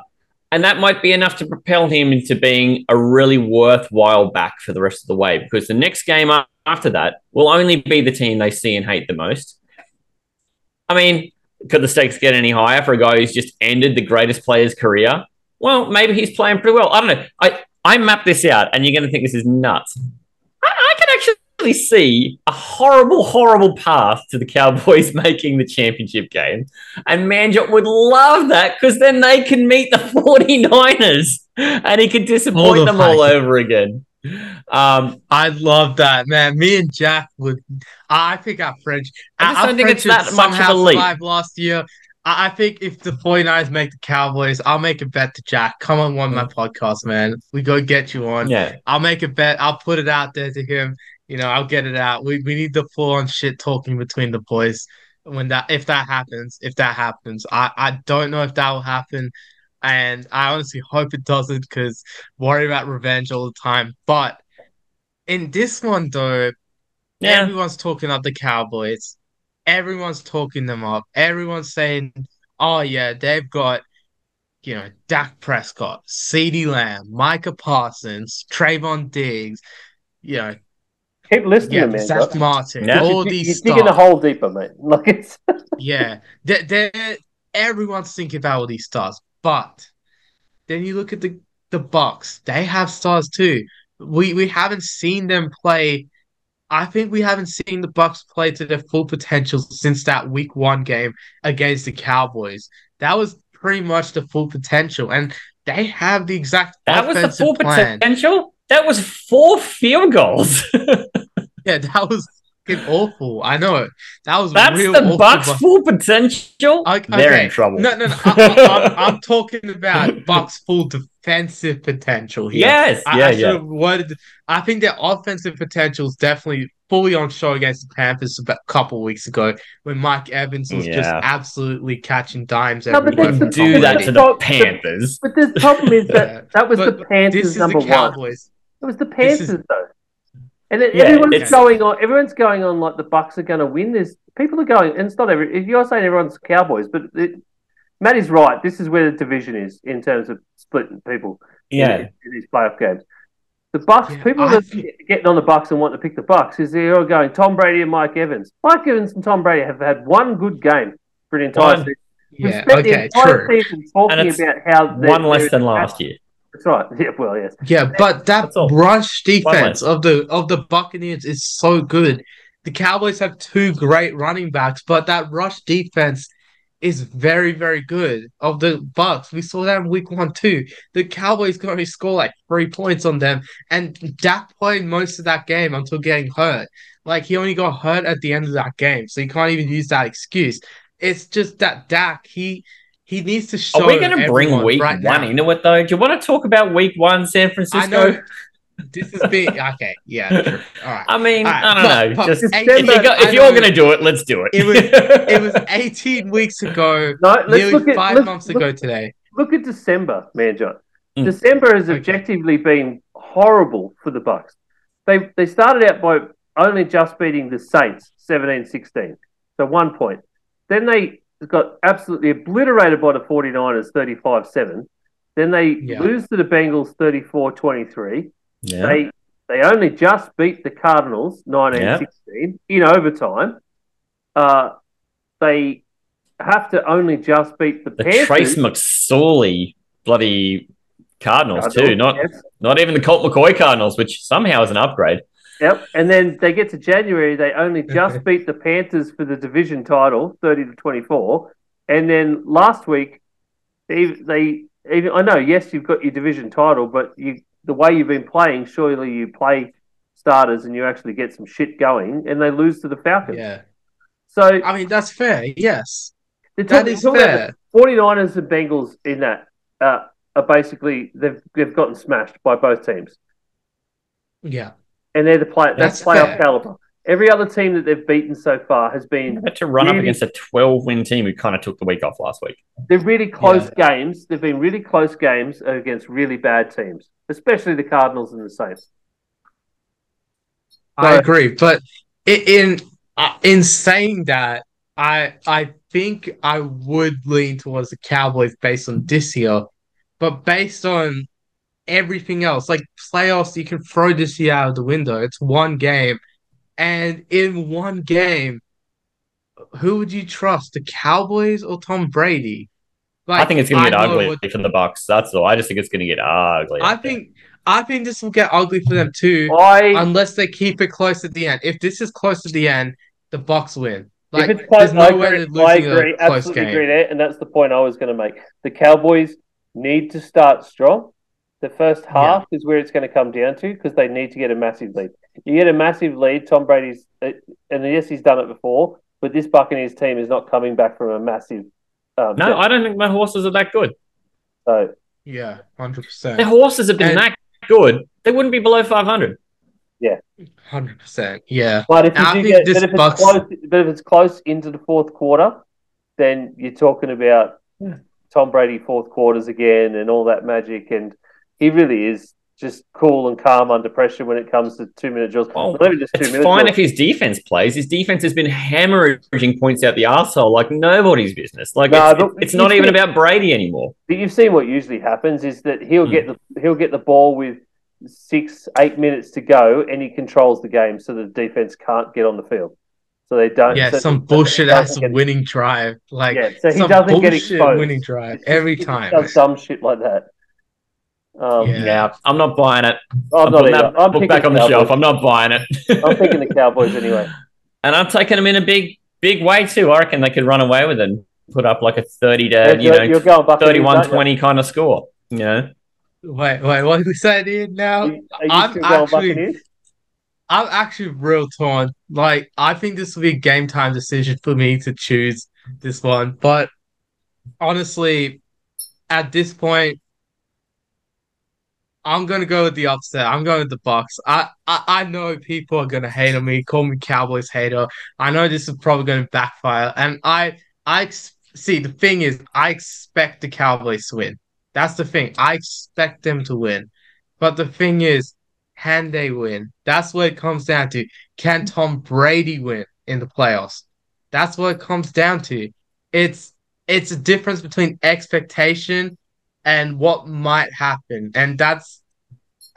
and that might be enough to propel him into being a really worthwhile back for the rest of the way because the next game after that will only be the team they see and hate the most. I mean, could the stakes get any higher for a guy who's just ended the greatest player's career? Well, maybe he's playing pretty well. I don't know. I, I mapped this out, and you're going to think this is nuts. I, I see a horrible, horrible path to the Cowboys making the championship game. And Manjot would love that because then they can meet the 49ers and he could disappoint All the them all over again. Um, I love that, man. Me and Jack would. I think our French. I just don't think it's that much of a somehow leap. last year. I, think if the 49ers make the Cowboys, I'll make a bet to Jack. Come on one of my podcast, man. We go get you on. yeah. I'll make a bet. I'll put it out there to him. You know, I'll get it out. We we need the full on shit talking between the boys. When that if that happens, if that happens, I I don't know if that will happen, and I honestly hope it doesn't because worry about revenge all the time. But in this one though, Yeah. everyone's talking up the Cowboys. Everyone's talking them up. Everyone's saying, "Oh yeah, they've got you know, Dak Prescott, CeeDee Lamb, Micah Parsons, Trevon Diggs, you know, Keep listening, yeah, man. Zack Josh. Martin, Yeah. all You- these You're digging a hole deeper, mate. Like it's Yeah, they're, they're, everyone's thinking about all these stars, but then you look at the the Bucs. They have stars too. We we haven't seen them play. I think we haven't seen the Bucs play to their full potential since that Week One game against the Cowboys. That was pretty much the full potential, and they have the exact That was the full plan. potential. That was four field goals. Yeah, that was awful. I know it. That was That's real the awful, Bucs' but- full potential. I- They're okay. in trouble. No, no, no. I, I, I'm, I'm talking about Bucs' full defensive potential here. Yes, I, yeah, I yeah. worded. I think their offensive potential is definitely fully on show against the Panthers a couple weeks ago when Mike Evans was just absolutely catching dimes No, but that's the- Do that to the- the Panthers. But the problem is that Yeah. that was But the Panthers This is number the one. Cowboys. It was the This is- Panthers though. And then Yeah, everyone's it's- going on. Everyone's going on like the Bucs are going to win this. People are going, and it's not every. You're saying everyone's Cowboys, but it, Matt is right. This is where the division is in terms of splitting people. Yeah. in, in these playoff games. The Bucs, Yeah, people I that are getting on the Bucs and want to pick the Bucks is they're all going Tom Brady and Mike Evans. Mike Evans and Tom Brady have had one good game for an entire One. season. We've Yeah. the Okay. entire True. season talking And it's about how One less than last year. That's right. Yeah, well, yes. Yeah, but that rush defense of the of the Buccaneers is so good. The Cowboys have two great running backs, but that rush defense is very, very good. Of the Bucs, we saw that in Week One too. The Cowboys could only score like three points on them, and Dak played most of that game until getting hurt. Like he only got hurt at the end of that game, so you can't even use that excuse. It's just that Dak he he needs to show. Are we going to bring week right one now. into it though? Do you want to talk about week one, San I Francisco? know this is being okay. Yeah, true. All right. I mean, All right, I don't but- know. but Just December- if, you got, if you're going to do it, let's do it. It was- It was 18 weeks ago, No, let's nearly look at 5 let's months look- ago today. Look at December, man, John. Mm. December has Okay. objectively been horrible for the Bucs. They they started out by only just beating the Saints 17-16, so one point. Then they got absolutely obliterated by the 49ers 35-7. Then they Yeah. lose to the Bengals 34-23. yeah. They they only just beat the Cardinals 19-16 in overtime. Uh, they have to only just beat the, the Panthers. Trace McSorley bloody Cardinals, too. Not Yes. not even the Colt McCoy Cardinals, which somehow is an upgrade. Yep. And then they get to January, they only just beat the Panthers for the division title, 30 to 24. And then last week, they, they even, I know, yes, you've got your division title, but you the way you've been playing, surely you play starters and you actually get some shit going, and they lose to the Falcons. Yeah. So I mean, that's fair. Yes. That is fair. the 49ers and Bengals in that uh, are basically, they've, they've gotten smashed by both teams. Yeah. And they're the play, that's, That's playoff fair. caliber. Every other team that they've beaten so far has been Had to run up against a 12 win team who kind of took the week off last week. They're really close games. They've been really close games against really bad teams, especially the Cardinals and the Saints. I agree, but in uh, in saying that, I I think I would lean towards the Cowboys based on this year, but based on everything else, like playoffs, you can throw this year out of the window. It's one game, and in one game, who would you trust, the Cowboys or Tom Brady? Like, I think it's going to get ugly what- for the Bucs. That's all. I just think it's going to get ugly. I think I think this will get ugly for them too. I unless they keep it close at the end. If this is close at the end, the Bucs win. Like, if it's close, there's I no way agree, they're I losing agree a close absolutely game. agree there, and that's the point I was going to make. The Cowboys need to start strong. The first half is where it's going to come down to because they need to get a massive lead. You get a massive lead. Tom Brady's, uh, and yes, he's done it before, but this Buccaneers team is not coming back from a massive. Um, no, I don't think my horses are that good. so Yeah, hundred Their percent, horses have been And- that good. They wouldn't be below 500. Yeah, hundred percent. Yeah, But if you do think get, this but if it's Bucs- close, but if it's close into the fourth quarter, then you're talking about Tom Brady fourth quarters again and all that magic, and he really is just cool and calm under pressure when it comes to two minute drills. Well, Not even just two It's minute fine drills. if his defense plays. His defense has been hemorrhaging points out the arsehole like nobody's business. Like No, it's, it's not even about Brady anymore. But you've seen what usually happens is that he'll Hmm. get the he'll get the ball with six eight minutes to go, and he controls the game so the defense can't get on the field. So they don't. Yeah, so- some bullshit he ass get- winning drive. Like yeah, so he some doesn't get bullshit exposed. winning drive It's just- every he time. Does some shit like that. Um, Yeah. Yeah, I'm not buying it. I'm, I'm not putting either. that I'm book back on the Cowboys. shelf. I'm not buying it. I'm picking the Cowboys anyway. and I'm taking them in a big, big way too. I reckon they could run away with it and put up like a 30 to, You're, you know, you're going 31 20 kind of score. You know, Wait, wait, what we said here now? Are you, are you I'm actually- I'm actually real torn. Like, I think this will be a game time decision for me to choose this one. But honestly, at this point, I'm gonna go with the upset. I'm going with the Bucs. I, I I know people are gonna hate on me, call me Cowboys hater. I know this is probably gonna backfire, and I I ex- see the thing is I expect the Cowboys to win. That's the thing. I expect them to win. But the thing is, can they win? That's what it comes down to. Can Tom Brady win in the playoffs? That's what it comes down to. It's it's a difference between expectation and what might happen. And that's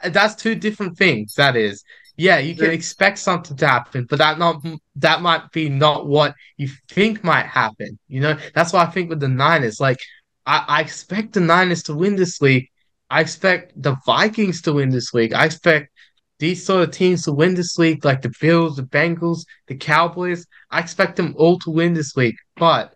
that's two different things. That is. Yeah, you can expect something to happen, but that not that might be not what you think might happen. You know, that's why I think with the Niners, like I, I expect the Niners to win this week. I expect the Vikings to win this week. I expect these sort of teams to win this week, like the Bills, the Bengals, the Cowboys. I expect them all to win this week. But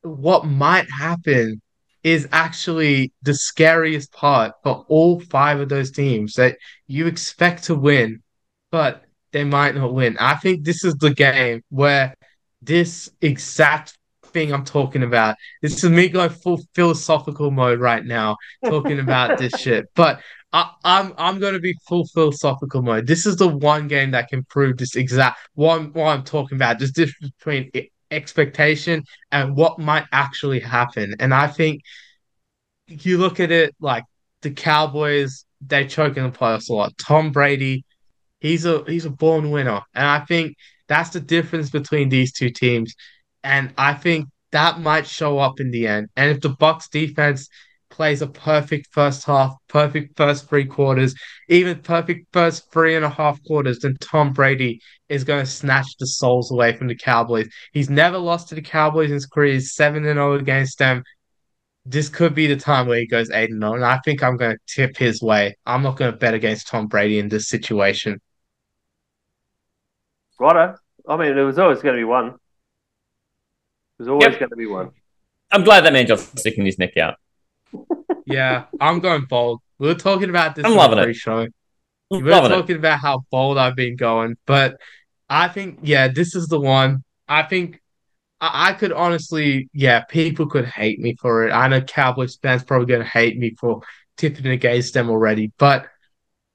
what might happen is actually the scariest part for all five of those teams that you expect to win, but they might not win. I think this is the game where this exact thing I'm talking about. This is me going full philosophical mode right now, talking about this shit. But I, I'm I'm gonna be full philosophical mode. This is the one game that can prove this exact what, what I'm talking about. This difference between expectation and what might actually happen. And I think you look at it like the Cowboys, they choke in the playoffs a lot. Tom Brady, he's a he's a born winner. And I think that's the difference between these two teams. And I think that might show up in the end. And if the Bucs defense plays a perfect first half, perfect first three quarters, even perfect first three and a half quarters, then Tom Brady is going to snatch the souls away from the Cowboys. He's never lost to the Cowboys in his career. He's 7 and 0 against them. This could be the time where he goes 8 and 0. And I think I'm going to tip his way. I'm not going to bet against Tom Brady in this situation. Righto. I mean, there was always going to be one. There's always Yep. going to be one. I'm glad that man just sticking his neck out. Yeah, I'm going bold. We were talking about this I'm loving it. We were Loving it. talking about how bold I've been going, but I think yeah, this is the one. I think I, I could honestly, yeah, people could hate me for it. I know Cowboys fans probably gonna hate me for tipping against them already, but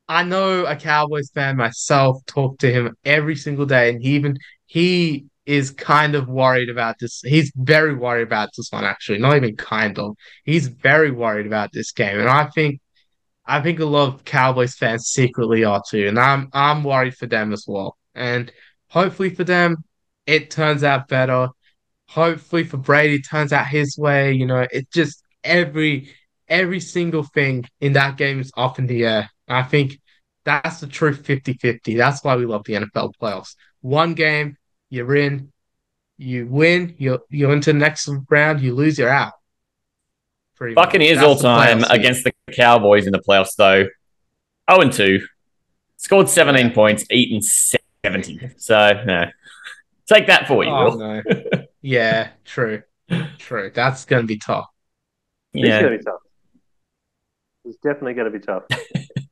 I know a Cowboys fan myself. Talk to him every single day, and he even he is kind of worried about this. He's very worried about this one, actually. Not even kind of. He's very worried about this game, and I think I think a lot of Cowboys fans secretly are too, and I'm I'm worried for them as well. And hopefully for them, it turns out better. Hopefully for Brady, turns out his way. You know, it just every every single thing in that game is up in the air. I think that's the true 50-50. That's why we love the NFL playoffs. One game, you're in, you win, you're you're into the next round, you lose, you're out. Pretty much. Buccaneers That's all the time playoffs against the Cowboys in the playoffs, though. 0 and 2. Scored 17 points, eaten 70. So, no. Take that for what you Oh will. no. yeah, true. True. That's gonna be tough. It's Yeah. going to be tough. It's definitely going to be tough.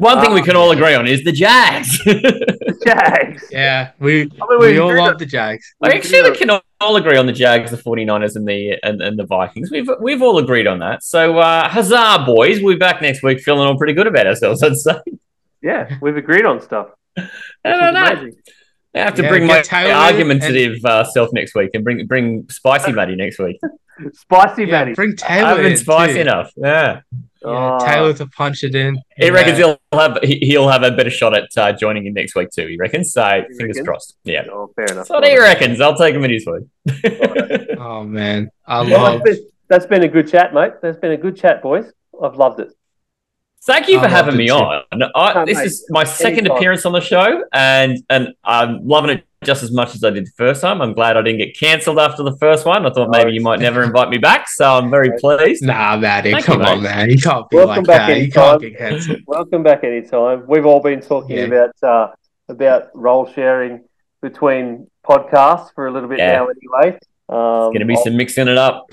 One thing we Ah, can all agree on is the Jags. The Jags. Yeah, we I mean, we we all love on- the Jags. I actually we can all agree on the Jags, the 49ers, and the and, and the Vikings. We've we've all agreed on that. So uh huzzah, boys. We'll be back next week feeling all pretty good about ourselves, I'd say. Yeah, we've agreed on stuff. I don't know. amazing. I have to Yeah, bring my tailor-made argumentative uh, self next week and bring bring spicy Matty next week. Spicy Yeah, Matty. bring I Taylor haven't been spicy too. enough. Yeah. Yeah, Oh. Taylor to punch it in. He Yeah. reckons he'll have he- he'll have a better shot at uh, joining in next week too. He reckons. So You fingers reckon? crossed. Yeah. Oh, fair enough. That's what he reckons. I'll take him at his word. Oh man, I Well, love. that's, been, that's been a good chat, mate. That's been a good chat, boys. I've loved it. Thank you I for loved having me too. on. I, Oh, this mate, is my second anytime. appearance on the show, and and I'm loving it just as much as I did the first time. I'm glad I didn't get cancelled after the first one. I thought maybe you might never invite me back, so I'm very pleased. Nah, Matty, Thank you, come on, man. You can't be Welcome like back that. You anytime. can't get cancelled. Welcome back anytime. We've all been talking Yeah. about uh, about role sharing between podcasts for a little bit Yeah. now, anyway. Um, Going to be I'll, some mixing it up.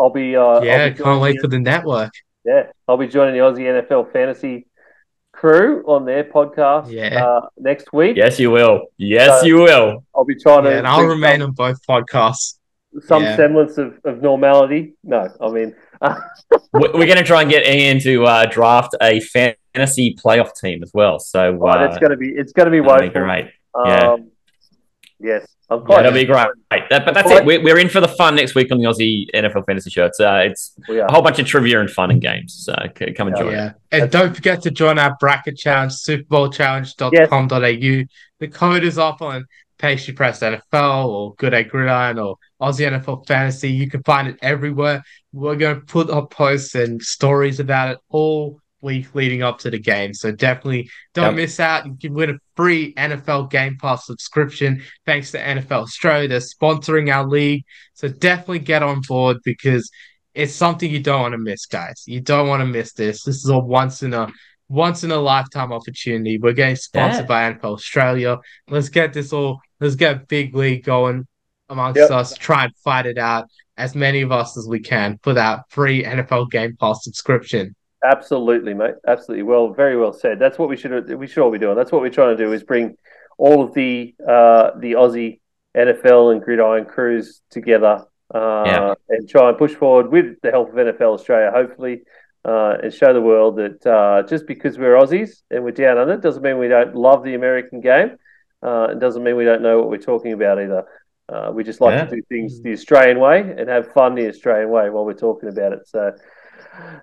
I'll be. Uh, I'll Yeah, be can't wait the- for the network. Yeah, I'll be joining the Aussie NFL fantasy crew on their podcast Yeah. uh, next week. Yes, you will. Yes, So- you will. I'll be trying to and I'll remain some, on both podcasts. some yeah. semblance of, of normality. No, I mean, uh, We- We're going to try and get Ian to uh, draft a fantasy playoff team as well. So oh, uh, it's going to be it's going to be that'll be woeful. great. Um, Yeah. Yes, of course. Yeah, that'll be great. That, but that's it. We're, we're in for the fun next week on the Aussie NFL Fantasy Show. It's, uh, it's a whole bunch of trivia and fun and games. So c- come and join. Yeah. And don't forget to join our bracket challenge, superbowlchallenge.com.au. The code is up on Pastry Press NFL or Good Egg Gridiron or Aussie NFL Fantasy. You can find it everywhere. We're going to put up posts and stories about it all week leading up to the game. So definitely don't Yep. miss out. You can win a free NFL Game Pass subscription thanks to NFL Australia. They're sponsoring our league. So definitely get on board because it's something you don't want to miss, guys. You don't want to miss this. This is a once in a once in a lifetime opportunity. We're getting sponsored Yeah. by NFL Australia. Let's get this all. Let's get big league going amongst Yep. us. Try and fight it out as many of us as we can for that free NFL Game Pass subscription. Absolutely, mate. Absolutely. Well, very well said. That's what we should we should all be doing. That's what we're trying to do is bring all of the uh, the Aussie NFL and gridiron crews together uh, Yeah. and try and push forward with the help of NFL Australia, hopefully, uh, and show the world that uh, just because we're Aussies and we're down under doesn't mean we don't love the American game. Uh, it doesn't mean we don't know what we're talking about either. Uh, we just like Yeah. to do things the Australian way and have fun the Australian way while we're talking about it. So,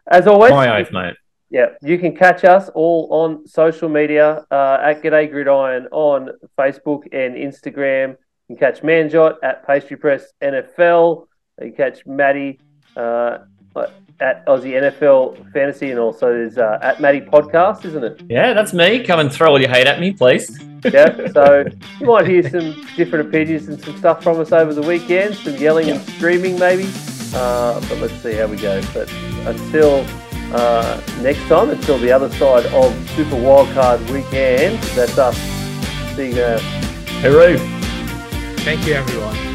as always, My oath, mate. yeah, you can catch us all on social media uh, at G'day Gridiron on Facebook and Instagram. You can catch Manjot at Pastry Press NFL. You can catch Matty uh, at Aussie NFL Fantasy, and also there's uh, at Matty Podcast, isn't it? Yeah, that's me. Come and throw all your hate at me, please. Yeah. So you might hear some different opinions and some stuff from us over the weekend, some yelling and screaming maybe. Uh, but let's see how we go. But until uh, next time, until the other side of Super Wildcard Weekend, that's us. See you now. Hooroo. Thank you, everyone.